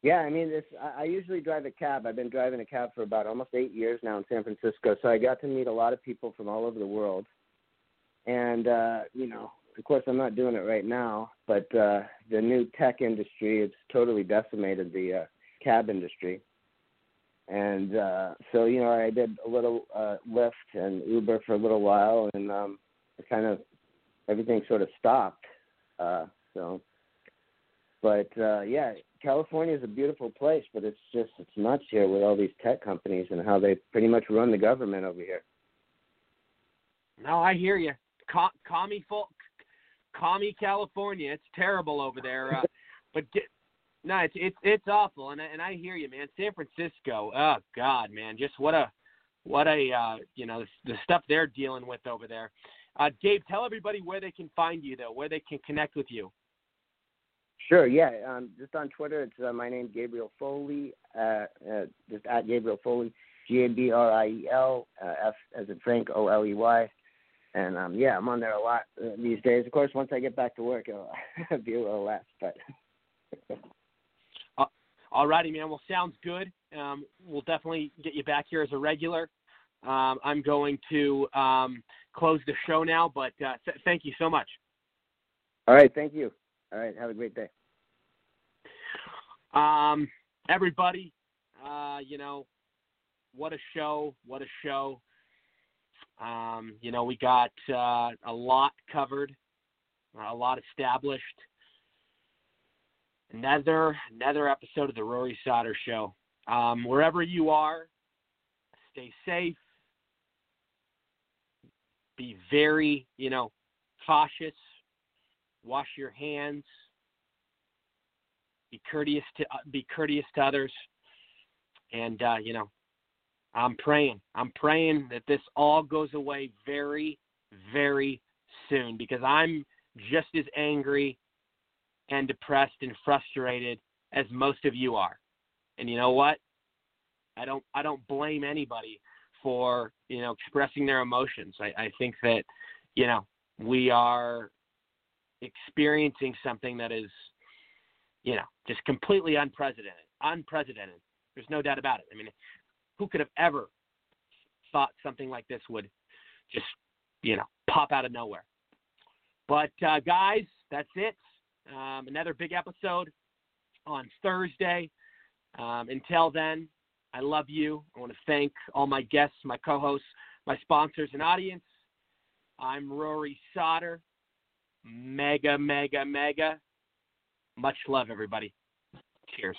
Yeah, I mean, it's, I, I usually drive a cab. I've been driving a cab for about almost eight years now in San Francisco, so I got to meet a lot of people from all over the world. And uh, you know, of course, I'm not doing it right now, but uh, the new tech industry it's totally decimated the uh, cab industry. And uh, so, you know, I did a little uh, Lyft and Uber for a little while, and um, it kind of everything sort of stopped. Uh, so but uh yeah california is a beautiful place but it's just it's nuts here with all these tech companies and how they pretty much run the government over here No, I hear you. Ca- commie folk, commie California. It's terrible over there. Uh, [laughs] but get, no, it's it's it's awful, and I- and I hear you, man. San Francisco. Oh God, man, just what a what a uh, you know the, the stuff they're dealing with over there. Uh, tell everybody where they can find you, though, where they can connect with you. sure yeah um just on twitter it's uh, my name gabriel foley uh, uh just at gabriel foley g a b r i e l uh, f as in frank o l e y and um yeah i'm on there a lot uh, these days of course once i get back to work it'll [laughs] be a little less but [laughs] All righty, man. Well, sounds good. Um, we'll definitely get you back here as a regular. Um, I'm going to um, close the show now, but uh, th- thank you so much. all right thank you all right have a great day Um, everybody, uh, you know, what a show! What a show! Um, you know, we got uh, a lot covered, a lot established. Another another episode of the Rory Sauter Show. Um, wherever you are, stay safe. Be very, you know, cautious. Wash your hands be courteous to uh, be courteous to others and uh, you know i'm praying i'm praying that this all goes away very very soon because i'm just as angry and depressed and frustrated as most of you are and you know what i don't i don't blame anybody for you know expressing their emotions i, I think that you know we are experiencing something that is you know, just completely unprecedented. Unprecedented. There's no doubt about it. I mean, who could have ever thought something like this would just, you know, pop out of nowhere? But uh, guys, that's it. Um, another big episode on Thursday. Um, until then, I love you. I want to thank all my guests, my co-hosts, my sponsors, and audience. I'm Rory Sauter. Mega, mega, mega. Much love, everybody. Cheers.